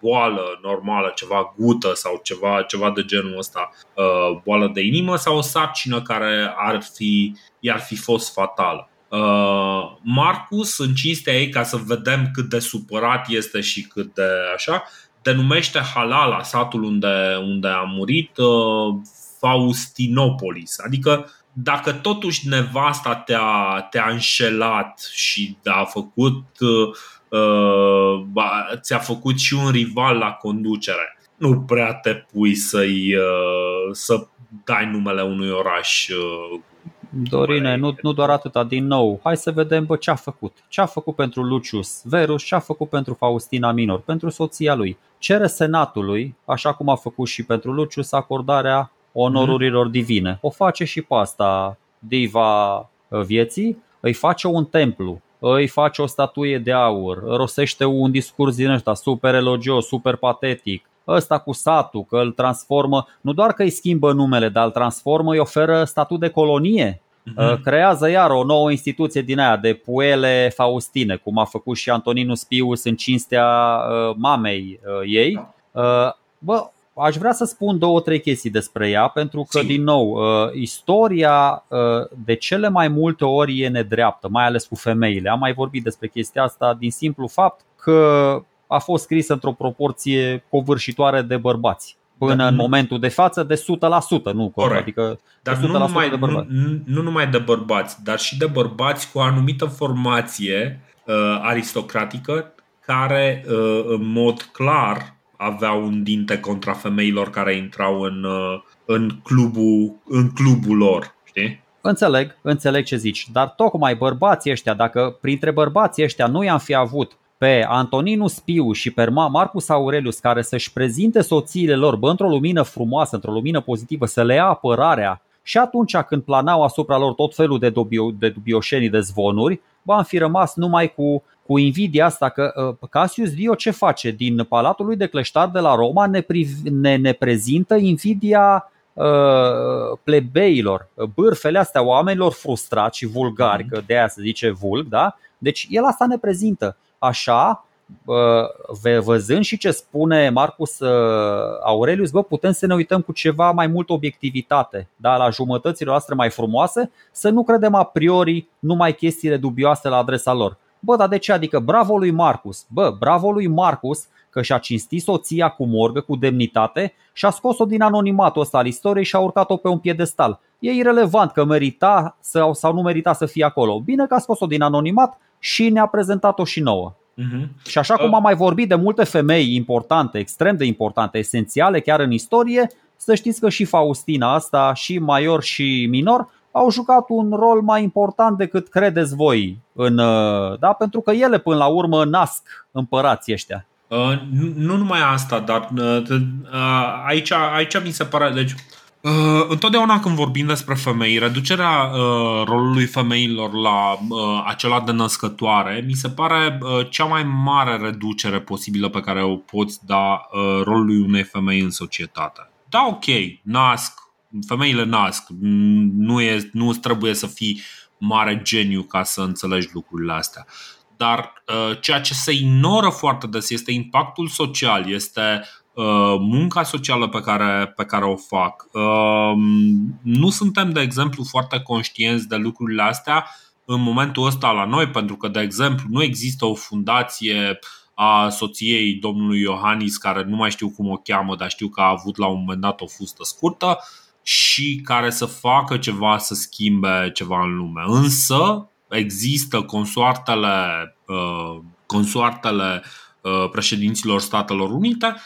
boală normală, ceva gută sau ceva, ceva de genul ăsta, uh, boală de inimă sau o sarcină care ar fi, i-ar fi fost fatală. Uh, Marcus, în cinstea ei, ca să vedem cât de supărat este și cât de așa, denumește Halala, satul unde, unde a murit, uh, Faustinopolis. Adică dacă totuși nevasta te-a, te-a înșelat și a făcut, uh, ți-a făcut și un rival la conducere, nu prea te pui să-i, uh, să dai numele unui oraș uh, Dorine, nu, nu doar atâta, din nou, hai să vedem bă, ce a făcut. Ce a făcut pentru Lucius Verus, ce a făcut pentru Faustina Minor, pentru soția lui. Cere senatului, așa cum a făcut și pentru Lucius, acordarea onorurilor divine. O face și pe asta diva uh, vieții, îi face un templu, îi face o statuie de aur, rosește un discurs din ăsta super elogios, super patetic, ăsta cu satul, că îl transformă, nu doar că îi schimbă numele, dar îl transformă, îi oferă statut de colonie. Uh-huh. Creează iar o nouă instituție din aia de puele faustine, cum a făcut și Antoninus Pius în cinstea uh, mamei uh, ei. Uh, bă, aș vrea să spun două, trei chestii despre ea, pentru că, din nou, istoria de cele mai multe ori e nedreaptă, mai ales cu femeile. Am mai vorbit despre chestia asta din simplu fapt că a fost scrisă într-o proporție covârșitoare de bărbați. până dar în nu... momentul de față de 100%, nu corect. adică dar de 100% nu numai, de bărbați. Nu, nu numai de bărbați, dar și de bărbați cu o anumită formație uh, aristocratică care uh, în mod clar aveau un dinte contra femeilor care intrau în, uh, în, clubul, în clubul lor. Știi? Înțeleg, înțeleg ce zici, dar tocmai bărbații ăștia, dacă printre bărbații ăștia nu i-am fi avut pe Antoninus Spiu și pe Marcus Aurelius care să-și prezinte soțiile lor bă, într-o lumină frumoasă, într-o lumină pozitivă, să le ia apărarea și atunci când planau asupra lor tot felul de, dubio, de dubioșenii de zvonuri, bă, am fi rămas numai cu, cu invidia asta că uh, Cassius Dio ce face? Din palatul lui de cleștar de la Roma ne, priv, ne, ne prezintă invidia uh, plebeilor, bârfele astea oamenilor frustrați și vulgari, mhm. că de aia se zice vulg, da? Deci el asta ne prezintă. Așa, văzând și ce spune Marcus Aurelius, bă, putem să ne uităm cu ceva mai multă obiectivitate, da, la jumătățile noastre mai frumoase, să nu credem a priori numai chestiile dubioase la adresa lor. Bă, dar de ce? Adică bravo lui Marcus. Bă, bravo lui Marcus că și-a cinstit soția cu morgă, cu demnitate și a scos-o din anonimatul ăsta al istoriei și a urcat-o pe un piedestal. E irelevant că merita sau, sau nu merita să fie acolo. Bine că a scos-o din anonimat și ne-a prezentat-o și nouă. Uh-huh. Și așa cum am mai vorbit de multe femei importante, extrem de importante, esențiale chiar în istorie, să știți că și Faustina asta, și Major și Minor, au jucat un rol mai important decât credeți voi, în, uh, da? pentru că ele până la urmă nasc împărații ăștia. Uh, nu, nu numai asta, dar uh, uh, aici, aici mi se pare. Deci, Uh, întotdeauna când vorbim despre femei, reducerea uh, rolului femeilor la uh, acela de născătoare mi se pare uh, cea mai mare reducere posibilă pe care o poți da uh, rolului unei femei în societate. Da, ok, nasc, femeile nasc, nu, e, nu trebuie să fii mare geniu ca să înțelegi lucrurile astea. Dar uh, ceea ce se ignoră foarte des este impactul social, este Uh, munca socială pe care, pe care o fac. Uh, nu suntem, de exemplu, foarte conștienți de lucrurile astea în momentul ăsta la noi, pentru că, de exemplu, nu există o fundație a soției domnului Iohannis, care nu mai știu cum o cheamă, dar știu că a avut la un moment dat o fustă scurtă și care să facă ceva să schimbe ceva în lume. Însă există consoartele, uh, consoartele președinților Statelor Unite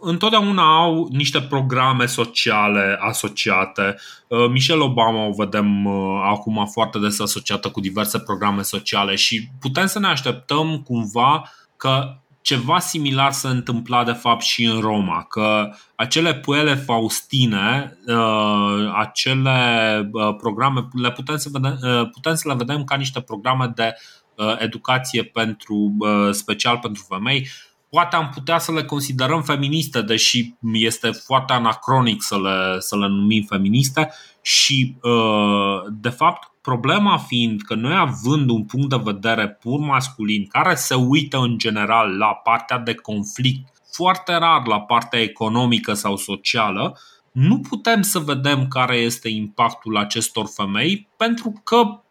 întotdeauna au niște programe sociale asociate. Uh, Michelle Obama o vedem uh, acum foarte des asociată cu diverse programe sociale și putem să ne așteptăm cumva că ceva similar se întâmpla de fapt și în Roma, că acele puele faustine, uh, acele programe, le putem să, vedem, putem să le vedem ca niște programe de educație pentru special pentru femei poate am putea să le considerăm feministe, deși este foarte anacronic să le, să le numim feministe. Și, uh, de fapt, problema fiind că noi având un punct de vedere pur masculin care se uită în general la partea de conflict, foarte rar la partea economică sau socială, nu putem să vedem care este impactul acestor femei pentru că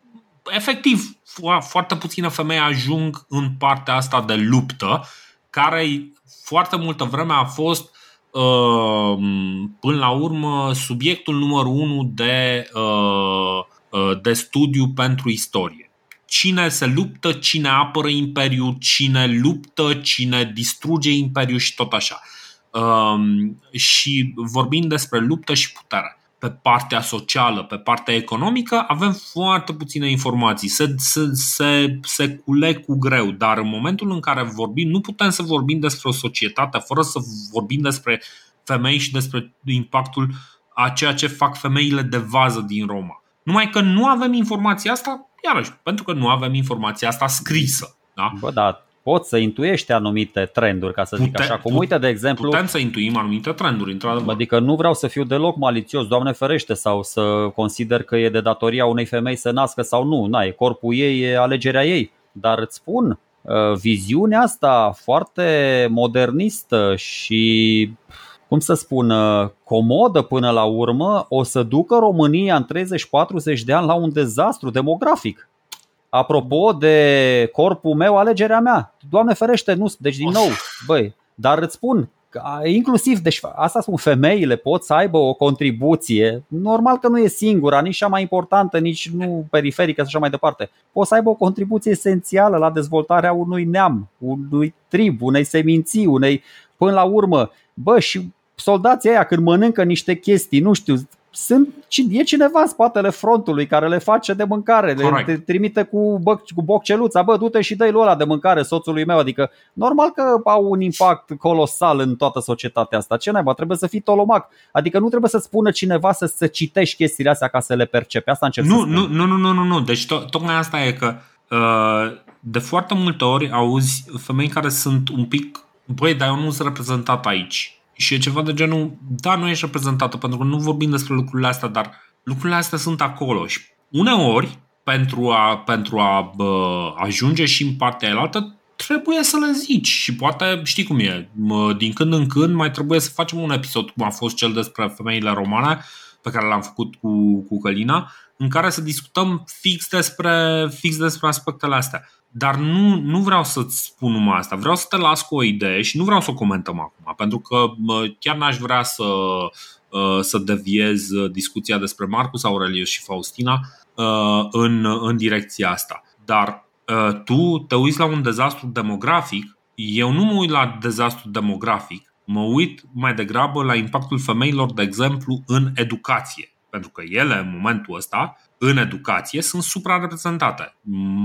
efectiv foarte puține femei ajung în partea asta de luptă care foarte multă vreme a fost uh, până la urmă subiectul numărul unu de, uh, uh, de studiu pentru istorie. Cine se luptă, cine apără imperiul, cine luptă, cine distruge imperiul și tot așa. Și vorbind despre luptă și putere pe partea socială, pe partea economică, avem foarte puține informații. Se, se, se, se culeg cu greu, dar în momentul în care vorbim, nu putem să vorbim despre o societate fără să vorbim despre femei și despre impactul a ceea ce fac femeile de vază din Roma. Numai că nu avem informația asta, iarăși, pentru că nu avem informația asta scrisă. Da? Bă, da, poți să intuiești anumite trenduri, ca să zic Pute, așa. Cum uite, de exemplu... Putem să intuim anumite trenduri, într-adevăr. Adică nu vreau să fiu deloc malițios, Doamne ferește, sau să consider că e de datoria unei femei să nască sau nu. Na, e corpul ei, e alegerea ei. Dar îți spun, uh, viziunea asta foarte modernistă și cum să spun, comodă până la urmă, o să ducă România în 30-40 de ani la un dezastru demografic. Apropo de corpul meu, alegerea mea. Doamne ferește, nu. Deci, din nou, băi, dar îți spun, inclusiv, deci asta spun, femeile pot să aibă o contribuție, normal că nu e singura, nici cea mai importantă, nici nu periferică și așa mai departe. Pot să aibă o contribuție esențială la dezvoltarea unui neam, unui trib, unei seminții, unei, până la urmă, bă, și soldații aia când mănâncă niște chestii, nu știu, sunt, e cineva în spatele frontului care le face de mâncare, Correct. le trimite cu, bă, cu bocceluța, bă, du-te și dă-i ăla de mâncare soțului meu, adică normal că au un impact colosal în toată societatea asta. Ce naiba, trebuie să fii tolomac, adică nu trebuie să spună cineva să, să citești chestiile astea ca să le percepi, asta încerc nu, să spun. Nu, nu, nu, nu, nu, nu, deci to- tocmai asta e că uh, de foarte multe ori auzi femei care sunt un pic, băi, dar eu nu sunt reprezentat aici și e ceva de genul, da, nu ești reprezentată pentru că nu vorbim despre lucrurile astea, dar lucrurile astea sunt acolo și uneori, pentru a, pentru a bă, ajunge și în partea elaltă, trebuie să le zici și poate știi cum e, din când în când mai trebuie să facem un episod cum a fost cel despre femeile romane pe care l-am făcut cu, cu Călina, în care să discutăm fix despre, fix despre aspectele astea. Dar nu, nu vreau să-ți spun numai asta, vreau să te las cu o idee și nu vreau să o comentăm acum, pentru că chiar n-aș vrea să, ă, să deviez discuția despre Marcus Aurelius și Faustina ă, în, în direcția asta. Dar ă, tu te uiți la un dezastru demografic, eu nu mă uit la dezastru demografic, mă uit mai degrabă la impactul femeilor, de exemplu, în educație. Pentru că ele, în momentul ăsta, în educație sunt suprareprezentate.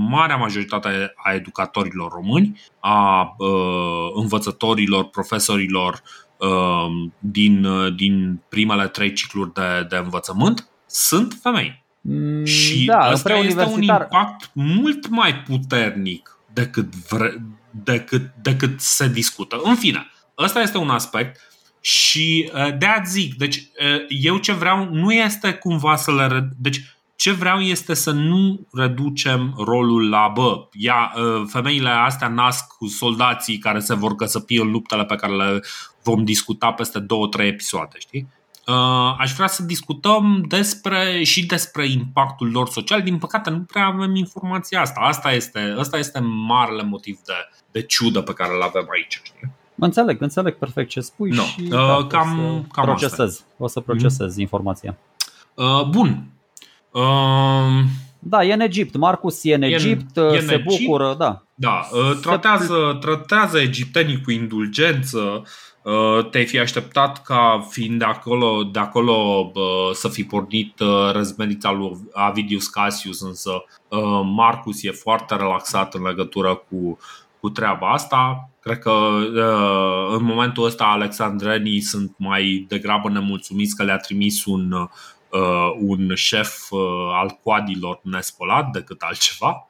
Marea majoritate a educatorilor români, a uh, învățătorilor, profesorilor uh, din, uh, din primele trei cicluri de, de învățământ sunt femei. Mm, și da, asta este un impact mult mai puternic decât, vre, decât, decât se discută. În fine, ăsta este un aspect și uh, de aia zic, deci uh, eu ce vreau nu este cumva să le... Deci ce vreau este să nu reducem rolul la bă, ia, ă, femeile astea nasc cu soldații care se vor căsăpi în luptele pe care le vom discuta peste două, trei episoade, știi? Ă, aș vrea să discutăm despre și despre impactul lor social. Din păcate, nu prea avem informația asta. Asta este, asta este marele motiv de, de ciudă pe care îl avem aici. Știi? Înțeleg, înțeleg perfect ce spui no. și uh, cam, cam procesez. Asta. O să procesez mm-hmm. informația. Uh, bun, Um, da, e în Egipt. Marcus e în Egipt, e, se Egipt, bucură, da. Da, uh, tratează, tratează egiptenii cu indulgență. Uh, te-ai fi așteptat ca fiind de acolo, de acolo uh, să fi pornit răzmenița lui Avidius Cassius, însă Marcus e foarte relaxat în legătură cu, cu treaba asta. Cred că în momentul ăsta alexandrenii sunt mai degrabă nemulțumiți că le-a trimis un uh, un șef uh, al coadilor nespălat decât altceva.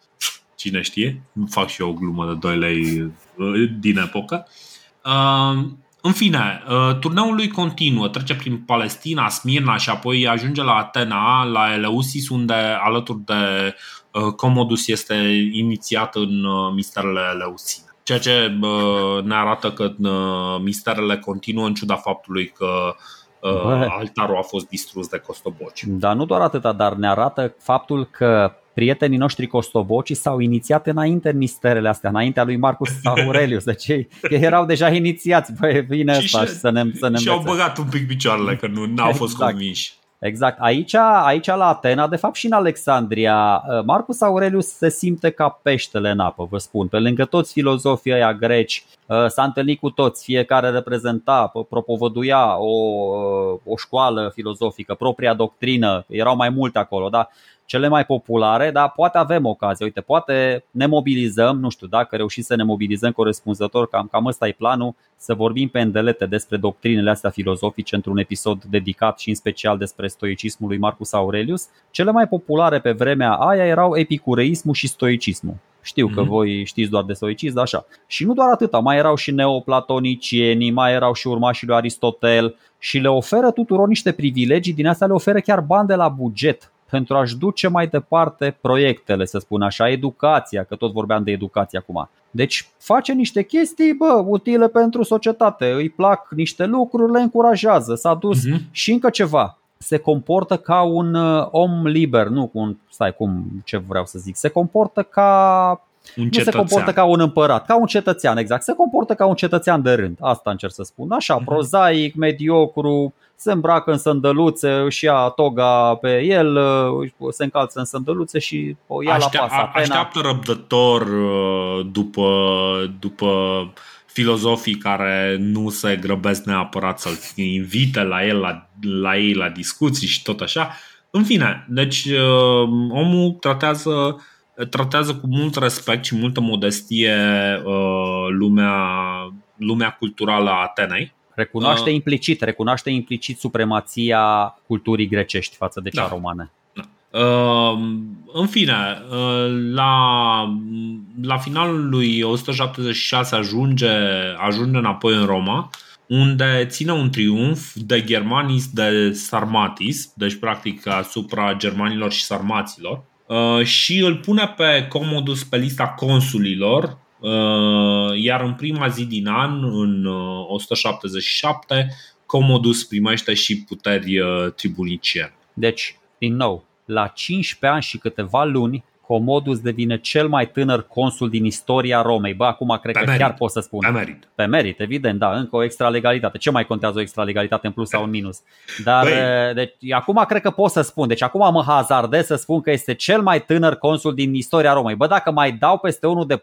Cine știe? Fac și eu o glumă de 2 lei uh, din epocă. Uh, în fine, uh, turneul lui continuă, trece prin Palestina, Smirna și apoi ajunge la Atena, la Eleusis, unde alături de uh, Comodus este inițiat în uh, misterele Eleusine. Ceea ce ne arată că misterele continuă în ciuda faptului că Bă. altarul a fost distrus de costoboci. Dar nu doar atâta, dar ne arată faptul că prietenii noștri costoboci s-au inițiat înainte în misterele astea, înaintea lui Marcus Aurelius. Deci ei erau deja inițiați. Băi, vine asta și, să ne, să ne Și au băgat un pic picioarele, că nu au exact. fost convinși. Exact. Aici, aici la Atena, de fapt și în Alexandria, uh, Marcus Aurelius se simte ca peștele în apă, vă spun. Pe lângă toți filozofii ăia greci, uh, s-a întâlnit cu toți, fiecare reprezenta, propovăduia o, uh, o școală filozofică, propria doctrină, erau mai multe acolo, da? Cele mai populare, dar poate avem ocazie. Uite, poate ne mobilizăm, nu știu, dacă reușim să ne mobilizăm corespunzător, cam, cam ăsta e planul, să vorbim pe îndelete despre doctrinele astea filozofice într-un episod dedicat și în special despre stoicismul lui Marcus Aurelius. Cele mai populare pe vremea aia erau epicureismul și stoicismul. Știu că mm-hmm. voi știți doar de stoicism, dar așa. Și nu doar atâta, mai erau și neoplatonicienii, mai erau și urmașii lui Aristotel și le oferă tuturor niște privilegii, din asta le oferă chiar bani de la buget pentru a-și duce mai departe proiectele, să spun așa, educația, că tot vorbeam de educație acum. Deci face niște chestii, bă, utile pentru societate, îi plac niște lucruri, le încurajează, s-a dus uh-huh. și încă ceva. Se comportă ca un uh, om liber, nu un, stai, cum, ce vreau să zic, se comportă ca un nu se comportă ca un împărat, ca un cetățean, exact. Se comportă ca un cetățean de rând. Asta încerc să spun. Așa, uh-huh. prozaic, mediocru, se îmbracă în sândăluțe, își ia toga pe el, se încalță în sândăluțe și o ia Aștea, la pasa. Așteaptă răbdător uh, după, după filozofii care nu se grăbesc neapărat să-l invite la el la, la ei la discuții și tot așa. În fine, deci uh, omul tratează tratează cu mult respect și multă modestie uh, lumea, lumea culturală a Atenei. Recunoaște uh, implicit, recunoaște implicit supremația culturii grecești față de cea da. romane. Da. Uh, în fine, uh, la, la finalul lui 176 ajunge, ajunge înapoi în Roma, unde ține un triumf de germanis de sarmatis, deci practic asupra germanilor și sarmaților, Uh, și îl pune pe Commodus pe lista consulilor, uh, iar în prima zi din an, în 177, uh, Commodus primește și puteri tribuniciene. Deci, din nou, la 15 ani și câteva luni, Comodus devine cel mai tânăr consul din istoria Romei. Bă, acum cred pe că merit. chiar pot să spun. Pe merit. Pe merit, evident, da, încă o extralegalitate. Ce mai contează o extralegalitate în plus sau în minus? Dar Băi. deci, acum cred că pot să spun. Deci acum mă hazardez să spun că este cel mai tânăr consul din istoria Romei. Bă, dacă mai dau peste unul de 14-13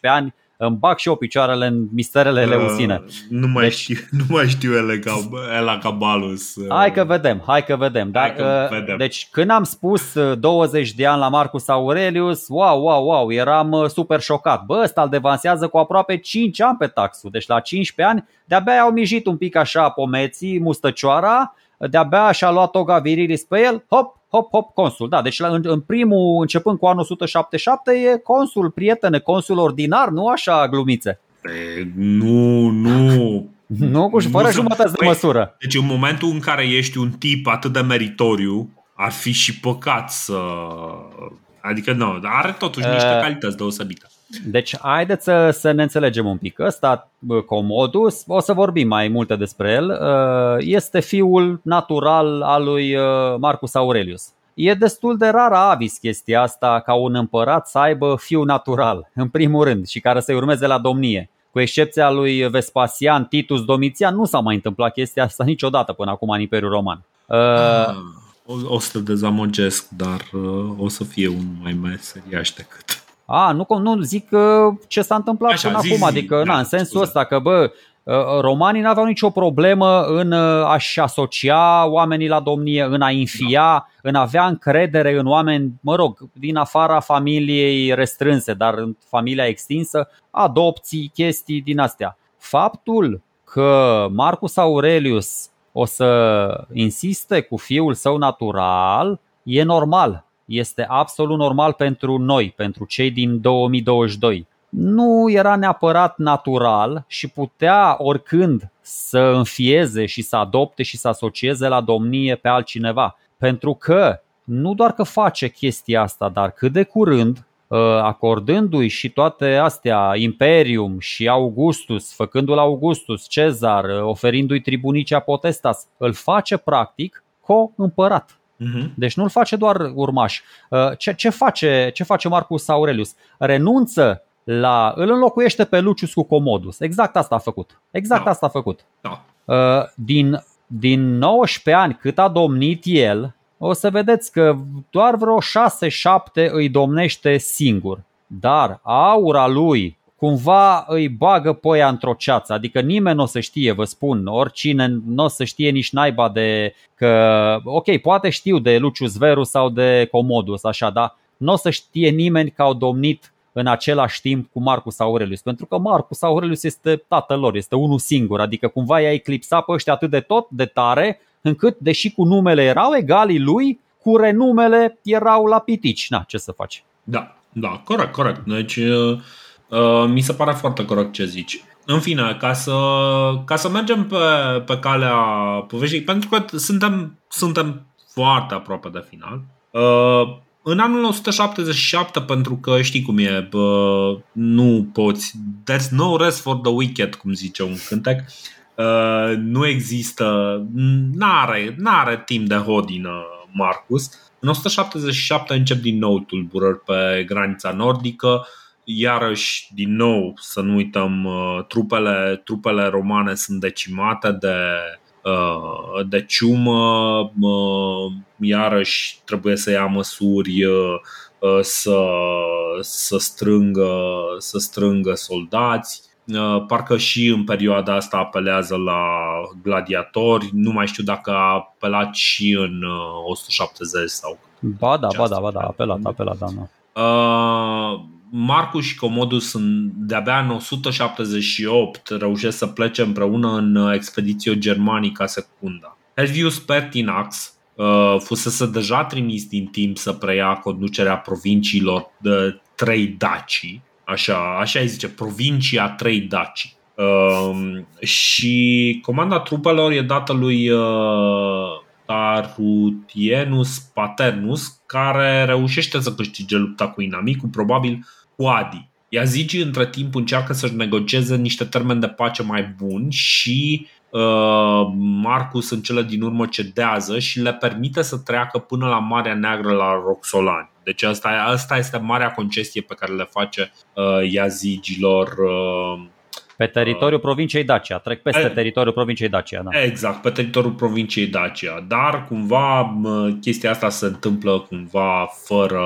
ani, îmi bag și eu picioarele în misterele uh, leusine. Nu mai, deci, știu, nu mai știu ele ca, Ela Cabalus. Uh. Hai că vedem, hai că vedem. Dar, hai că uh, vedem. Deci când am spus 20 uh, de ani la Marcus Aurelius, wow, wow, wow, eram uh, super șocat. Bă, ăsta îl devansează cu aproape 5 ani pe taxul. Deci la 15 ani de-abia au mijit un pic așa pomeții, mustăcioara, de-abia și-a luat toga virilis pe el, hop, hop, hop, consul. Da, deci în, în primul, începând cu anul 177, e consul, prietene, consul ordinar, nu așa glumițe. E, nu, nu. nu, cu fără jumătate de păi, măsură. Deci în momentul în care ești un tip atât de meritoriu, ar fi și păcat să... Adică nu, are totuși niște uh, calități deosebite. Deci, haideți să, să ne înțelegem un pic. Ăsta, Comodus, o să vorbim mai multe despre el, ă, este fiul natural al lui ă, Marcus Aurelius. E destul de rar avis chestia asta ca un împărat să aibă fiu natural, în primul rând, și care să-i urmeze la domnie. Cu excepția lui Vespasian, Titus, Domitian, nu s-a mai întâmplat chestia asta niciodată până acum în Imperiul Roman. Ah, o, o să te dezamăgesc, dar o să fie un mai meseriaș decât a, nu, nu zic uh, ce s-a întâmplat Așa, până zi, acum, zi, adică da, na, în sensul scuze. ăsta că bă, uh, romanii n-aveau nicio problemă în uh, a-și asocia oamenii la domnie, în a infia, da. în a avea încredere în oameni, mă rog, din afara familiei restrânse, dar în familia extinsă, adopții, chestii din astea. Faptul că Marcus Aurelius o să insiste cu fiul său natural e normal este absolut normal pentru noi, pentru cei din 2022. Nu era neapărat natural și putea oricând să înfieze și să adopte și să asocieze la domnie pe altcineva. Pentru că nu doar că face chestia asta, dar cât de curând, ă, acordându-i și toate astea, Imperium și Augustus, făcându-l Augustus, Cezar, oferindu-i tribunicea potestas, îl face practic co-împărat. Uh-huh. Deci nu-l face doar urmaș. Uh, ce, ce, face, ce face Marcus Aurelius? Renunță la. îl înlocuiește pe Lucius cu Comodus. Exact asta a făcut. Exact da. asta a făcut. Da. Uh, din, din 19 ani cât a domnit el, o să vedeți că doar vreo 6-7 îi domnește singur. Dar aura lui cumva îi bagă poia într-o ceață, adică nimeni nu o să știe, vă spun, oricine nu o să știe nici naiba de că, ok, poate știu de Lucius Verus sau de Comodus, așa, dar nu o să știe nimeni că au domnit în același timp cu Marcus Aurelius, pentru că Marcus Aurelius este tatăl lor, este unul singur, adică cumva i-a eclipsat pe ăștia atât de tot, de tare, încât, deși cu numele erau egalii lui, cu renumele erau la pitici. Na, ce să faci? Da, da, corect, corect. Deci, uh Uh, mi se pare foarte corect ce zici. În fine, ca să, ca să mergem pe, pe calea poveștii, pentru că suntem, suntem foarte aproape de final. Uh, în anul 177, pentru că știi cum e, bă, nu poți, there's no rest for the wicked, cum zice un cântec, uh, nu există, n-are, n-are timp de hodină Marcus. În 177 încep din nou tulburări pe granița nordică, iarăși, din nou, să nu uităm, trupele, trupele romane sunt decimate de, de ciumă, iarăși trebuie să ia măsuri să, să, strângă, să strângă soldați. Uh, parcă și în perioada asta apelează la gladiatori. Nu mai știu dacă a apelat și în 170 uh, sau. Ba da, ba da, ba da, apelat, apelat, da. da. Uh, Marcus și Comodus de-abia în 178 reușesc să plece împreună în expediție germanică secunda. Helvius Pertinax uh, fusese deja trimis din timp să preia conducerea provinciilor de trei dacii așa, așa îi zice, provincia Trei Daci. Uh, și comanda trupelor e dată lui uh, Tarutienus Paternus, care reușește să câștige lupta cu inamicul, probabil cu Adi. Yazigi între timp încearcă să-și negocieze niște termeni de pace mai buni și uh, Marcus în cele din urmă cedează și le permite să treacă până la Marea Neagră la Roxolani. Deci asta, asta este marea concesie pe care le face uh, Yazigilor uh, pe teritoriul uh, provinciei Dacia, trec peste e, teritoriul provinciei Dacia. Da. Exact, pe teritoriul provinciei Dacia. Dar cumva chestia asta se întâmplă cumva fără,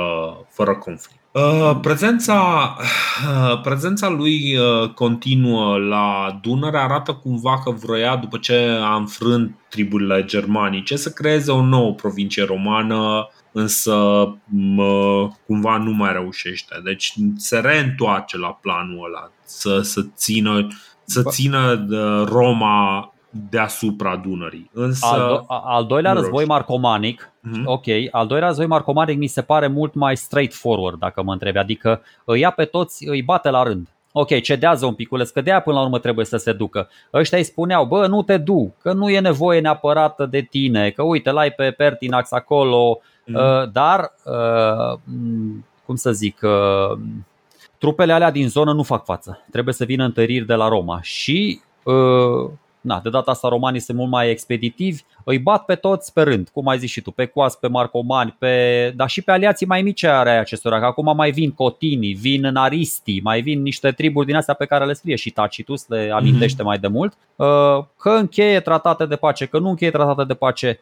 fără conflict. Uh, prezența, uh, prezența lui uh, continuă la Dunăre arată cumva că vroia, după ce a înfrânt triburile germanice, să creeze o nouă provincie romană însă mă, cumva nu mai reușește. Deci se reîntoarce la planul ăla să, să țină, să țină Roma deasupra Dunării. Însă, al, do- al doilea război marcomanic, mm-hmm. ok, al doilea război marcomanic mi se pare mult mai straightforward, dacă mă întrebi, adică îi ia pe toți, îi bate la rând. Ok, cedează un piculeț, că de aia până la urmă trebuie să se ducă. Ăștia îi spuneau, bă, nu te du, că nu e nevoie neapărat de tine, că uite, l-ai pe Pertinax acolo, mm. dar, uh, cum să zic, uh, trupele alea din zonă nu fac față. Trebuie să vină întăriri de la Roma și na, de data asta romanii sunt mult mai expeditivi, îi bat pe toți pe rând, cum ai zis și tu, pe Coas, pe Marcomani, pe, dar și pe aliații mai mici are acestora, că acum mai vin Cotini, vin Naristi, mai vin niște triburi din astea pe care le scrie și Tacitus, le amintește mm-hmm. mai de mult, că încheie tratate de pace, că nu încheie tratate de pace,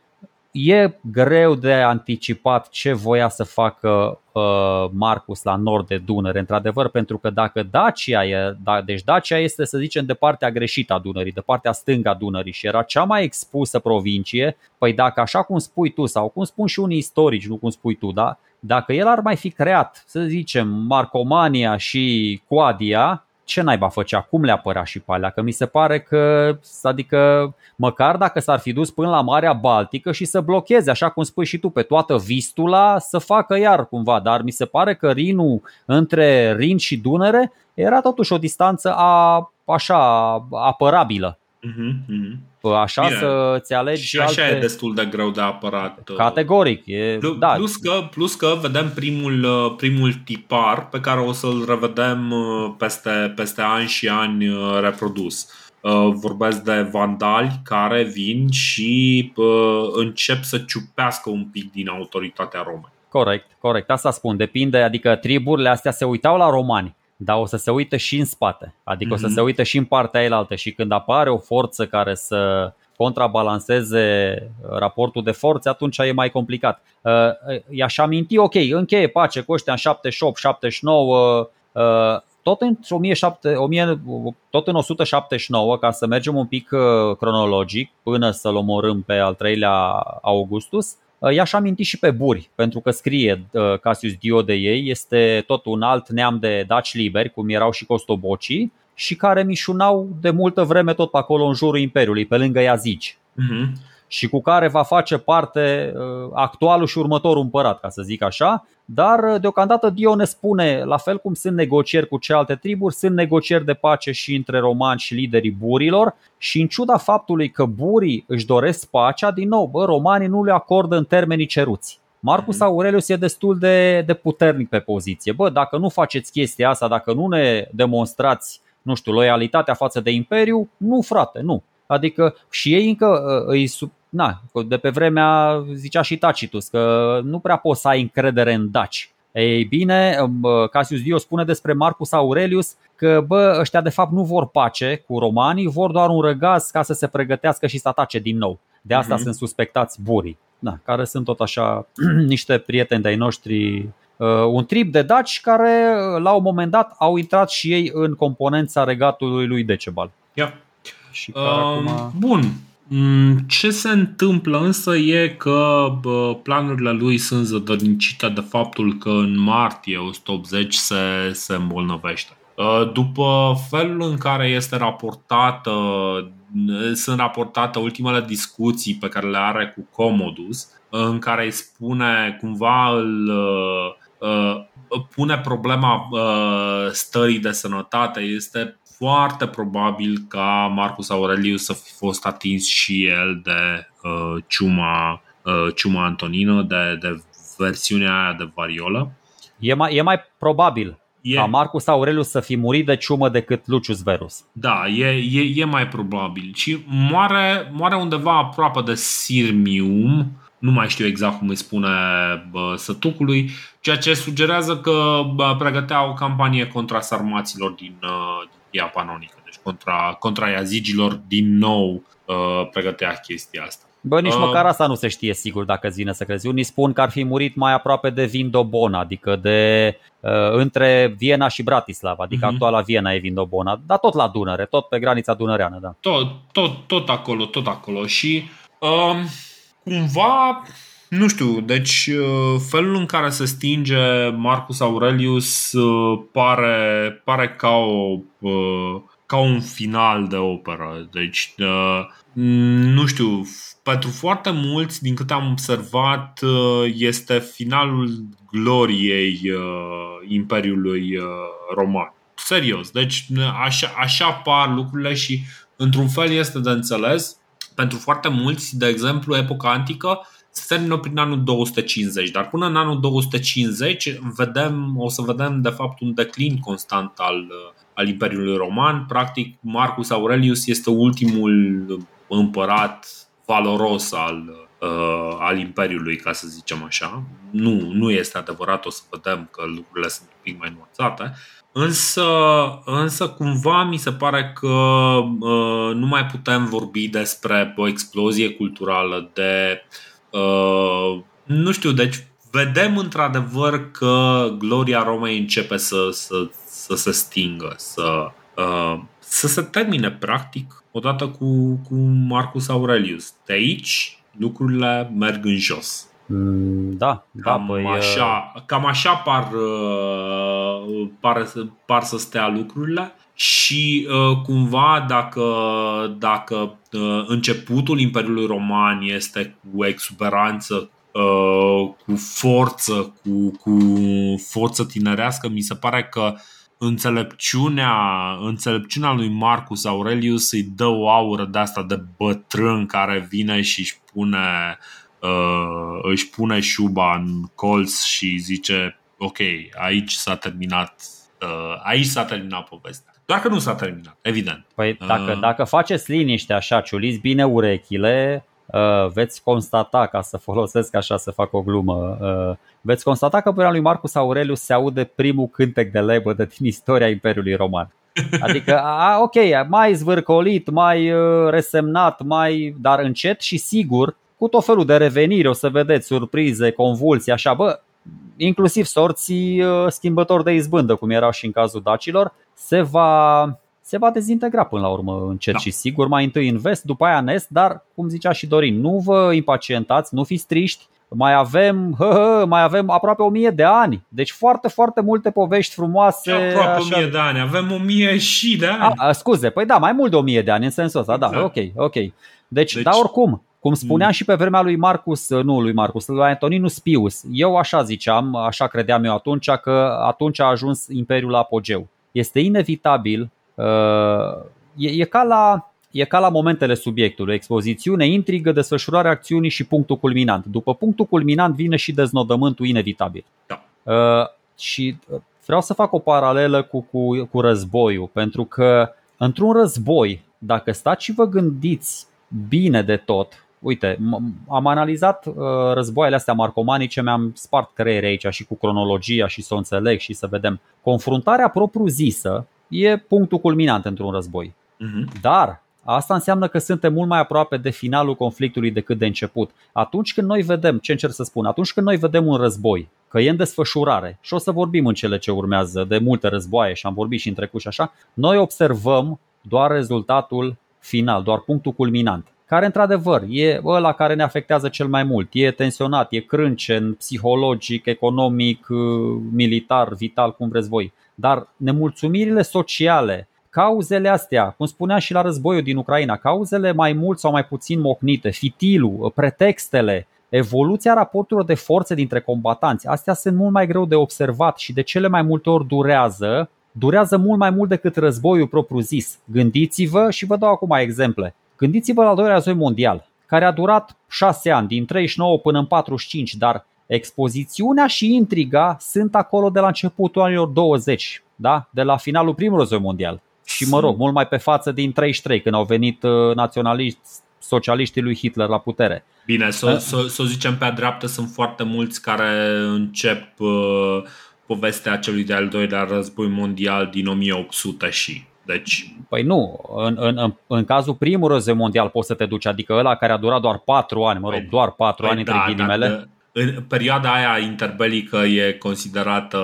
e greu de anticipat ce voia să facă uh, Marcus la nord de Dunăre, într-adevăr, pentru că dacă Dacia e, da, deci Dacia este, să zicem, de partea greșită a Dunării, de partea stângă a Dunării și era cea mai expusă provincie, păi dacă așa cum spui tu, sau cum spun și unii istorici, nu cum spui tu, da? dacă el ar mai fi creat, să zicem, Marcomania și Quadia, ce naiba făcea, cum le apărea și pe alea, că mi se pare că, adică măcar dacă s-ar fi dus până la Marea Baltică și să blocheze, așa cum spui și tu, pe toată Vistula, să facă iar cumva, dar mi se pare că Rinul între Rin și Dunăre era totuși o distanță a, așa apărabilă. Uh-huh, Așa Bine. să-ți alegi Și așa alte... e destul de greu de apărat uh, Categoric e, plus, da. plus, că, plus că vedem primul, uh, primul tipar Pe care o să-l revedem uh, peste, peste ani și ani reprodus Vorbesc de vandali care vin și încep să ciupească un pic din autoritatea Romei Corect, corect, asta spun, depinde, adică triburile astea se uitau la romani dar o să se uite și în spate, adică mm-hmm. o să mhm. se uite și în partea elaltă și când apare o forță care să contrabalanceze raportul de forțe, atunci e mai complicat. Uh, i-aș aminti, ok, încheie pace cu ăștia în 78, 79, uh, tot în, 17, tot în 179, ca să mergem un pic uh, cronologic, până să-l omorâm pe al treilea Augustus, Uh, i-aș aminti și pe buri, pentru că scrie uh, Cassius Dio de ei, este tot un alt neam de daci liberi, cum erau și costobocii, și care mișunau de multă vreme tot pe acolo în jurul Imperiului, pe lângă Iazici. Uh-huh și cu care va face parte uh, actualul și următorul împărat, ca să zic așa, dar uh, deocamdată Dio ne spune, la fel cum sunt negocieri cu celelalte triburi, sunt negocieri de pace și între romani și liderii burilor și în ciuda faptului că burii își doresc pacea, din nou, bă, romanii nu le acordă în termenii ceruți. Marcus mhm. Aurelius e destul de, de puternic pe poziție. Bă, dacă nu faceți chestia asta, dacă nu ne demonstrați, nu știu, loialitatea față de imperiu, nu frate, nu. Adică și ei încă uh, îi na, de pe vremea zicea și Tacitus că nu prea poți să ai încredere în daci. Ei bine, Cassius Dio spune despre Marcus Aurelius că bă, ăștia de fapt nu vor pace cu romanii, vor doar un răgaz ca să se pregătească și să atace din nou. De asta uh-huh. sunt suspectați burii, da, care sunt tot așa niște prieteni de-ai noștri Uh, un trip de daci care la un moment dat au intrat și ei în componența regatului lui Decebal. Yeah. Și uh, acum... Bun. Mm, ce se întâmplă însă e că planurile lui sunt zădărnicite de faptul că în martie 180 se, se îmbolnăvește. Uh, după felul în care este raportată, sunt raportate ultimele discuții pe care le are cu Commodus, în care îi spune cumva îl Uh, pune problema uh, stării de sănătate, este foarte probabil ca Marcus Aurelius să fi fost atins și el de uh, ciuma, ciuma antonină, de, de versiunea aia de variolă. E mai, e mai probabil e, ca Marcus Aurelius să fi murit de ciumă decât Lucius Verus. Da, e, e, e mai probabil. Și moare, moare undeva aproape de Sirmium, nu mai știu exact cum îi spune bă, sătucului, ceea ce sugerează că bă, pregătea o campanie contra sarmaților din, uh, din Panonică, deci contra, contra iazigilor din nou uh, pregătea chestia asta. Bă, nici uh, măcar asta nu se știe sigur dacă îți vine să crezi. Unii spun că ar fi murit mai aproape de Vindobona, adică de uh, între Viena și Bratislava, adică uh-huh. actuala Viena e Vindobona, dar tot la Dunăre, tot pe granița dunăreană, da. Tot, tot, tot acolo, tot acolo și uh, cumva, nu știu, deci uh, felul în care se stinge Marcus Aurelius uh, pare, pare ca, o, uh, ca un final de operă. Deci, nu știu, pentru foarte mulți, din câte am observat, este finalul gloriei Imperiului Roman. Serios, deci așa, așa par lucrurile și într-un fel este de înțeles pentru foarte mulți, de exemplu, epoca antică se termină prin anul 250, dar până în anul 250 vedem, o să vedem de fapt un declin constant al, al Imperiului Roman. Practic, Marcus Aurelius este ultimul împărat valoros al, uh, al Imperiului, ca să zicem așa. Nu, nu este adevărat, o să vedem că lucrurile sunt un pic mai nuanțate. Însă, însă cumva mi se pare că uh, nu mai putem vorbi despre o explozie culturală de uh, nu știu, deci vedem într-adevăr că gloria Romei începe să, să, să se stingă, să, uh, să se termine practic odată cu, cu Marcus Aurelius. De aici lucrurile merg în jos. Mm, da, da cam, păi, așa, uh, cam așa par, uh, par, par să stea lucrurile și uh, cumva dacă, dacă începutul Imperiului Roman este cu exuberanță, cu forță, cu, cu forță tinerească, mi se pare că înțelepciunea, înțelepciunea lui Marcus Aurelius îi dă o aură de asta de bătrân care vine și își pune uh, își pune șuba în colț și zice ok, aici s-a terminat uh, aici s-a terminat povestea. Doar că nu s-a terminat, evident. Păi dacă, uh, dacă faceți liniște așa, ciuliți bine urechile, uh, veți constata, ca să folosesc așa să fac o glumă, uh, veți constata că până lui Marcus Aurelius se aude primul cântec de lebădă din istoria Imperiului Roman. Adică, a, ok, mai zvârcolit, mai uh, resemnat, mai, dar încet și sigur cu tot felul de reveniri, o să vedeți surprize, convulsii, așa, bă, inclusiv sorții uh, schimbători de izbândă, cum erau și în cazul dacilor, se va, se va dezintegra până la urmă încet da. și sigur, mai întâi în vest, după aia în est, dar, cum zicea și Dorin, nu vă impacientați, nu fiți triști, mai avem, hă, hă, mai avem aproape o mie de ani. Deci foarte, foarte multe povești frumoase. Aproape așa. o mie de ani, avem o mie și de ani. A, scuze, păi da, mai mult de o mie de ani în sensul ăsta, da, exact. da, ok, ok. Deci, deci, da, oricum, cum spuneam mm. și pe vremea lui Marcus, nu lui Marcus, lui Antoninus Pius. Eu așa ziceam, așa credeam eu atunci, că atunci a ajuns Imperiul la apogeu. Este inevitabil, uh, e, e ca la E ca la momentele subiectului, expozițiune, intrigă, desfășurare acțiunii și punctul culminant. După punctul culminant vine și deznodământul inevitabil. Da. Uh, și vreau să fac o paralelă cu, cu, cu războiul, pentru că într-un război, dacă stați și vă gândiți bine de tot, uite, am analizat uh, războaiele astea marcomanice, mi-am spart creiere aici și cu cronologia și să o înțeleg și să vedem. Confruntarea propriu-zisă e punctul culminant într-un război. Uh-huh. Dar Asta înseamnă că suntem mult mai aproape de finalul conflictului decât de început. Atunci când noi vedem, ce încerc să spun, atunci când noi vedem un război, că e în desfășurare, și o să vorbim în cele ce urmează de multe războaie și am vorbit și în trecut și așa, noi observăm doar rezultatul final, doar punctul culminant care într-adevăr e ăla care ne afectează cel mai mult. E tensionat, e crâncen, psihologic, economic, militar, vital, cum vreți voi. Dar nemulțumirile sociale, cauzele astea, cum spunea și la războiul din Ucraina, cauzele mai mult sau mai puțin mocnite, fitilul, pretextele, evoluția raporturilor de forțe dintre combatanți, astea sunt mult mai greu de observat și de cele mai multe ori durează, durează mult mai mult decât războiul propriu-zis. Gândiți-vă și vă dau acum exemple. Gândiți-vă la al doilea război mondial, care a durat șase ani, din 39 până în 45, dar expozițiunea și intriga sunt acolo de la începutul anilor 20, da? de la finalul primului război mondial. Și mă rog, mult mai pe față din 33, când au venit uh, naționaliști socialiștii lui Hitler la putere. Bine, să, să, să zicem pe a dreaptă, sunt foarte mulți care încep uh, povestea celui de-al doilea război mondial din 1800 și. Deci... Păi nu, în, în, în, în cazul primului război mondial poți să te duci, adică ăla care a durat doar 4 ani, mă rog, păi, doar 4 păi ani da, între ghilimele. Da, în perioada aia interbelică e considerată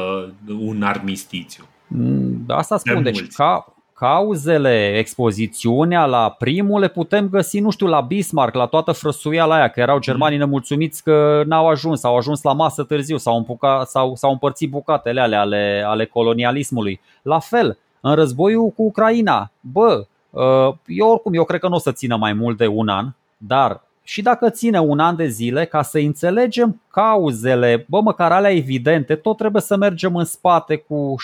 un armistițiu. Mm, asta spun, de deci ca, cauzele, expozițiunea la primul le putem găsi, nu știu, la Bismarck, la toată frăsuiala aia, că erau germanii nemulțumiți că n-au ajuns, au ajuns la masă târziu, s-au, împuca, sau s-au împărțit bucatele ale, ale, ale colonialismului. La fel, în războiul cu Ucraina, bă, uh, eu oricum, eu cred că nu o să țină mai mult de un an, dar și dacă ține un an de zile, ca să înțelegem cauzele, bă, măcar alea evidente, tot trebuie să mergem în spate cu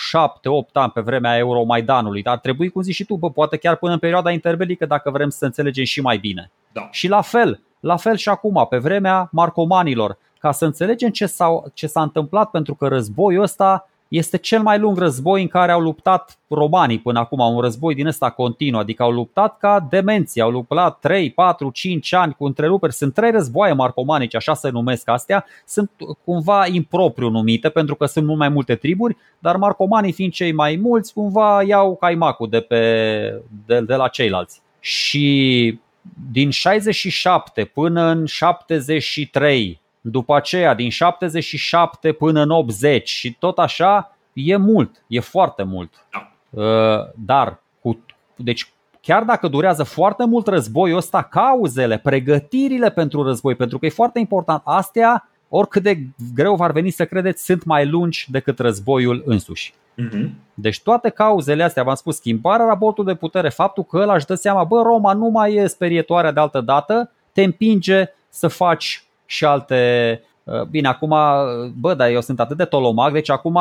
7-8 ani pe vremea Euromaidanului. Dar trebuie, cum zici și tu, bă, poate chiar până în perioada interbelică dacă vrem să înțelegem și mai bine. Da. Și la fel, la fel și acum, pe vremea marcomanilor, ca să înțelegem ce s-a, ce s-a întâmplat, pentru că războiul ăsta este cel mai lung război în care au luptat romanii până acum, un război din ăsta continuu, adică au luptat ca demenții, au luptat 3, 4, 5 ani cu întreruperi. Sunt trei războaie marcomanice, așa se numesc astea, sunt cumva impropriu numite pentru că sunt mult mai multe triburi, dar marcomanii fiind cei mai mulți, cumva iau caimacul de, pe, de, de la ceilalți. Și din 67 până în 73 după aceea, din 77 până în 80 și tot așa, e mult, e foarte mult. Da. Uh, dar, cu, deci chiar dacă durează foarte mult războiul ăsta, cauzele, pregătirile pentru război, pentru că e foarte important, astea, oricât de greu v-ar veni să credeți, sunt mai lungi decât războiul însuși. Uh-huh. Deci toate cauzele astea, v-am spus, schimbarea raportului de putere, faptul că ăla își dă seama, bă, Roma nu mai e sperietoarea de altă dată, te împinge să faci și alte uh, Bine, acum, bă, dar eu sunt atât de tolomac, deci acum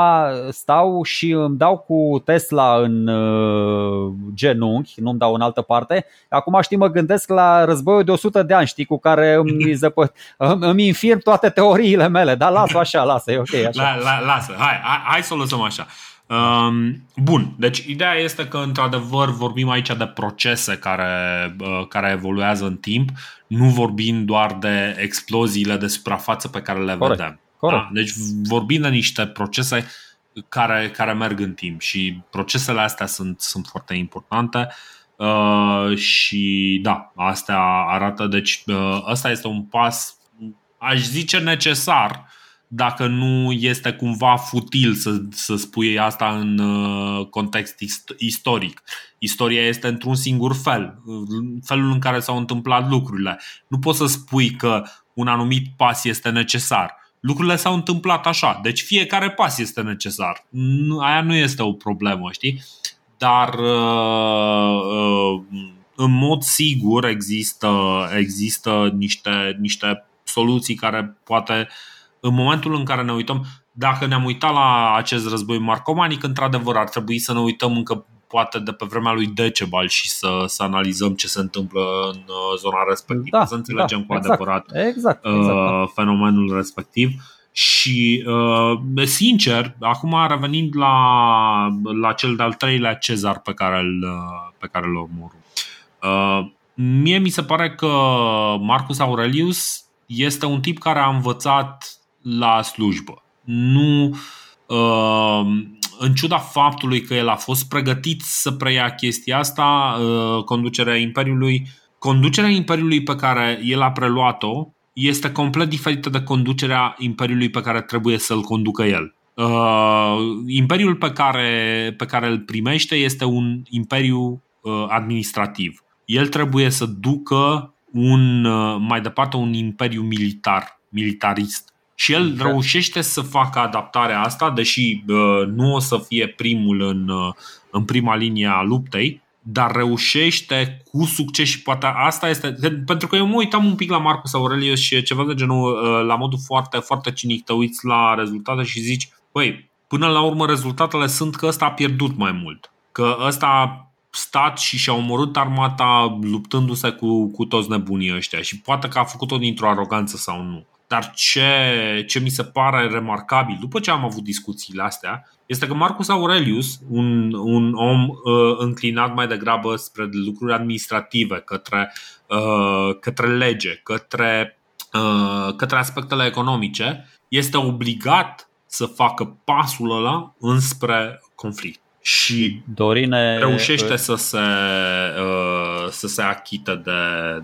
stau și îmi dau cu Tesla în uh, genunchi, nu-mi dau în altă parte. Acum știi, mă gândesc la războiul de 100 de ani, știi, cu care îmi, zăpă, îmi infirm toate teoriile mele, dar lasă așa, lasă, e ok așa. La, la, lasă, hai, hai, hai să o lăsăm așa. Um, bun, deci ideea este că într-adevăr vorbim aici de procese care, uh, care evoluează în timp, nu vorbim doar de exploziile de suprafață pe care le Corect. vedem. Corect. Da? Deci vorbim de niște procese care, care merg în timp și procesele astea sunt, sunt foarte importante uh, și da, astea arată, deci uh, ăsta este un pas, aș zice necesar dacă nu este cumva futil să, să spui asta în uh, context istoric. Istoria este într-un singur fel, felul în care s-au întâmplat lucrurile. Nu poți să spui că un anumit pas este necesar. Lucrurile s-au întâmplat așa, deci fiecare pas este necesar. Aia nu este o problemă, știi? Dar uh, uh, în mod sigur există, există niște, niște soluții care poate uh, în momentul în care ne uităm, dacă ne-am uitat la acest război marcomanic, într-adevăr ar trebui să ne uităm încă poate de pe vremea lui Decebal și să, să analizăm ce se întâmplă în uh, zona respectivă, da, să înțelegem da, cu exact, adevărat exact, exact, uh, fenomenul respectiv. Și, uh, sincer, acum revenind la, la cel de-al treilea cezar pe care îl, uh, pe care îl omorâm. Uh, Mie mi se pare că Marcus Aurelius este un tip care a învățat la slujbă. Nu, uh, în ciuda faptului că el a fost pregătit să preia chestia asta, uh, conducerea Imperiului, conducerea Imperiului pe care el a preluat-o este complet diferită de conducerea Imperiului pe care trebuie să-l conducă el. Uh, imperiul pe care, pe care îl primește este un imperiu uh, administrativ. El trebuie să ducă un, uh, mai departe un imperiu militar, militarist. Și el okay. reușește să facă adaptarea asta, deși uh, nu o să fie primul în, uh, în prima linie a luptei, dar reușește cu succes și poate asta este, pentru că eu mă uitam un pic la Marcus Aurelius și ceva de genul, uh, la modul foarte, foarte cinic, te uiți la rezultate și zici, băi, până la urmă rezultatele sunt că ăsta a pierdut mai mult, că ăsta a stat și și-a omorât armata luptându-se cu, cu toți nebunii ăștia și poate că a făcut-o dintr-o aroganță sau nu. Dar ce, ce mi se pare remarcabil, după ce am avut discuțiile astea, este că Marcus Aurelius, un, un om uh, înclinat mai degrabă spre lucruri administrative, către, uh, către lege, către, uh, către aspectele economice, este obligat să facă pasul ăla înspre conflict și Dorine reușește să se, uh, să se achită de,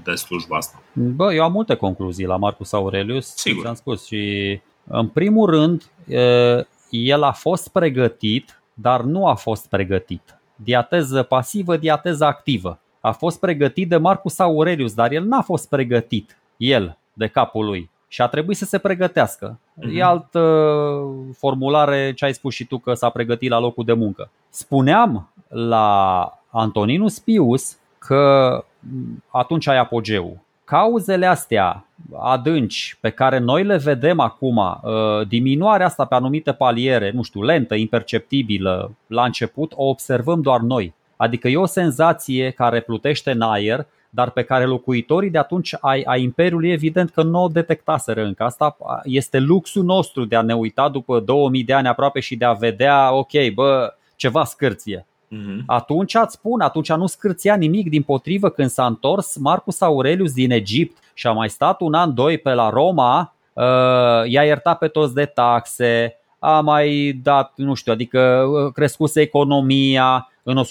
de slujba asta. Bă, eu am multe concluzii la Marcus Aurelius, Sigur. am spus și în primul rând uh, el a fost pregătit, dar nu a fost pregătit. Diateză pasivă, diateză activă. A fost pregătit de Marcus Aurelius, dar el n-a fost pregătit, el, de capul lui și a trebuit să se pregătească. Uh-huh. E altă formulare ce ai spus și tu că s-a pregătit la locul de muncă. Spuneam la Antoninus Pius că atunci ai apogeu. Cauzele astea adânci pe care noi le vedem acum, uh, diminuarea asta pe anumite paliere, nu știu, lentă, imperceptibilă la început, o observăm doar noi. Adică e o senzație care plutește în aer dar pe care locuitorii de atunci ai, ai Imperiului evident că nu o detectaseră încă. Asta este luxul nostru de a ne uita după 2000 de ani aproape și de a vedea, ok, bă, ceva scârție. Uh-huh. Atunci ați spun, atunci nu scârția nimic, din potrivă când s-a întors Marcus Aurelius din Egipt și a mai stat un an, doi pe la Roma, uh, i-a iertat pe toți de taxe, a mai dat, nu știu, adică uh, crescuse economia, în 167-168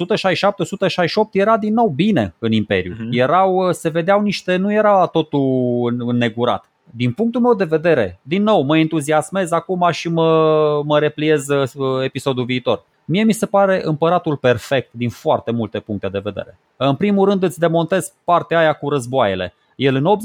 era din nou bine în Imperiu. Uh-huh. Erau, se vedeau niște, nu era totul înnegurat. Din punctul meu de vedere, din nou, mă entuziasmez acum și mă, mă repliez uh, episodul viitor. Mie mi se pare împăratul perfect din foarte multe puncte de vedere. În primul rând îți demontez partea aia cu războaiele. El în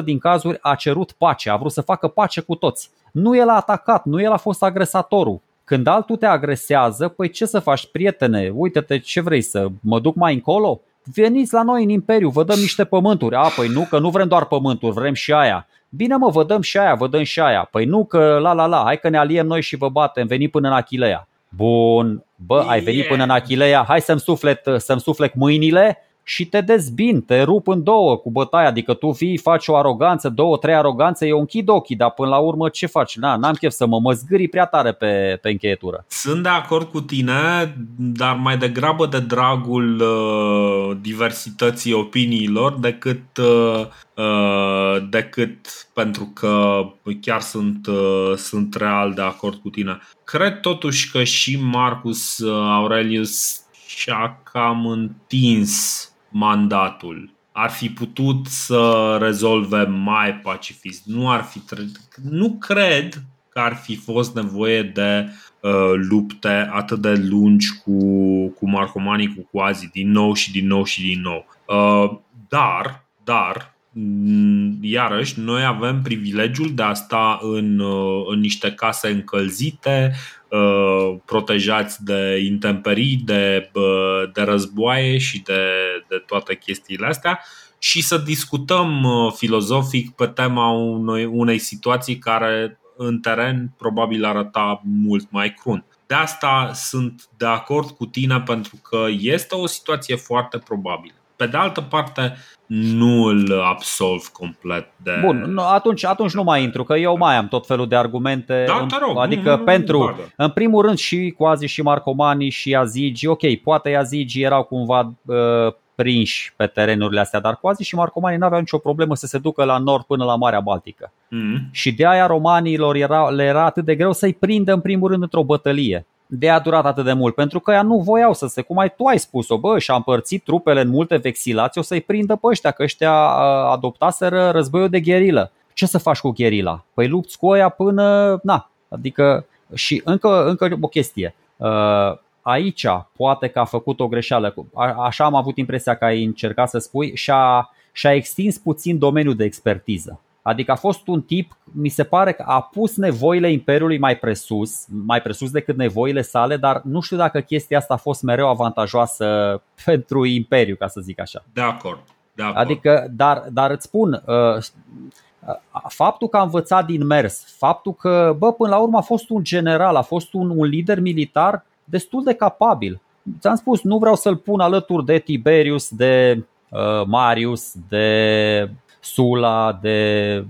80% din cazuri a cerut pace, a vrut să facă pace cu toți. Nu el a atacat, nu el a fost agresatorul. Când altul te agresează, păi ce să faci, prietene? Uite-te, ce vrei să mă duc mai încolo? Veniți la noi în Imperiu, vă dăm niște pământuri. A, păi nu, că nu vrem doar pământuri, vrem și aia. Bine mă, vă dăm și aia, vă dăm și aia. Păi nu, că la la la, hai că ne aliem noi și vă batem, veni până în Achilea. Bun, bă, ai venit până în Achilea, hai să-mi suflet, să-mi suflec mâinile și te dezbin, te rup în două cu bătaia, adică tu vii, faci o aroganță, două, trei aroganțe, eu închid ochii, dar până la urmă ce faci? Na, n-am chef să mă, mă zgâri prea tare pe, pe încheietură. Sunt de acord cu tine, dar mai degrabă de dragul uh, diversității opiniilor decât, uh, uh, decât pentru că chiar sunt, uh, sunt real de acord cu tine. Cred totuși că și Marcus Aurelius și-a cam întins mandatul. Ar fi putut să rezolve mai pacifist. Nu ar fi tre- nu cred că ar fi fost nevoie de uh, lupte atât de lungi cu, cu marcomanii, cu coazii, din nou și din nou și din nou. Uh, dar, dar, Mm, iarăși, noi avem privilegiul de a sta în, uh, în niște case încălzite, uh, protejați de intemperii, de, de războaie și de, de toate chestiile astea și să discutăm uh, filozofic pe tema unei, unei situații care în teren probabil arăta mult mai crunt. De asta sunt de acord cu tine pentru că este o situație foarte probabilă. Pe de altă parte, nu îl absolv complet de. Bun, atunci, atunci nu mai intru, că eu mai am tot felul de argumente. Da, te rog, adică nu, pentru, nu, în primul rând, și quasi și Marcomani și Azigi, ok, poate Azigi erau cumva uh, prinși pe terenurile astea, dar Coazi și marcomanii nu aveau nicio problemă să se ducă la nord până la Marea Baltică. Mm-hmm. Și de aia romanilor era, le era atât de greu să-i prindă în primul rând într-o bătălie. De a durat atât de mult, pentru că ea nu voiau să se, cum ai tu ai spus-o, bă, și-a împărțit trupele în multe vexilați, o să-i prindă pe ăștia, că ăștia adoptaseră războiul de gherilă. Ce să faci cu gherila? Păi lupți cu oia până, na, adică și încă, încă o chestie. Aici poate că a făcut o greșeală. Așa am avut impresia că ai încercat să spui și-a, și-a extins puțin domeniul de expertiză. Adică a fost un tip, mi se pare că a pus nevoile Imperiului mai presus, mai presus decât nevoile sale, dar nu știu dacă chestia asta a fost mereu avantajoasă pentru Imperiu, ca să zic așa. De acord. De acord. Adică, dar, dar îți spun, uh, faptul că a învățat din mers, faptul că, bă, până la urmă a fost un general, a fost un, un lider militar destul de capabil. Ți-am spus, nu vreau să-l pun alături de Tiberius, de uh, Marius, de Sula, de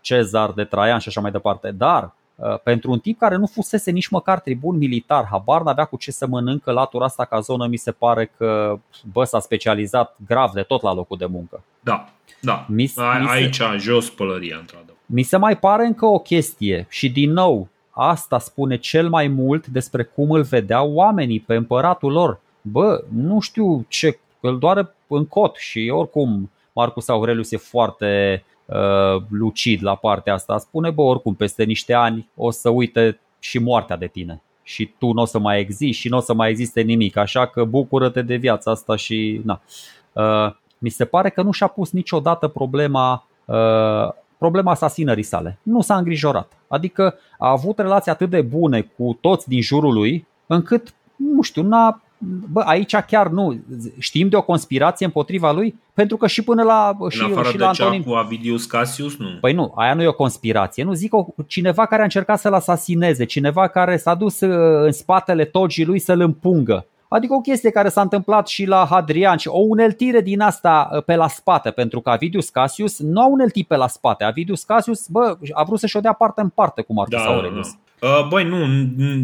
Cezar, de Traian și așa mai departe, dar uh, pentru un tip care nu fusese nici măcar tribun militar, habar n-avea cu ce să mănâncă latura asta ca zonă, mi se pare că bă, s-a specializat grav de tot la locul de muncă. Da, da. Mi, A, mi aici, se, jos pălăria, într-adevăr. Mi se mai pare încă o chestie și din nou, asta spune cel mai mult despre cum îl vedeau oamenii pe împăratul lor. Bă, nu știu ce, îl doare în cot și oricum Marcus Aurelius e foarte uh, lucid la partea asta. Spune, bă, oricum, peste niște ani o să uite și moartea de tine și tu nu o să mai existi și nu o să mai existe nimic, așa că bucură-te de viața asta și na. Uh, mi se pare că nu și-a pus niciodată problema uh, problema asasinării sale. Nu s-a îngrijorat. Adică a avut relații atât de bune cu toți din jurul lui, încât, nu știu, n-a Bă, aici chiar nu. Știm de o conspirație împotriva lui? Pentru că și până la. În și, afară și de la Antonin... cu Avidius Cassius, nu. Păi nu, aia nu e o conspirație. Nu zic o, cineva care a încercat să-l asasineze, cineva care s-a dus uh, în spatele togii lui să-l împungă. Adică o chestie care s-a întâmplat și la Hadrian și o uneltire din asta uh, pe la spate, pentru că Avidius Cassius nu a uneltit pe la spate. Avidius Cassius, bă, a vrut să-și o dea parte în parte cu Marcus da, Aurelius. Da. Uh, băi, nu,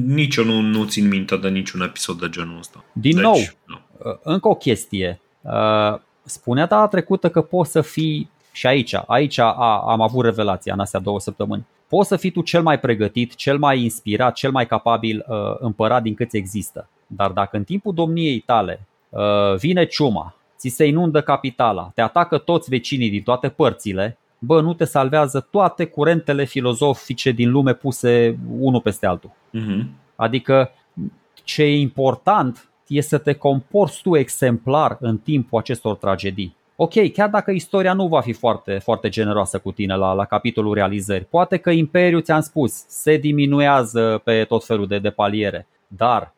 nici eu nu, nu țin minte de niciun episod de genul ăsta. Din deci, nou, nu. Uh, încă o chestie. Uh, spunea data trecută că poți să fii și aici, aici a, am avut revelația în astea două săptămâni. Poți să fii tu cel mai pregătit, cel mai inspirat, cel mai capabil uh, împărat din câți există. Dar dacă în timpul domniei tale uh, vine ciuma, ți se inundă capitala, te atacă toți vecinii din toate părțile, bă, nu te salvează toate curentele filozofice din lume puse unul peste altul. Uh-huh. Adică ce e important e să te comporți tu exemplar în timpul acestor tragedii. Ok, chiar dacă istoria nu va fi foarte, foarte generoasă cu tine la, la capitolul realizări, poate că Imperiul, ți-am spus, se diminuează pe tot felul de, de paliere, dar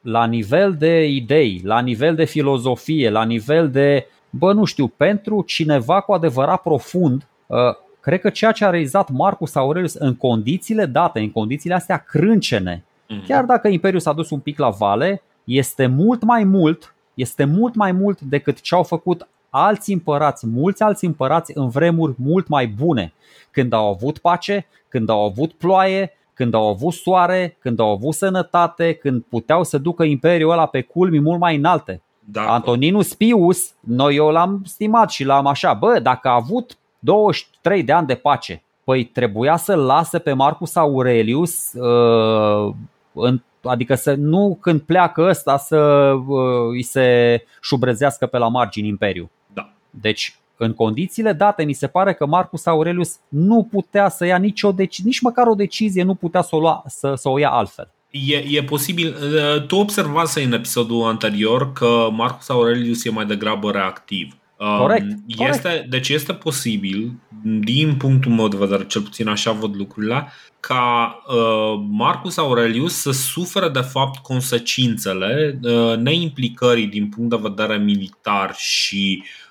la nivel de idei, la nivel de filozofie, la nivel de, bă, nu știu, pentru cineva cu adevărat profund, Uh, cred că ceea ce a realizat Marcus Aurelius în condițiile date, în condițiile astea crâncene, mm-hmm. chiar dacă Imperiul s-a dus un pic la vale, este mult mai mult, este mult mai mult decât ce au făcut alți împărați, mulți alți împărați în vremuri mult mai bune, când au avut pace, când au avut ploaie, când au avut soare, când au avut sănătate, când puteau să ducă imperiul ăla pe culmi mult mai înalte. Da, Antoninus Pius, noi eu l-am stimat și l-am așa, bă, dacă a avut 23 de ani de pace. Păi trebuia să lase pe Marcus Aurelius, uh, în, adică să nu când pleacă ăsta să uh, îi se șubrezească pe la margini imperiu. Da. Deci în condițiile date, mi se pare că Marcus Aurelius nu putea să ia nicio deci, nici măcar o decizie, nu putea să o, lua, să, să o ia altfel. E, e posibil. Uh, tu observasei în episodul anterior că Marcus Aurelius e mai degrabă reactiv. Corect. Este, corect. Deci este posibil, din punctul meu de vedere, cel puțin așa văd lucrurile, ca uh, Marcus Aurelius să suferă de fapt consecințele uh, neimplicării din punct de vedere militar și uh,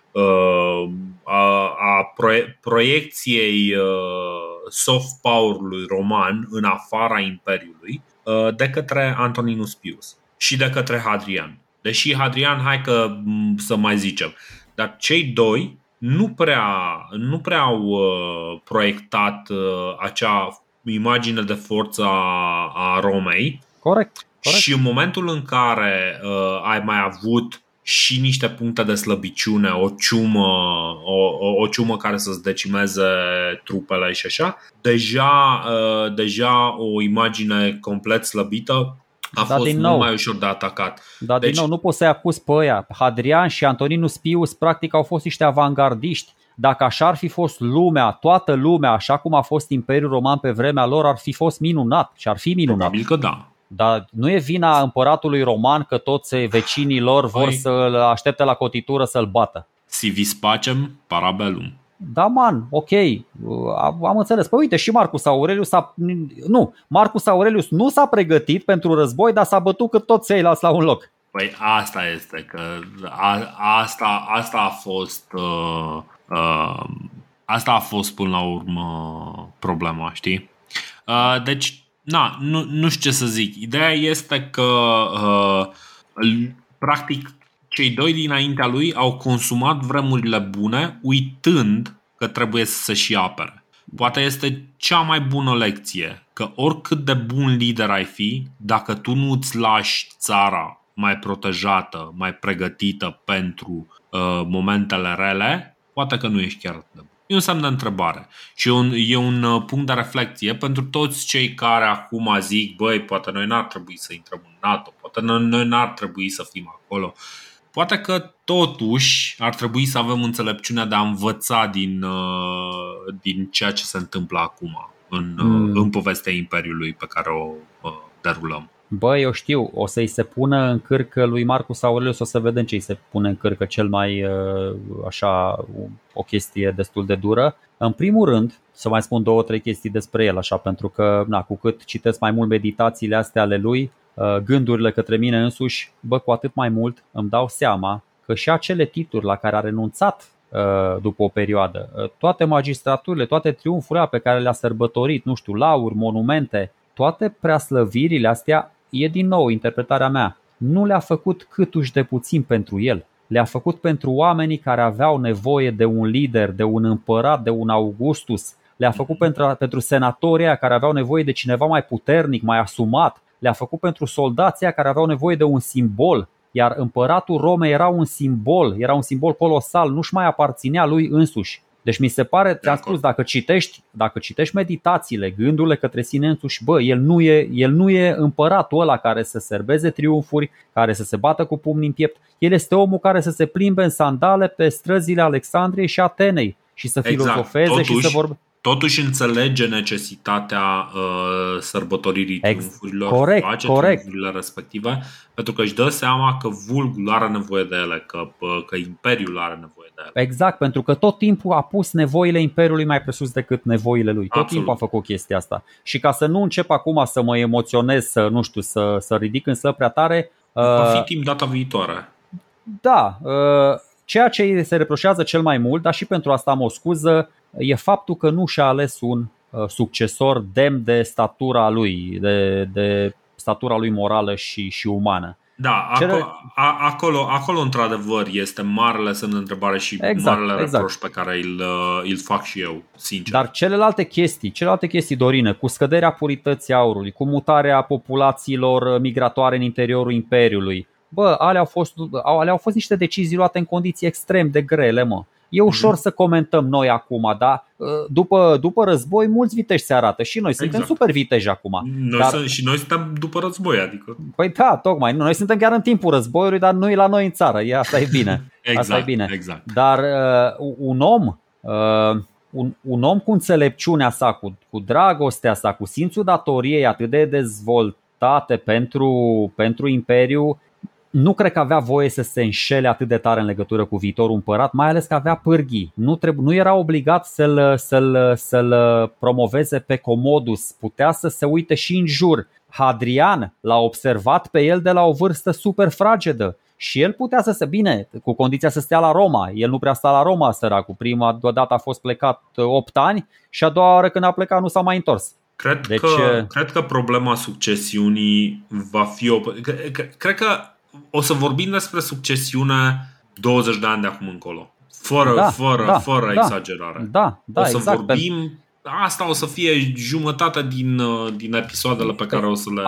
a, a proie- proiecției uh, soft power-ului roman în afara Imperiului uh, de către Antoninus Pius și de către Hadrian. Deși Hadrian, hai că să mai zicem, dar cei doi nu prea, nu prea au uh, proiectat uh, acea imagine de forță a, a Romei. Corect. corect. Și în momentul în care uh, ai mai avut și niște puncte de slăbiciune, o ciumă, o, o, o ciumă care să-ți decimeze trupele și așa, deja, uh, deja o imagine complet slăbită a da, fost din nou. mult mai ușor de atacat. Dar deci... din nou, nu poți să-i acuz pe ăia. Hadrian și Antoninus Pius practic au fost niște avangardiști. Dacă așa ar fi fost lumea, toată lumea, așa cum a fost Imperiul Roman pe vremea lor, ar fi fost minunat și ar fi minunat. Probabil că da. Dar nu e vina împăratului roman că toți vecinii lor vor păi... să-l aștepte la cotitură să-l bată. Si vis pacem, parabellum. Da, man, ok, am înțeles. Păi uite, și Marcus Aurelius a... Nu, Marcus Aurelius nu s-a pregătit pentru război, dar s-a bătut cât toți ceilalți la un loc. Păi asta este, că a, asta, asta a fost uh, uh, asta a fost până la urmă problema, știi? Uh, deci na, nu, nu știu ce să zic. Ideea este că uh, practic cei doi dinaintea lui au consumat vremurile bune uitând că trebuie să se și apere. Poate este cea mai bună lecție că oricât de bun lider ai fi, dacă tu nu îți lași țara mai protejată, mai pregătită pentru uh, momentele rele, poate că nu ești chiar de bun. E un semn de întrebare și e un, e un uh, punct de reflecție pentru toți cei care acum zic, băi, poate noi n-ar trebui să intrăm în NATO, poate noi, noi n-ar trebui să fim acolo. Poate că totuși ar trebui să avem înțelepciunea de a învăța din, uh, din ceea ce se întâmplă acum în, mm. în povestea Imperiului pe care o derulăm. Bă, eu știu, o să-i se pună în cârcă lui Marcus Aurelius, o să vedem ce îi se pune în cârcă cel mai, uh, așa, o chestie destul de dură. În primul rând, să mai spun două, trei chestii despre el, așa, pentru că, na, cu cât citesc mai mult meditațiile astea ale lui, uh, gândurile către mine însuși, bă, cu atât mai mult îmi dau seama că și acele titluri la care a renunțat uh, după o perioadă, toate magistraturile, toate triumfurile pe care le-a sărbătorit, nu știu, lauri, monumente, toate preaslăvirile astea e din nou interpretarea mea, nu le-a făcut câtuși de puțin pentru el. Le-a făcut pentru oamenii care aveau nevoie de un lider, de un împărat, de un Augustus. Le-a făcut pentru, pentru senatorii care aveau nevoie de cineva mai puternic, mai asumat. Le-a făcut pentru soldații care aveau nevoie de un simbol. Iar împăratul Romei era un simbol, era un simbol colosal, nu-și mai aparținea lui însuși. Deci mi se pare, ți-am spus, dacă citești, dacă citești meditațiile, gândurile către sine însuși, bă, el nu, e, el nu e împăratul ăla care să serbeze triumfuri, care să se bată cu pumni în piept. El este omul care să se plimbe în sandale pe străzile Alexandriei și Atenei și să exact. filozofeze exact. și să vorbească totuși înțelege necesitatea uh, sărbătoririi Ex- triumfurilor, corect, face corect. triumfurile respective, pentru că își dă seama că vulgul are nevoie de ele, că, uh, că imperiul are nevoie de ele. Exact, pentru că tot timpul a pus nevoile imperiului mai presus decât nevoile lui. Tot Absolut. timpul a făcut chestia asta. Și ca să nu încep acum să mă emoționez, să nu știu, să, să ridic în săl prea tare. Uh, Va fi timp data viitoare. Da, uh, ceea ce se reproșează cel mai mult, dar și pentru asta am o scuză, e faptul că nu și-a ales un uh, succesor demn de statura lui, de, de statura lui morală și, și umană. Da, Cere... acolo, a, acolo, acolo într-adevăr este marele semn de întrebare și exact, marele exact. reproș pe care îl, uh, îl fac și eu, sincer. Dar celelalte chestii, celelalte chestii, Dorine, cu scăderea purității aurului, cu mutarea populațiilor migratoare în interiorul Imperiului, bă, alea au fost, alea au fost niște decizii luate în condiții extrem de grele, mă. E ușor mm-hmm. să comentăm noi acum, da? După, după război, mulți viteji se arată și noi suntem exact. super viteji acum. Noi dar... Și noi suntem după război, adică. Păi da, tocmai. Noi suntem chiar în timpul războiului, dar nu e la noi în țară. E, asta e bine. exact, asta e bine. Exact. Dar uh, un om. Uh, un, un om cu înțelepciunea sa, cu, cu dragostea sa, cu simțul datoriei atât de dezvoltate pentru, pentru Imperiu, nu cred că avea voie să se înșele atât de tare în legătură cu viitorul împărat, mai ales că avea pârghii. Nu, trebu- nu era obligat să-l, să-l, să-l promoveze pe Comodus, putea să se uite și în jur. Hadrian l-a observat pe el de la o vârstă super fragedă și el putea să se bine, cu condiția să stea la Roma. El nu prea sta la Roma, săracul. Prima dată a fost plecat 8 ani și a doua oară când a plecat nu s-a mai întors. Cred, deci, că, cred că problema succesiunii va fi o. Cred că o să vorbim despre succesiune 20 de ani de acum încolo. Fără, da, fără, da, fără da, exagerare. Da, da, o să exact, vorbim asta o să fie jumătate din, uh, din episoadele pe care o să le,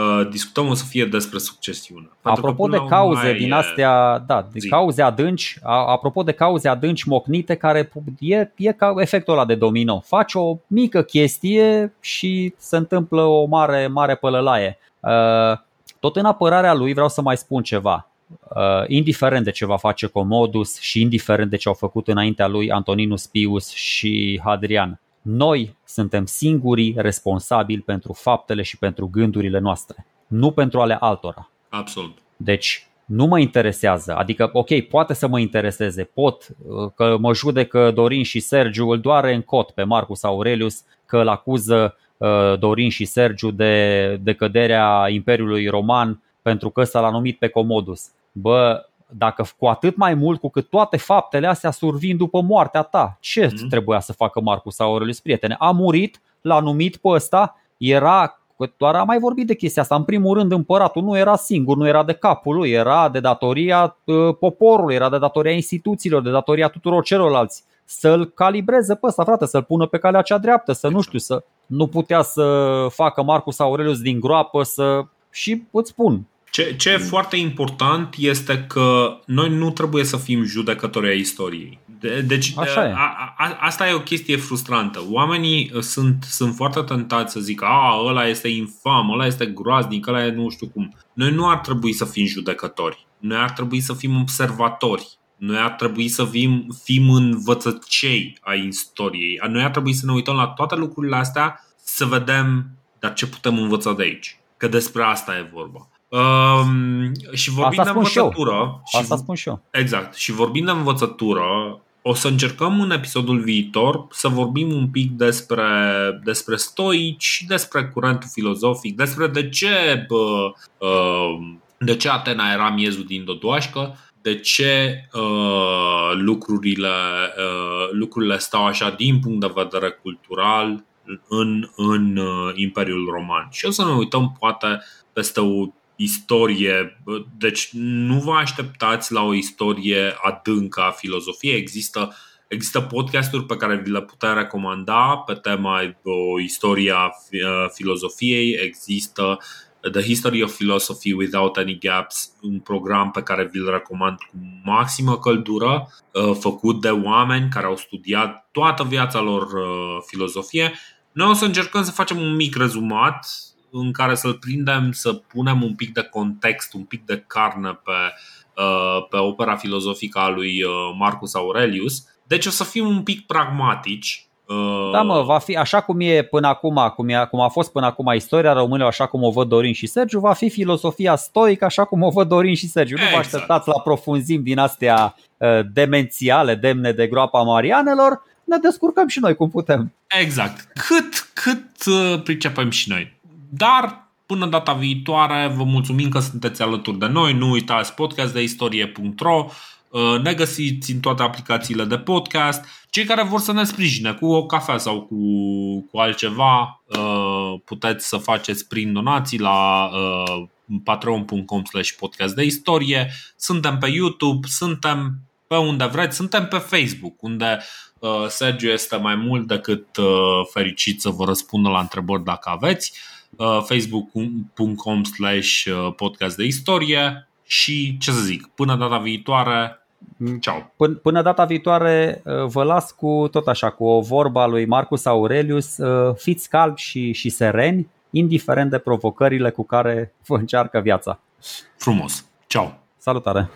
uh, discutăm o să fie despre succesiune. Pentru apropo de cauze din astea, da, de cauze adânci, apropo de cauze adânci mocnite care e, e ca efectul ăla de domino. Faci o mică chestie și se întâmplă o mare, mare pălălaie. Uh, tot în apărarea lui vreau să mai spun ceva. Uh, indiferent de ce va face Comodus și indiferent de ce au făcut înaintea lui Antoninus Pius și Hadrian, noi suntem singurii responsabili pentru faptele și pentru gândurile noastre, nu pentru ale altora. Absolut. Deci, nu mă interesează. Adică, ok, poate să mă intereseze, pot, uh, că mă judecă Dorin și Sergiu, îl doare în cot pe Marcus Aurelius că îl acuză uh, Dorin și Sergiu de, de căderea Imperiului Roman pentru că s-a numit pe Comodus. Bă, dacă cu atât mai mult cu cât toate faptele astea survin după moartea ta, ce mm-hmm. trebuia să facă Marcus Aurelius, prietene? A murit, l-a numit pe ăsta, era doar a mai vorbit de chestia asta. În primul rând, împăratul nu era singur, nu era de capul lui, era de datoria uh, poporului, era de datoria instituțiilor, de datoria tuturor celorlalți. Să-l calibreze pe ăsta, frate, să-l pună pe calea cea dreaptă, să nu știu, să nu putea să facă Marcus Aurelius din groapă, să. Și îți spun, ce, ce e foarte important este că noi nu trebuie să fim judecători ai istoriei. De, deci Așa e. A, a, asta e o chestie frustrantă. Oamenii sunt, sunt foarte tentați să zică a, ăla este infam, ăla este groaznic, ăla e nu știu cum. Noi nu ar trebui să fim judecători. Noi ar trebui să fim observatori. Noi ar trebui să fim, fim învățăcei ai istoriei. Noi ar trebui să ne uităm la toate lucrurile astea să vedem dar ce putem învăța de aici. Că despre asta e vorba. Um, și vorbind Asta de învățătură. Și, Asta spun și eu. Exact. Și vorbind de învățătură, o să încercăm în episodul viitor să vorbim un pic despre, despre stoici și despre curentul filozofic, despre de ce, bă, uh, de ce Atena era miezul din Dodoașcă, de ce uh, lucrurile, uh, lucrurile stau așa din punct de vedere cultural în, în uh, Imperiul Roman. Și o să ne uităm poate peste o istorie, deci nu vă așteptați la o istorie adâncă a filozofiei. Există, există podcasturi pe care vi le putem recomanda pe tema o istoria uh, filozofiei. Există The History of Philosophy Without Any Gaps, un program pe care vi-l recomand cu maximă căldură, uh, făcut de oameni care au studiat toată viața lor uh, filozofie. Noi o să încercăm să facem un mic rezumat în care să-l prindem, să punem un pic de context, un pic de carne pe, uh, pe opera filozofică a lui uh, Marcus Aurelius. Deci o să fim un pic pragmatici. Uh, da, mă, va fi așa cum e până acum, cum, e, cum a fost până acum istoria românilor, așa cum o văd Dorin și Sergiu, va fi filosofia stoică, așa cum o văd Dorin și Sergiu. Exact. Nu vă exact. așteptați la profunzimi din astea demențiale, demne de groapa Marianelor, ne descurcăm și noi cum putem. Exact. Cât, cât pricepem și noi. Dar Până data viitoare, vă mulțumim că sunteți alături de noi. Nu uitați podcastdeistorie.ro uh, Ne găsiți în toate aplicațiile de podcast. Cei care vor să ne sprijine cu o cafea sau cu, cu altceva, uh, puteți să faceți prin donații la uh, patreon.com slash podcast de istorie. Suntem pe YouTube, suntem pe unde vreți, suntem pe Facebook, unde Sergiu este mai mult decât fericit să vă răspundă la întrebări dacă aveți. Uh, facebook.com slash uh, podcast de istorie și ce să zic, până data viitoare, Ciao. Până, până data viitoare uh, vă las cu tot așa, cu o vorba lui Marcus Aurelius, fiți calmi și, și sereni, indiferent de provocările cu care vă încearcă viața. Frumos. Ciao. Salutare.